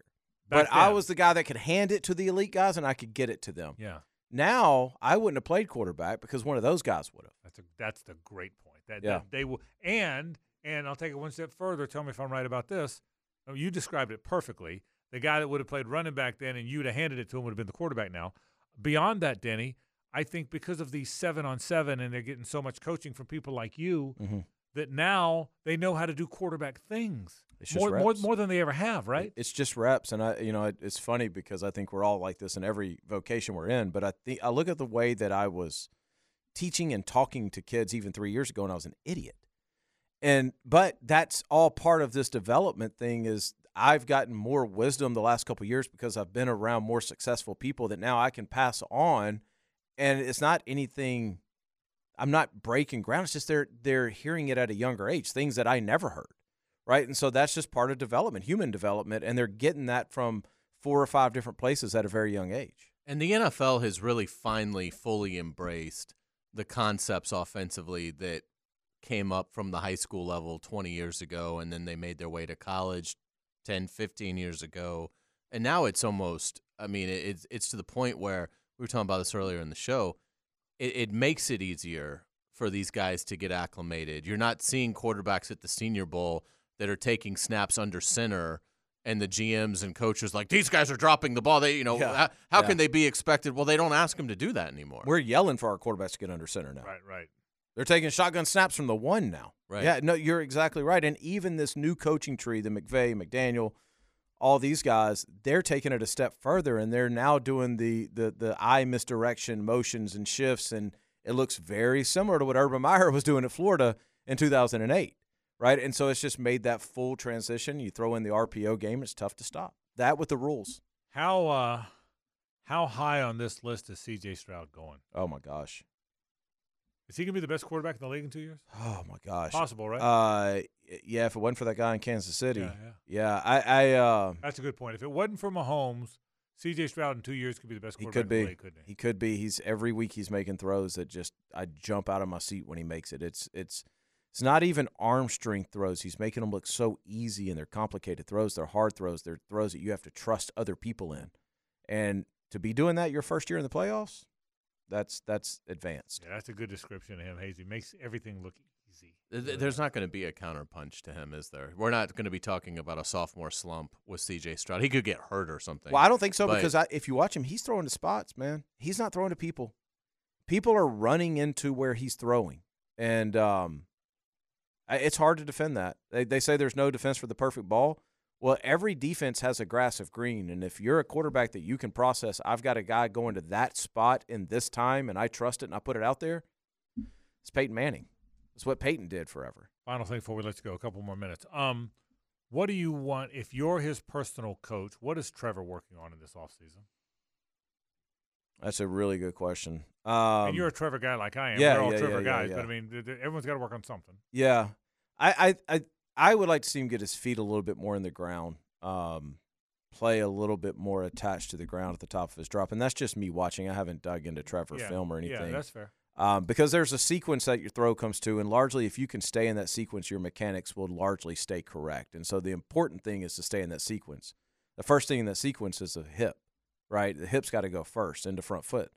But I was the guy that could hand it to the elite guys and I could get it to them. Yeah. Now I wouldn't have played quarterback because one of those guys would have. That's a that's the great point. That, Yeah. that they will and and I'll take it one step further. Tell me if I'm right about this. You described it perfectly. The guy that would have played running back then and you'd have handed it to him would have been the quarterback now. Beyond that, Denny, I think because of these seven on seven and they're getting so much coaching from people like you Mhm. that now they know how to do quarterback things more, more more than they ever have, right? It's just reps, and I, you know, it, it's funny because I think we're all like this in every vocation we're in. But I think I look at the way that I was teaching and talking to kids even three years ago, and I was an idiot. And but that's all part of this development thing. Is I've gotten more wisdom the last couple years because I've been around more successful people that now I can pass on, and it's not anything. I'm not breaking ground. It's just they're they're hearing it at a younger age, things that I never heard right? And so that's just part of development, human development, and they're getting that from four or five different places at a very young age. And the NFL has really finally fully embraced the concepts offensively that came up from the high school level 20 years ago and then they made their way to college 10, 15 years ago. And now it's almost I mean it's it's to the point where we were talking about this earlier in the show. It, it makes it easier for these guys to get acclimated. You're not seeing quarterbacks at the Senior Bowl that are taking snaps under center and the GMs and coaches like these guys are dropping the ball. They, you know, Yeah. how, how Yeah. can they be expected? Well, they don't ask them to do that anymore. We're yelling for our quarterbacks to get under center now. right, right. They're taking shotgun snaps from the one now. Right. Yeah, no, you're exactly right. And even this new coaching tree, the McVay, McDaniel, all these guys, they're taking it a step further and they're now doing the the the eye misdirection motions and shifts and it looks very similar to what Urban Meyer was doing at Florida in 2008. Right? And so it's just made that full transition. You throw in the RPO game, it's tough to stop. That with the rules. How uh how high on this list is CJ Stroud going? Oh my gosh. Is he gonna be the best quarterback in the league in two years? Oh my gosh. Possible, right? Uh, yeah. If it wasn't for that guy in Kansas City, Yeah, yeah, yeah. I, I, uh, That's a good point. If it wasn't for Mahomes, CJ Stroud in two years could be the best he quarterback could in the be. league, couldn't he? He could be. He's every week he's making throws that just I jump out of my seat when he makes it. It's it's it's not even arm strength throws. He's making them look so easy and they're complicated throws. They're hard throws. They're throws that you have to trust other people in. And to be doing that your first year in the playoffs, that's that's advanced. Yeah, that's a good description of him, Hazy. Makes everything look easy. Th- th- There's not going to be a counterpunch to him, is there? We're not going to be talking about a sophomore slump with CJ Stroud. He could get hurt or something. Well, I don't think so But- because I, if you watch him, he's throwing to spots, man. He's not throwing to people. People are running into where he's throwing, and um, it's hard to defend that. They they say there's no defense for the perfect ball. Well, every defense has a grass of green, and if you're a quarterback that you can process, I've got a guy going to that spot in this time, and I trust it, and I put it out there. It's Peyton Manning. It's what Peyton did forever. Final thing before we let you go, a couple more minutes. Um, what do you want if you're his personal coach? What is Trevor working on in this offseason? That's a really good question. Um, and you're a Trevor guy like I am. yeah, We're all yeah, Trevor yeah, yeah, guys, yeah. but I mean, everyone's got to work on something. Yeah, I, I, I, I would like to see him get his feet a little bit more in the ground, um, play a little bit more attached to the ground at the top of his drop, and that's just me watching. I haven't dug into Trevor yeah. film or anything. Yeah, that's fair. um, because there's a sequence that your throw comes to, and largely, if you can stay in that sequence, your mechanics will largely stay correct. And so, the important thing is to stay in that sequence. The first thing in that sequence is the hip, right? The hip's got to go first into front foot.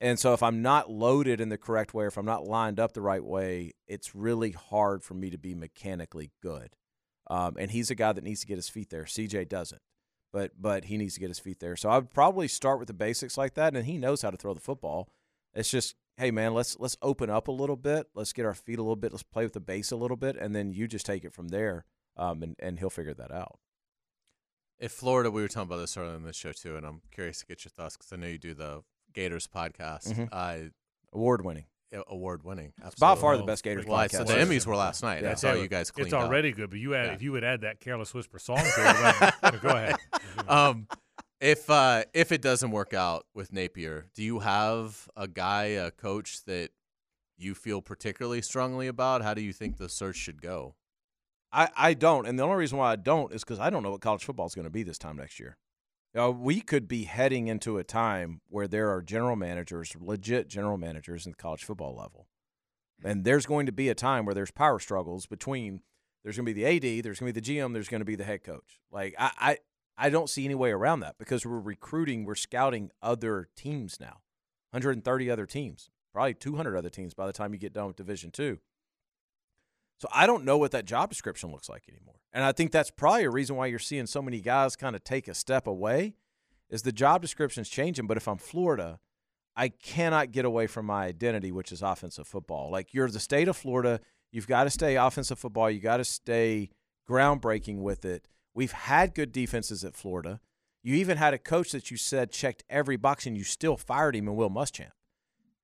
And so, if I'm not loaded in the correct way, or if I'm not lined up the right way, it's really hard for me to be mechanically good. Um, and he's a guy that needs to get his feet there. CJ doesn't, but but he needs to get his feet there. So I would probably start with the basics like that, and he knows how to throw the football. It's just, hey man, let's let's open up a little bit. Let's get our feet a little bit. Let's play with the base a little bit, and then you just take it from there. Um, and and he'll figure that out. If Florida, we were talking about this earlier in the show too, and I'm curious to get your thoughts because I know you do the Gators podcast. Mhm. Uh, Award winning. award winning. It's by far the best Gators Well, podcast. said the Well, Emmys were last night. Yeah. I saw you guys cleaned It's up. already good, but you add Yeah. if you would add that "Careless Whisper" song to it, then- go ahead. um, if uh, if it doesn't work out with Napier, do you have a guy, a coach that you feel particularly strongly about? How do you think the search should go? I, I don't, and the only reason why I don't is because I don't know what college football is going to be this time next year. Know, we could be heading into a time where there are general managers, legit general managers in the college football level, and there's going to be a time where there's power struggles between. There's going to be the AD, there's going to be the GM, there's going to be the head coach. Like I, I, I don't see any way around that because we're recruiting, we're scouting other teams now, 130 other teams, probably 200 other teams by the time you get done with Division Two. So I don't know what that job description looks like anymore. And I think that's probably a reason why you're seeing so many guys kind of take a step away is the job description's changing, but if I'm Florida, I cannot get away from my identity, which is offensive football. Like you're the state of Florida, you've got to stay offensive football, you got to stay groundbreaking with it. We've had good defenses at Florida. You even had a coach that you said checked every box and you still fired him in Will Muschamp.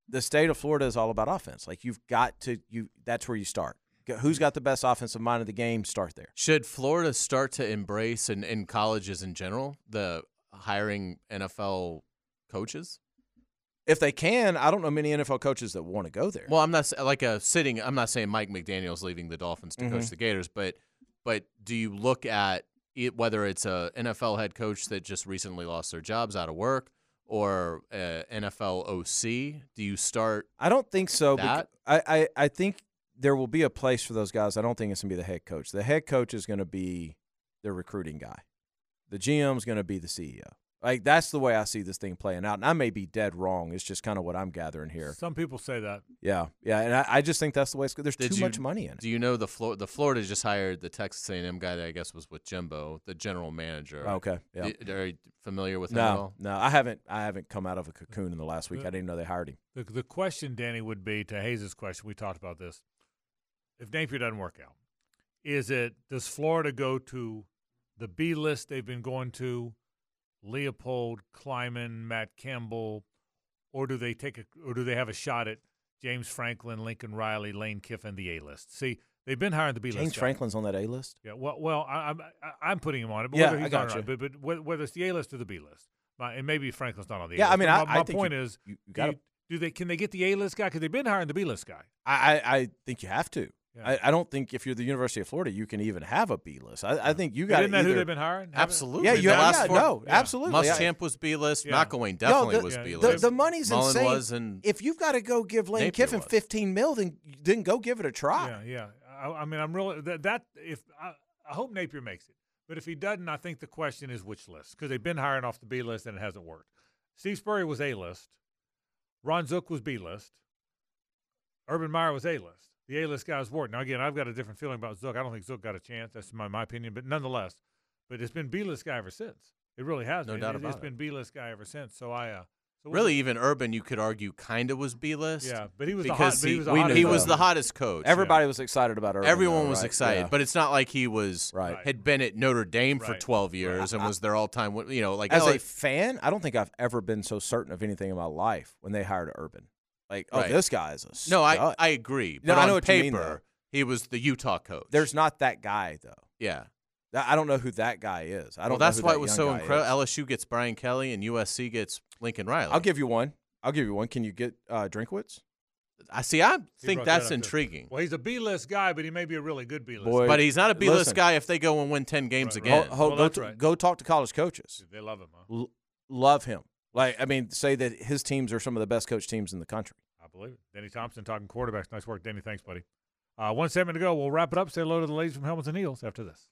The state of Florida is all about offense. Like you've got to you that's where you start. Who's got the best offensive mind of the game? Start there. Should Florida start to embrace, and in colleges in general, the hiring NFL coaches? If they can, I don't know many NFL coaches that want to go there. Well, I'm not like a sitting. I'm not saying Mike McDaniel's leaving the Dolphins to coach Mhm. the Gators, but but do you look at it whether it's a NFL head coach that just recently lost their jobs out of work or a NFL OC? Do you start? I don't think so. I, I, I think there will be a place for those guys. I don't think it's going to be the head coach. The head coach is going to be the recruiting guy. The GM is going to be the CEO. Like that's the way I see this thing playing out. And I may be dead wrong. It's just kind of what I'm gathering here. Some people say that. Yeah, yeah. And I, I just think that's the way it's. There's Did too you- much money in it. Do you know the Flor- the Florida just hired the Texas A&M guy that I guess was with Jimbo, the general manager. Oh, okay. Yeah. D- Are you familiar with him at No, all? no. I haven't. I haven't come out of a cocoon in the last week. I didn't know they hired him. The, the question, Danny, would be to Hayes' question. We talked about this. If Napier doesn't work out, is it does Florida go to the B list they've been going to, Leipold, Klieman, Matt Campbell, or do they take a or do they have a shot at James Franklin, Lincoln Riley, Lane Kiffin, the A list? See, they've been hiring the B list. James guys. Franklin's on that A list. Yeah, well, well, I, I'm I- I'm putting him on it. But Yeah, whether I he's on gotcha. not, but, but whether- it's the A list or the B list, My- and maybe Franklin's not on the A Yeah, list. I mean, I- my, my point you- is, you- you gotta- you- do they can they get the A list guy because they've been hiring the B list guy? I, I, I think you have to. Yeah. I, I don't think if you're the University of Florida, you can even have a B list. I, I think you But got Isn't that either, who they've been hiring? Absolutely. Yeah, The you last yeah, four- no, yeah. absolutely. I- Muschamp was B list. Yeah. McElwain definitely no, the, was Yeah, B the, list. the money's Mullen insane. was and if you've got to go give Lane Napier Kiffin was. 15 mil, then then go give it a try. Yeah, yeah. I, I mean, I'm really that, that if I, I hope Napier makes it, but if he doesn't, I think the question is which list because they've been hiring off the B list and it hasn't worked. Steve Spurrier was A list, Ron Zook was B list, Urban Meyer was A list. The A list guy was worked. Now again, I've got a different feeling about Zook. I don't think Zook got a chance. That's my my opinion, but nonetheless, but it's been B list guy ever since. It really has. No been. doubt it, about It's it. It's been B list guy ever since. So I uh, so really see. even Urban, you could argue, kind of was B list. yeah, but he was the hot. because he, he, was the hottest he was the hottest coach. Everybody was excited about Urban. Everyone though, was right? excited, Yeah. but it's not like he was Right. had been at Notre Dame for 12 years and was their all-time. You know, like as oh, a fan, I don't think I've ever been so certain of anything in my life when they hired Urban. Like, oh, this guy is a no, I. I agree. No, But I on know what you mean, paper, he was the Utah coach. There's not that guy though. yeah. I I don't know who that guy is. I don't. well, know that's who why that it was so incredible. LSU gets Brian Kelly and USC gets Lincoln Riley. I'll give you one. I'll give you one. Can you get uh, Drinkwitz? I see. I He think brought that that's too. intriguing. Well, he's a B-list guy, but he may be a really good B-list. Boy, But he's not a B-list guy if they go and win ten games Right, again. right. Ho- ho- Well, go, t- right. go talk to college coaches. They love him, huh? L- love him. Like I mean, say that his teams are some of the best coach teams in the country. I believe it. Denny Thompson talking quarterbacks. Nice work, Denny. Thanks, buddy. Uh, one segment to go. We'll wrap it up. Say hello to the ladies from Helmets and Heels after this.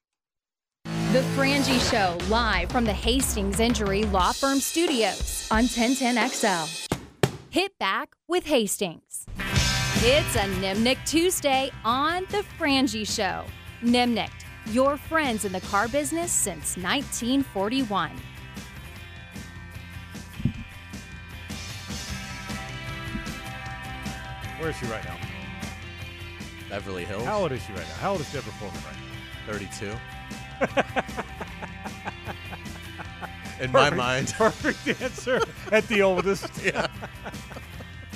The Frangie Show, live from the Hastings Injury Law Firm Studios on 1010XL. Hit back with Hastings. It's a Nimnicht Tuesday on The Frangie Show. Nimnicht, your friends in the car business since 1941. Where is she right now? Beverly Hills, How old is she right now? How old is Deborah Foreman right now? thirty-two. In my Perfect- mind, Perfect answer at the oldest. yeah.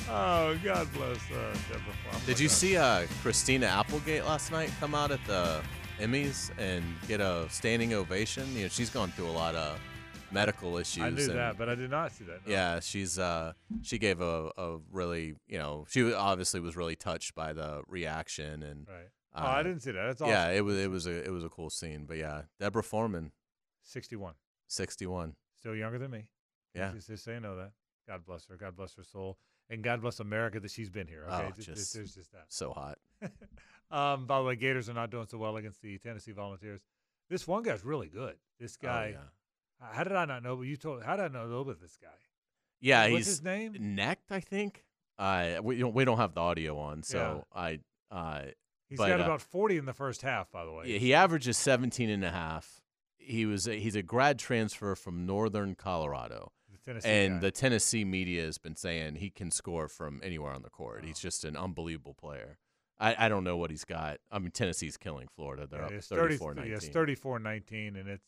Oh, God bless uh, Deborah Foreman. did you see uh, Christina Applegate last night come out at the Emmys and get a standing ovation? You know, she's gone through a lot of medical issues. I knew and- that, but I did not see that. no. Yeah, she's uh she gave a, a really you know she obviously was really touched by the reaction and Right. uh, oh, I didn't see that. That's awesome. yeah it was it was a it was a cool scene but yeah Deborah Foreman 61. sixty one Still younger than me. Yeah. Just, just you know that. God bless her. God bless her soul. And God bless America that she's been here. Okay. Oh, Just- just- there's just that. so hot um, by the way, Gators are not doing so well against the Tennessee Volunteers. This one guy's really good. This guy, Oh, guy. yeah. How did I not know? But you told. How did I not know about this guy? yeah What's he's his name? necked I think uh we don't we don't have the audio on so I uh He's but, got uh, about 40 in the first half, by the way. yeah, he averages 17 and a half he was a, he's a grad transfer from northern Colorado The Tennessee and guy. the Tennessee media has been saying he can score from anywhere on the court. He's Oh. just an unbelievable player. I, I don't know what he's got. I mean, Tennessee's killing Florida. They're Yeah, up it's 34 30 yeah, 34 19 and it's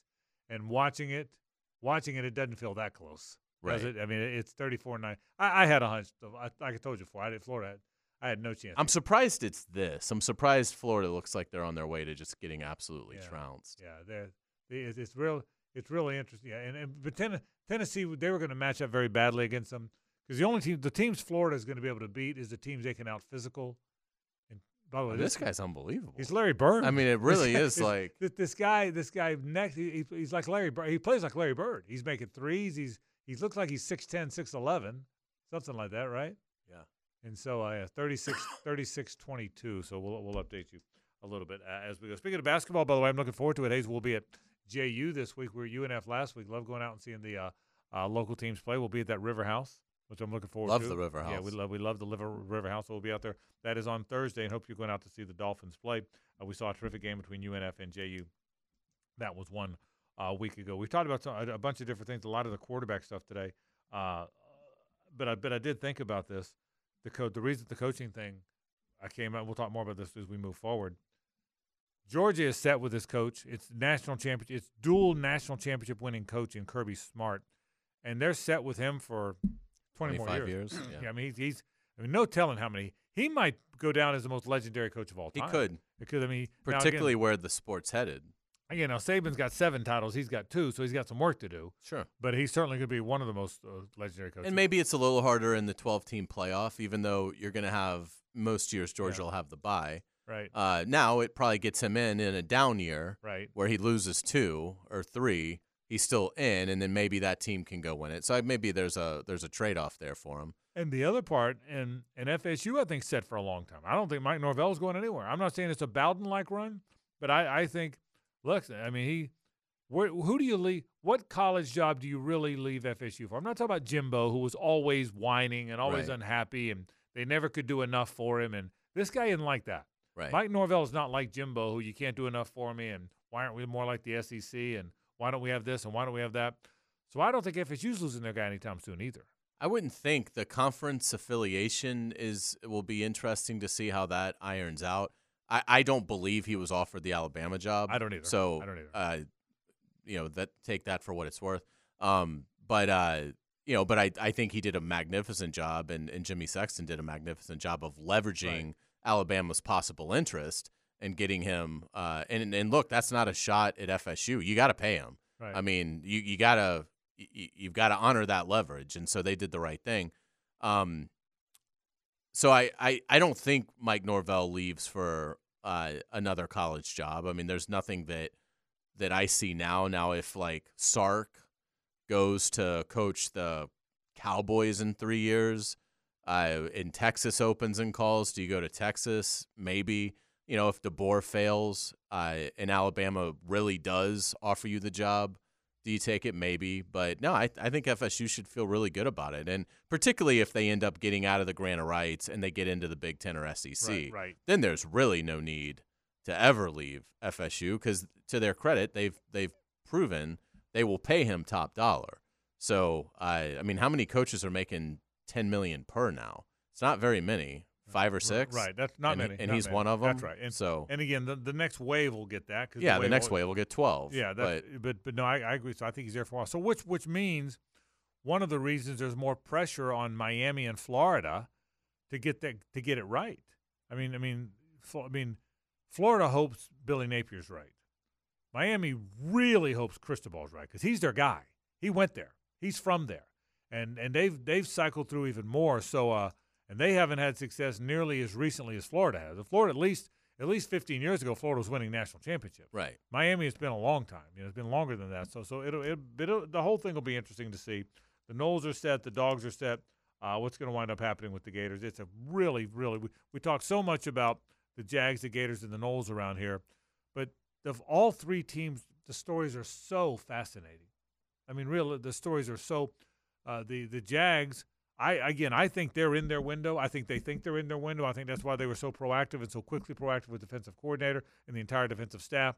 and watching it watching it it doesn't feel that close does Right. it i mean it's 34 9 I, I had a hunch. I, like i told you before i did florida i had no chance I'm surprised it's this. I'm surprised Florida looks like they're on their way to just getting absolutely Yeah. trounced. yeah they're, it's, it's real it's really interesting yeah and, and but Ten, tennessee they were going to match up very badly against them because the only team the teams florida is going to be able to beat is the teams they can out physical by the way Oh, this guy's unbelievable. He's Larry Bird. I mean, it really is This- like this, this guy. This guy next. He, he- he's like Larry Bird. He plays like Larry Bird. He's making threes. He's he looks like he's 6'10", 6'11", something like that, right? Yeah. And so uh, yeah, 36, 36, 22. So we'll we'll update you a little bit uh, as we go. Speaking of basketball, by the way, I'm looking forward to it. Hayes will be at JU this week. We were UNF last week. Love going out and seeing the uh, uh, local teams play. We'll be at that River House, which I'm looking forward Love to. the River House. Yeah, we love we love the River River House. So we'll be out there. That is on Thursday, and hope you're going out to see the Dolphins play. Uh, we saw a terrific game between UNF and JU. That was one uh, week ago. We talked about some, a, a bunch of different things. A lot of the quarterback stuff today. Uh, but I but I did think about this. The co- the reason the coaching thing I came out. We'll talk more about this as we move forward. Georgia is set with this coach. It's national championship. It's dual national championship winning coach in Kirby Smart, and they're set with him for twenty more 25 years. years, yeah. I mean, he's, he's I mean, no telling how many. He might go down as the most legendary coach of all time. he could, because I mean, now again- particularly where the sport's headed. you know, Saban's got seven titles. He's got two, so he's got some work to do. Sure. But he's certainly going to be one of the most uh, legendary coaches. And maybe it's a little harder in the 12 team playoff, even though you're going to have most years Georgia Yeah. will have the bye. right, Uh, now it probably gets him in in a down year right. where he loses two or three. He's still in, and then maybe that team can go win it. So maybe there's a there's a trade off there for him. And the other part, and and FSU, I think set for a long time. I don't think Mike Norvell's going anywhere. I'm not saying it's a Bowden like run, but I, I think, look, I mean, he, where, who do you leave? What college job do you really leave FSU for? I'm not talking about Jimbo, who was always whining and always Right. unhappy, and they never could do enough for him. And this guy isn't like that. Right. Mike Norvell is not like Jimbo, who you can't do enough for me, and why aren't we more like the SEC, and why don't we have this, and why don't we have that? So I don't think FSU's losing their guy anytime soon either. I wouldn't think the conference affiliation is will be interesting to see how that irons out. I, I don't believe he was offered the Alabama job. I don't either. So I don't either. Uh, you know that take that for what it's worth. Um, but uh, you know, but I I think he did a magnificent job, and, and Jimmy Sexton did a magnificent job of leveraging Right. Alabama's possible interest and getting him. Uh, and and look, that's not a shot at FSU. You got to pay him. Right. I mean, you you gotta you, you've got to honor that leverage, and so they did the right thing. Um, so I, I, I don't think Mike Norvell leaves for uh, another college job. I mean, there's nothing that that I see now. Now, if like Sark goes to coach the Cowboys in three years, uh, in Texas opens and calls, do you go to Texas? Maybe. You know, if DeBoer fails uh, and Alabama really does offer you the job, do you take it? Maybe. But no, I, I think FSU should feel really good about it. And particularly if they end up getting out of the grant of rights and they get into the Big Ten or SEC, Right, right. then there's really no need to ever leave FSU because, to their credit, they've they've proven they will pay him top dollar. So, I I mean, how many coaches are making ten million per now? It's not very many, five or six. Right. That's not and, many. and not he's many. one of them. That's right. And so, and again, the, the next wave will get that. 'cause yeah, the wave next will- way we'll get twelve. Yeah, but but but no, I, I agree. So I think he's there for a while. So which which means one of the reasons there's more pressure on Miami and Florida to get that to get it right. I mean, I mean, I mean, Florida hopes Billy Napier's right. Miami really hopes Cristobal's right because he's their guy. He went there. He's from there, and and they've they've cycled through even more. So uh, and they haven't had success nearly as recently as Florida has. Florida at least at least 15 years ago, Florida was winning national championships. right. Miami has been a long time. You know, it's been longer than that. So, so it'll, it'll, it'll the whole thing will be interesting to see. The Noles are set. The Dogs are set. Uh, what's going to wind up happening with the Gators? It's a really, really. We, we talk so much about the Jags, the Gators, and the Noles around here, but of all three teams, the stories are so fascinating. I mean, really, the stories are so. Uh, the the Jags. I again, I think they're in their window. I think they think they're in their window. I think that's why they were so proactive and so quickly proactive with defensive coordinator and the entire defensive staff.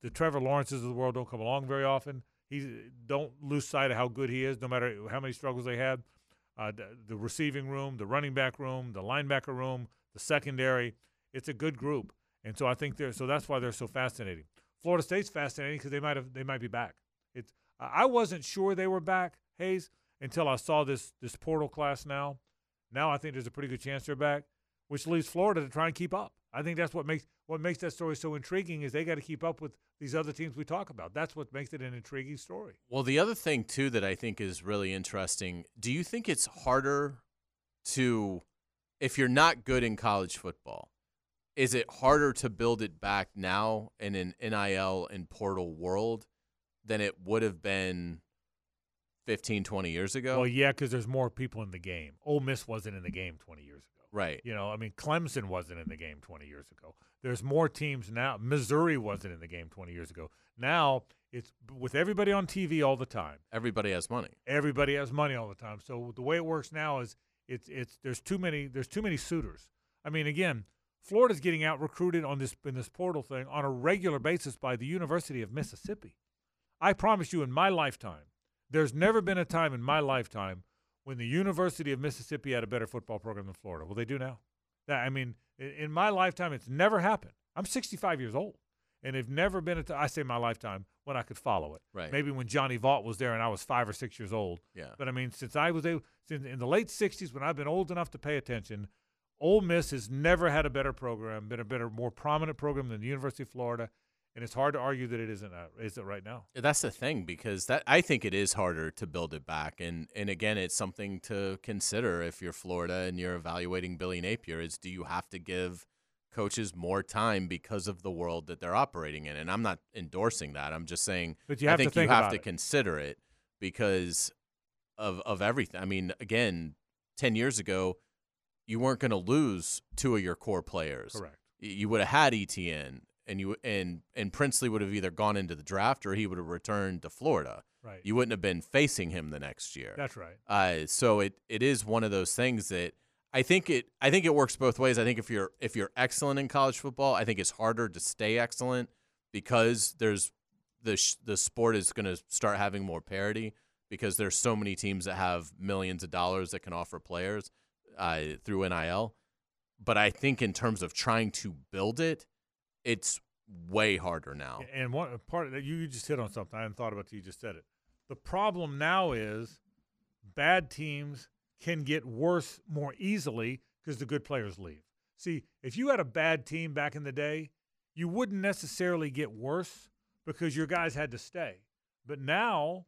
The Trevor Lawrences of the world don't come along very often. He don't lose sight of how good he is, no matter how many struggles they had. Uh, the, the receiving room, the running back room, the linebacker room, the secondary. It's a good group, and so I think they're so that's why they're so fascinating. Florida State's fascinating because they might have they might be back. It's I I wasn't sure they were back, Hayes, until I saw this this portal class now. Now I think there's a pretty good chance they're back, which leaves Florida to try and keep up. I think that's what makes what makes that story so intriguing is they got to keep up with these other teams we talk about. That's what makes it an intriguing story. Well, the other thing too that I think is really interesting. Do you think it's harder to, if you're not good in college football, is it harder to build it back now in an NIL and portal world than it would have been 15, 20 years ago? Well, yeah, because there's more people in the game. Ole Miss wasn't in the game 20 years ago. right. You know, I mean, Clemson wasn't in the game 20 years ago. There's more teams now. Missouri wasn't in the game 20 years ago. Now it's with everybody on TV all the time. Everybody has money. Everybody has money all the time. So the way it works now is it's it's there's too many there's too many suitors. I mean, again, Florida's getting out recruited on this in this portal thing on a regular basis by the University of Mississippi. I promise you, in my lifetime, there's never been a time in my lifetime when the University of Mississippi had a better football program than Florida. Well, they do now. That I mean, in my lifetime, it's never happened. I'm 65 years old, and they've never been a t- I say my lifetime when I could follow it. Right. Maybe when Johnny Vaught was there and I was five or six years old. Yeah. But I mean, since I was able, since in the late '60s, when I've been old enough to pay attention, Ole Miss has never had a better program, been a better, more prominent program than the University of Florida, and it's hard to argue that it isn't. Uh, is it right now? That's the thing because that I think it is harder to build it back, and and again, it's something to consider if you're Florida and you're evaluating Billy Napier. Is do you have to give coaches more time because of the world that they're operating in? And I'm not endorsing that. I'm just saying But you have I to think think you have to it. consider it because of of everything. I mean, again, ten years ago, you weren't going to lose two of your core players Correct. you would have had ETN and you and and Princely would have either gone into the draft or he would have returned to Florida. Right. You wouldn't have been facing him the next year. That's right. Uh, so it it is one of those things that I think it I think it works both ways. I think if you're if you're excellent in college football, I think it's harder to stay excellent because there's the sh- the sport is going to start having more parity because there's so many teams that have millions of dollars that can offer players uh, through NIL. But I think in terms of trying to build it, it's way harder now. And one part that, you just hit on something. I hadn't thought about till You just said it. The problem now is bad teams can get worse more easily because the good players leave. See, if you had a bad team back in the day, you wouldn't necessarily get worse because your guys had to stay. But now,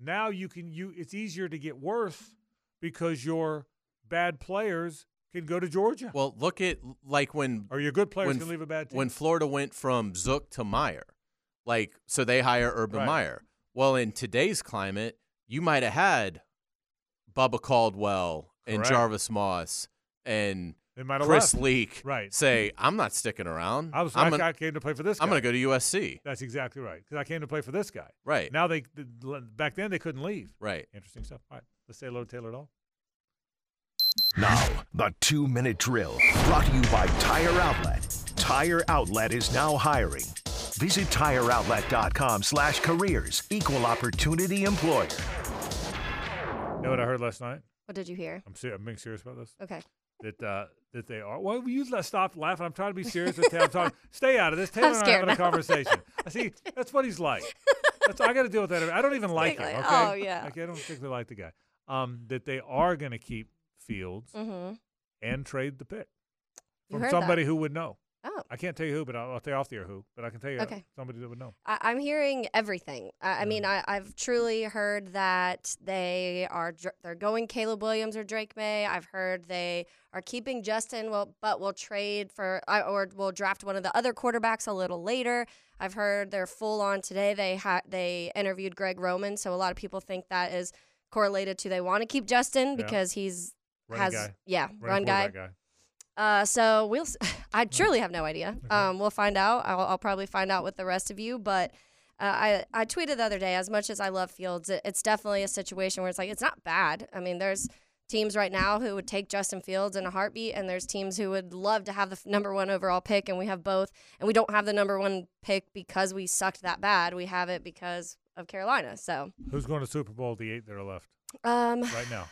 now you can you it's easier to get worse because your bad players can go to Georgia. Well, look at like when or your good players when can leave a bad team. when Florida went from Zook to Meyer, like so they hire Urban Right. Meyer. Well, in today's climate, you might have had Bubba Caldwell and Correct. Jarvis Moss and Chris left. Leak Right. say, "I'm not sticking around. I was I'm I, gonna, I came to play for this guy. I'm going to go to USC." That's exactly right. Because I came to play for this guy. Right. Now they back then they couldn't leave. Right. Interesting stuff. All right. Let's say hello to Taylor Doll. Now, the two minute drill brought to you by Tire Outlet. Tire Outlet is now hiring. Visit tireoutlet.com slash careers. Equal opportunity employer. You know what I heard last night? What did you hear? I'm ser- I'm being serious about this. Okay. That uh, that they are. Well, you let stop laughing. I'm trying to be serious with Taylor. I'm talking. Stay out of this. Taylor I'm and I are scared having a conversation. I see. That's what he's like. That's, I got to deal with that. I don't even like him. Okay. oh, yeah. Like, I don't particularly like the guy. Um, that they are going to keep Fields Mm-hmm. and trade the pick from somebody that. who would know. Oh. I can't tell you who, but I'll, I'll tell you off the air who. But I can tell you Okay. somebody that would know. I, I'm hearing everything. I, I mean, I, I've truly heard that they are they're going Caleb Williams or Drake Maye. I've heard they are keeping Justin, well, but will trade for or will draft one of the other quarterbacks a little later. I've heard they're full on today. They had they interviewed Greg Roman, so a lot of people think that is correlated to they want to keep Justin Yeah. because he's Running has guy. yeah Running run guy. guy. Uh, so we'll. I truly have no idea. Um, we'll find out. I'll, I'll probably find out with the rest of you. But uh, I I tweeted the other day. As much as I love Fields, it, it's definitely a situation where it's like it's not bad. I mean, there's teams right now who would take Justin Fields in a heartbeat, and there's teams who would love to have the f- number one overall pick, and we have both. And we don't have the number one pick because we sucked that bad. We have it because of Carolina. So Who's going to Super Bowl? The eight that are left um, right now.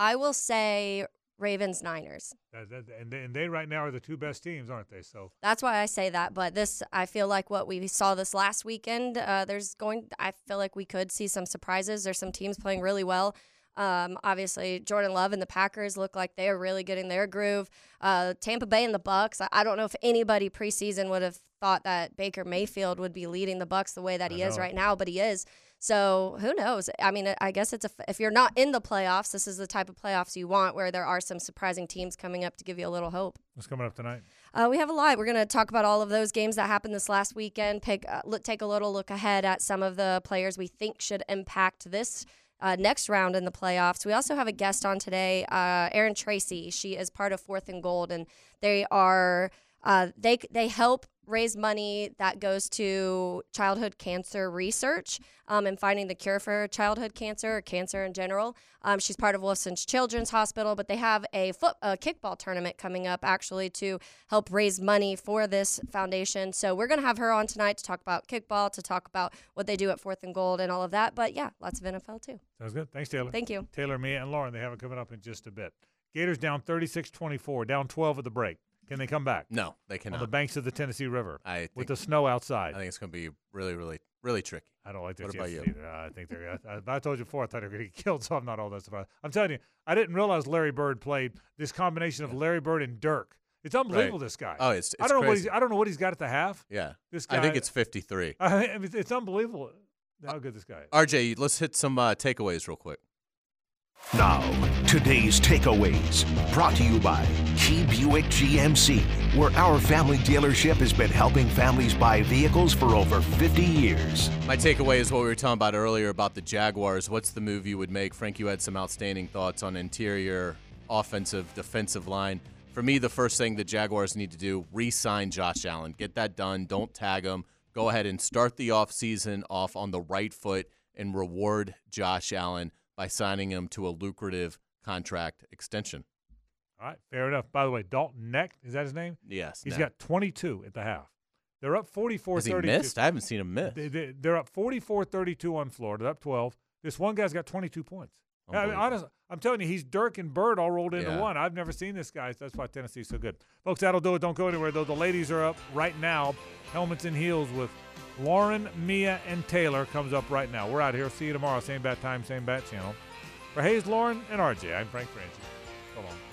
I will say Ravens Niners. That, that, and, they, and they right now are the two best teams, aren't they? So That's why I say that. But this, I feel like what we saw this last weekend, uh, there's going, I feel like we could see some surprises. There's some teams playing really well. Um, obviously, Jordan Love and the Packers look like they are really getting their groove. Uh, Tampa Bay and the Bucks. I, I don't know if anybody preseason would have thought that Baker Mayfield would be leading the Bucks the way that he is right now, but he is. So who knows? I mean, I guess it's a. If you're not in the playoffs, this is the type of playoffs you want, where there are some surprising teams coming up to give you a little hope. what's coming up tonight? Uh, we have a lot. We're going to talk about all of those games that happened this last weekend. Pick, uh, look, take a little look ahead at some of the players we think should impact this uh, next round in the playoffs. We also have a guest on today, uh, Erin Tracy. She is part of Fourth and Gold, and they are uh, they they help raise money that goes to childhood cancer research um, and finding the cure for childhood cancer or cancer in general. Um, she's part of Wolfson's Children's Hospital, but they have a foot a kickball tournament coming up actually to help raise money for this foundation. So we're gonna have her on tonight to talk about kickball, to talk about what they do at Fourth and Gold and all of that. But yeah, lots of NFL too. Sounds good. Thanks, Taylor. Thank you. Taylor, Mia, and Lauren. They have it coming up in just a bit. Gators down 36-24, down 12 at the break. Can they come back? No, they cannot. On the banks of the Tennessee River I with the snow outside. I think it's going to be really, really, really tricky. I don't like their What about you? either. Uh, I think they're. I, I told you before. I thought they were going to get killed, so I'm not all that surprised. I'm telling you, I didn't realize Larry Bird played this combination of Larry Bird and Dirk. It's unbelievable. This guy. Oh, it's, I don't know what he's. I don't know what he's got at the half. yeah, This guy. I think it's 53. I mean, it's, it's unbelievable how good this guy is. RJ, let's hit some uh, takeaways real quick. Now, today's takeaways brought to you by Key Buick GMC, where our family dealership has been helping families buy vehicles for over 50 years. My takeaway is what we were talking about earlier about the Jaguars. What's the move you would make? Frank, you had some outstanding thoughts on interior, offensive, defensive line. For me, the first thing the Jaguars need to do, re-sign Josh Allen. Get that done. Don't tag him. Go ahead and start the offseason off on the right foot and reward Josh Allen by signing him to a lucrative contract extension. All right, fair enough. By the way, Dalton Knecht is that his name? Yes. He's now. got 22 at the half. They're up 44 Has he 32. missed? I haven't seen him miss. They, they're up 44 32 on Florida. They're up 12. This one guy's got 22 points. I mean, honestly, I'm telling you, he's Dirk and Bird all rolled into Yeah. one. I've never seen this guy. That's why Tennessee's so good. Folks, that'll do it. Don't go anywhere, though. The ladies are up right now. Helmets and heels with Lauren, Mia, and Taylor comes up right now. We're out here. See you tomorrow. Same bat time, same bat channel. For Hayes, Lauren, and RJ, I'm Frank Frangie. So long.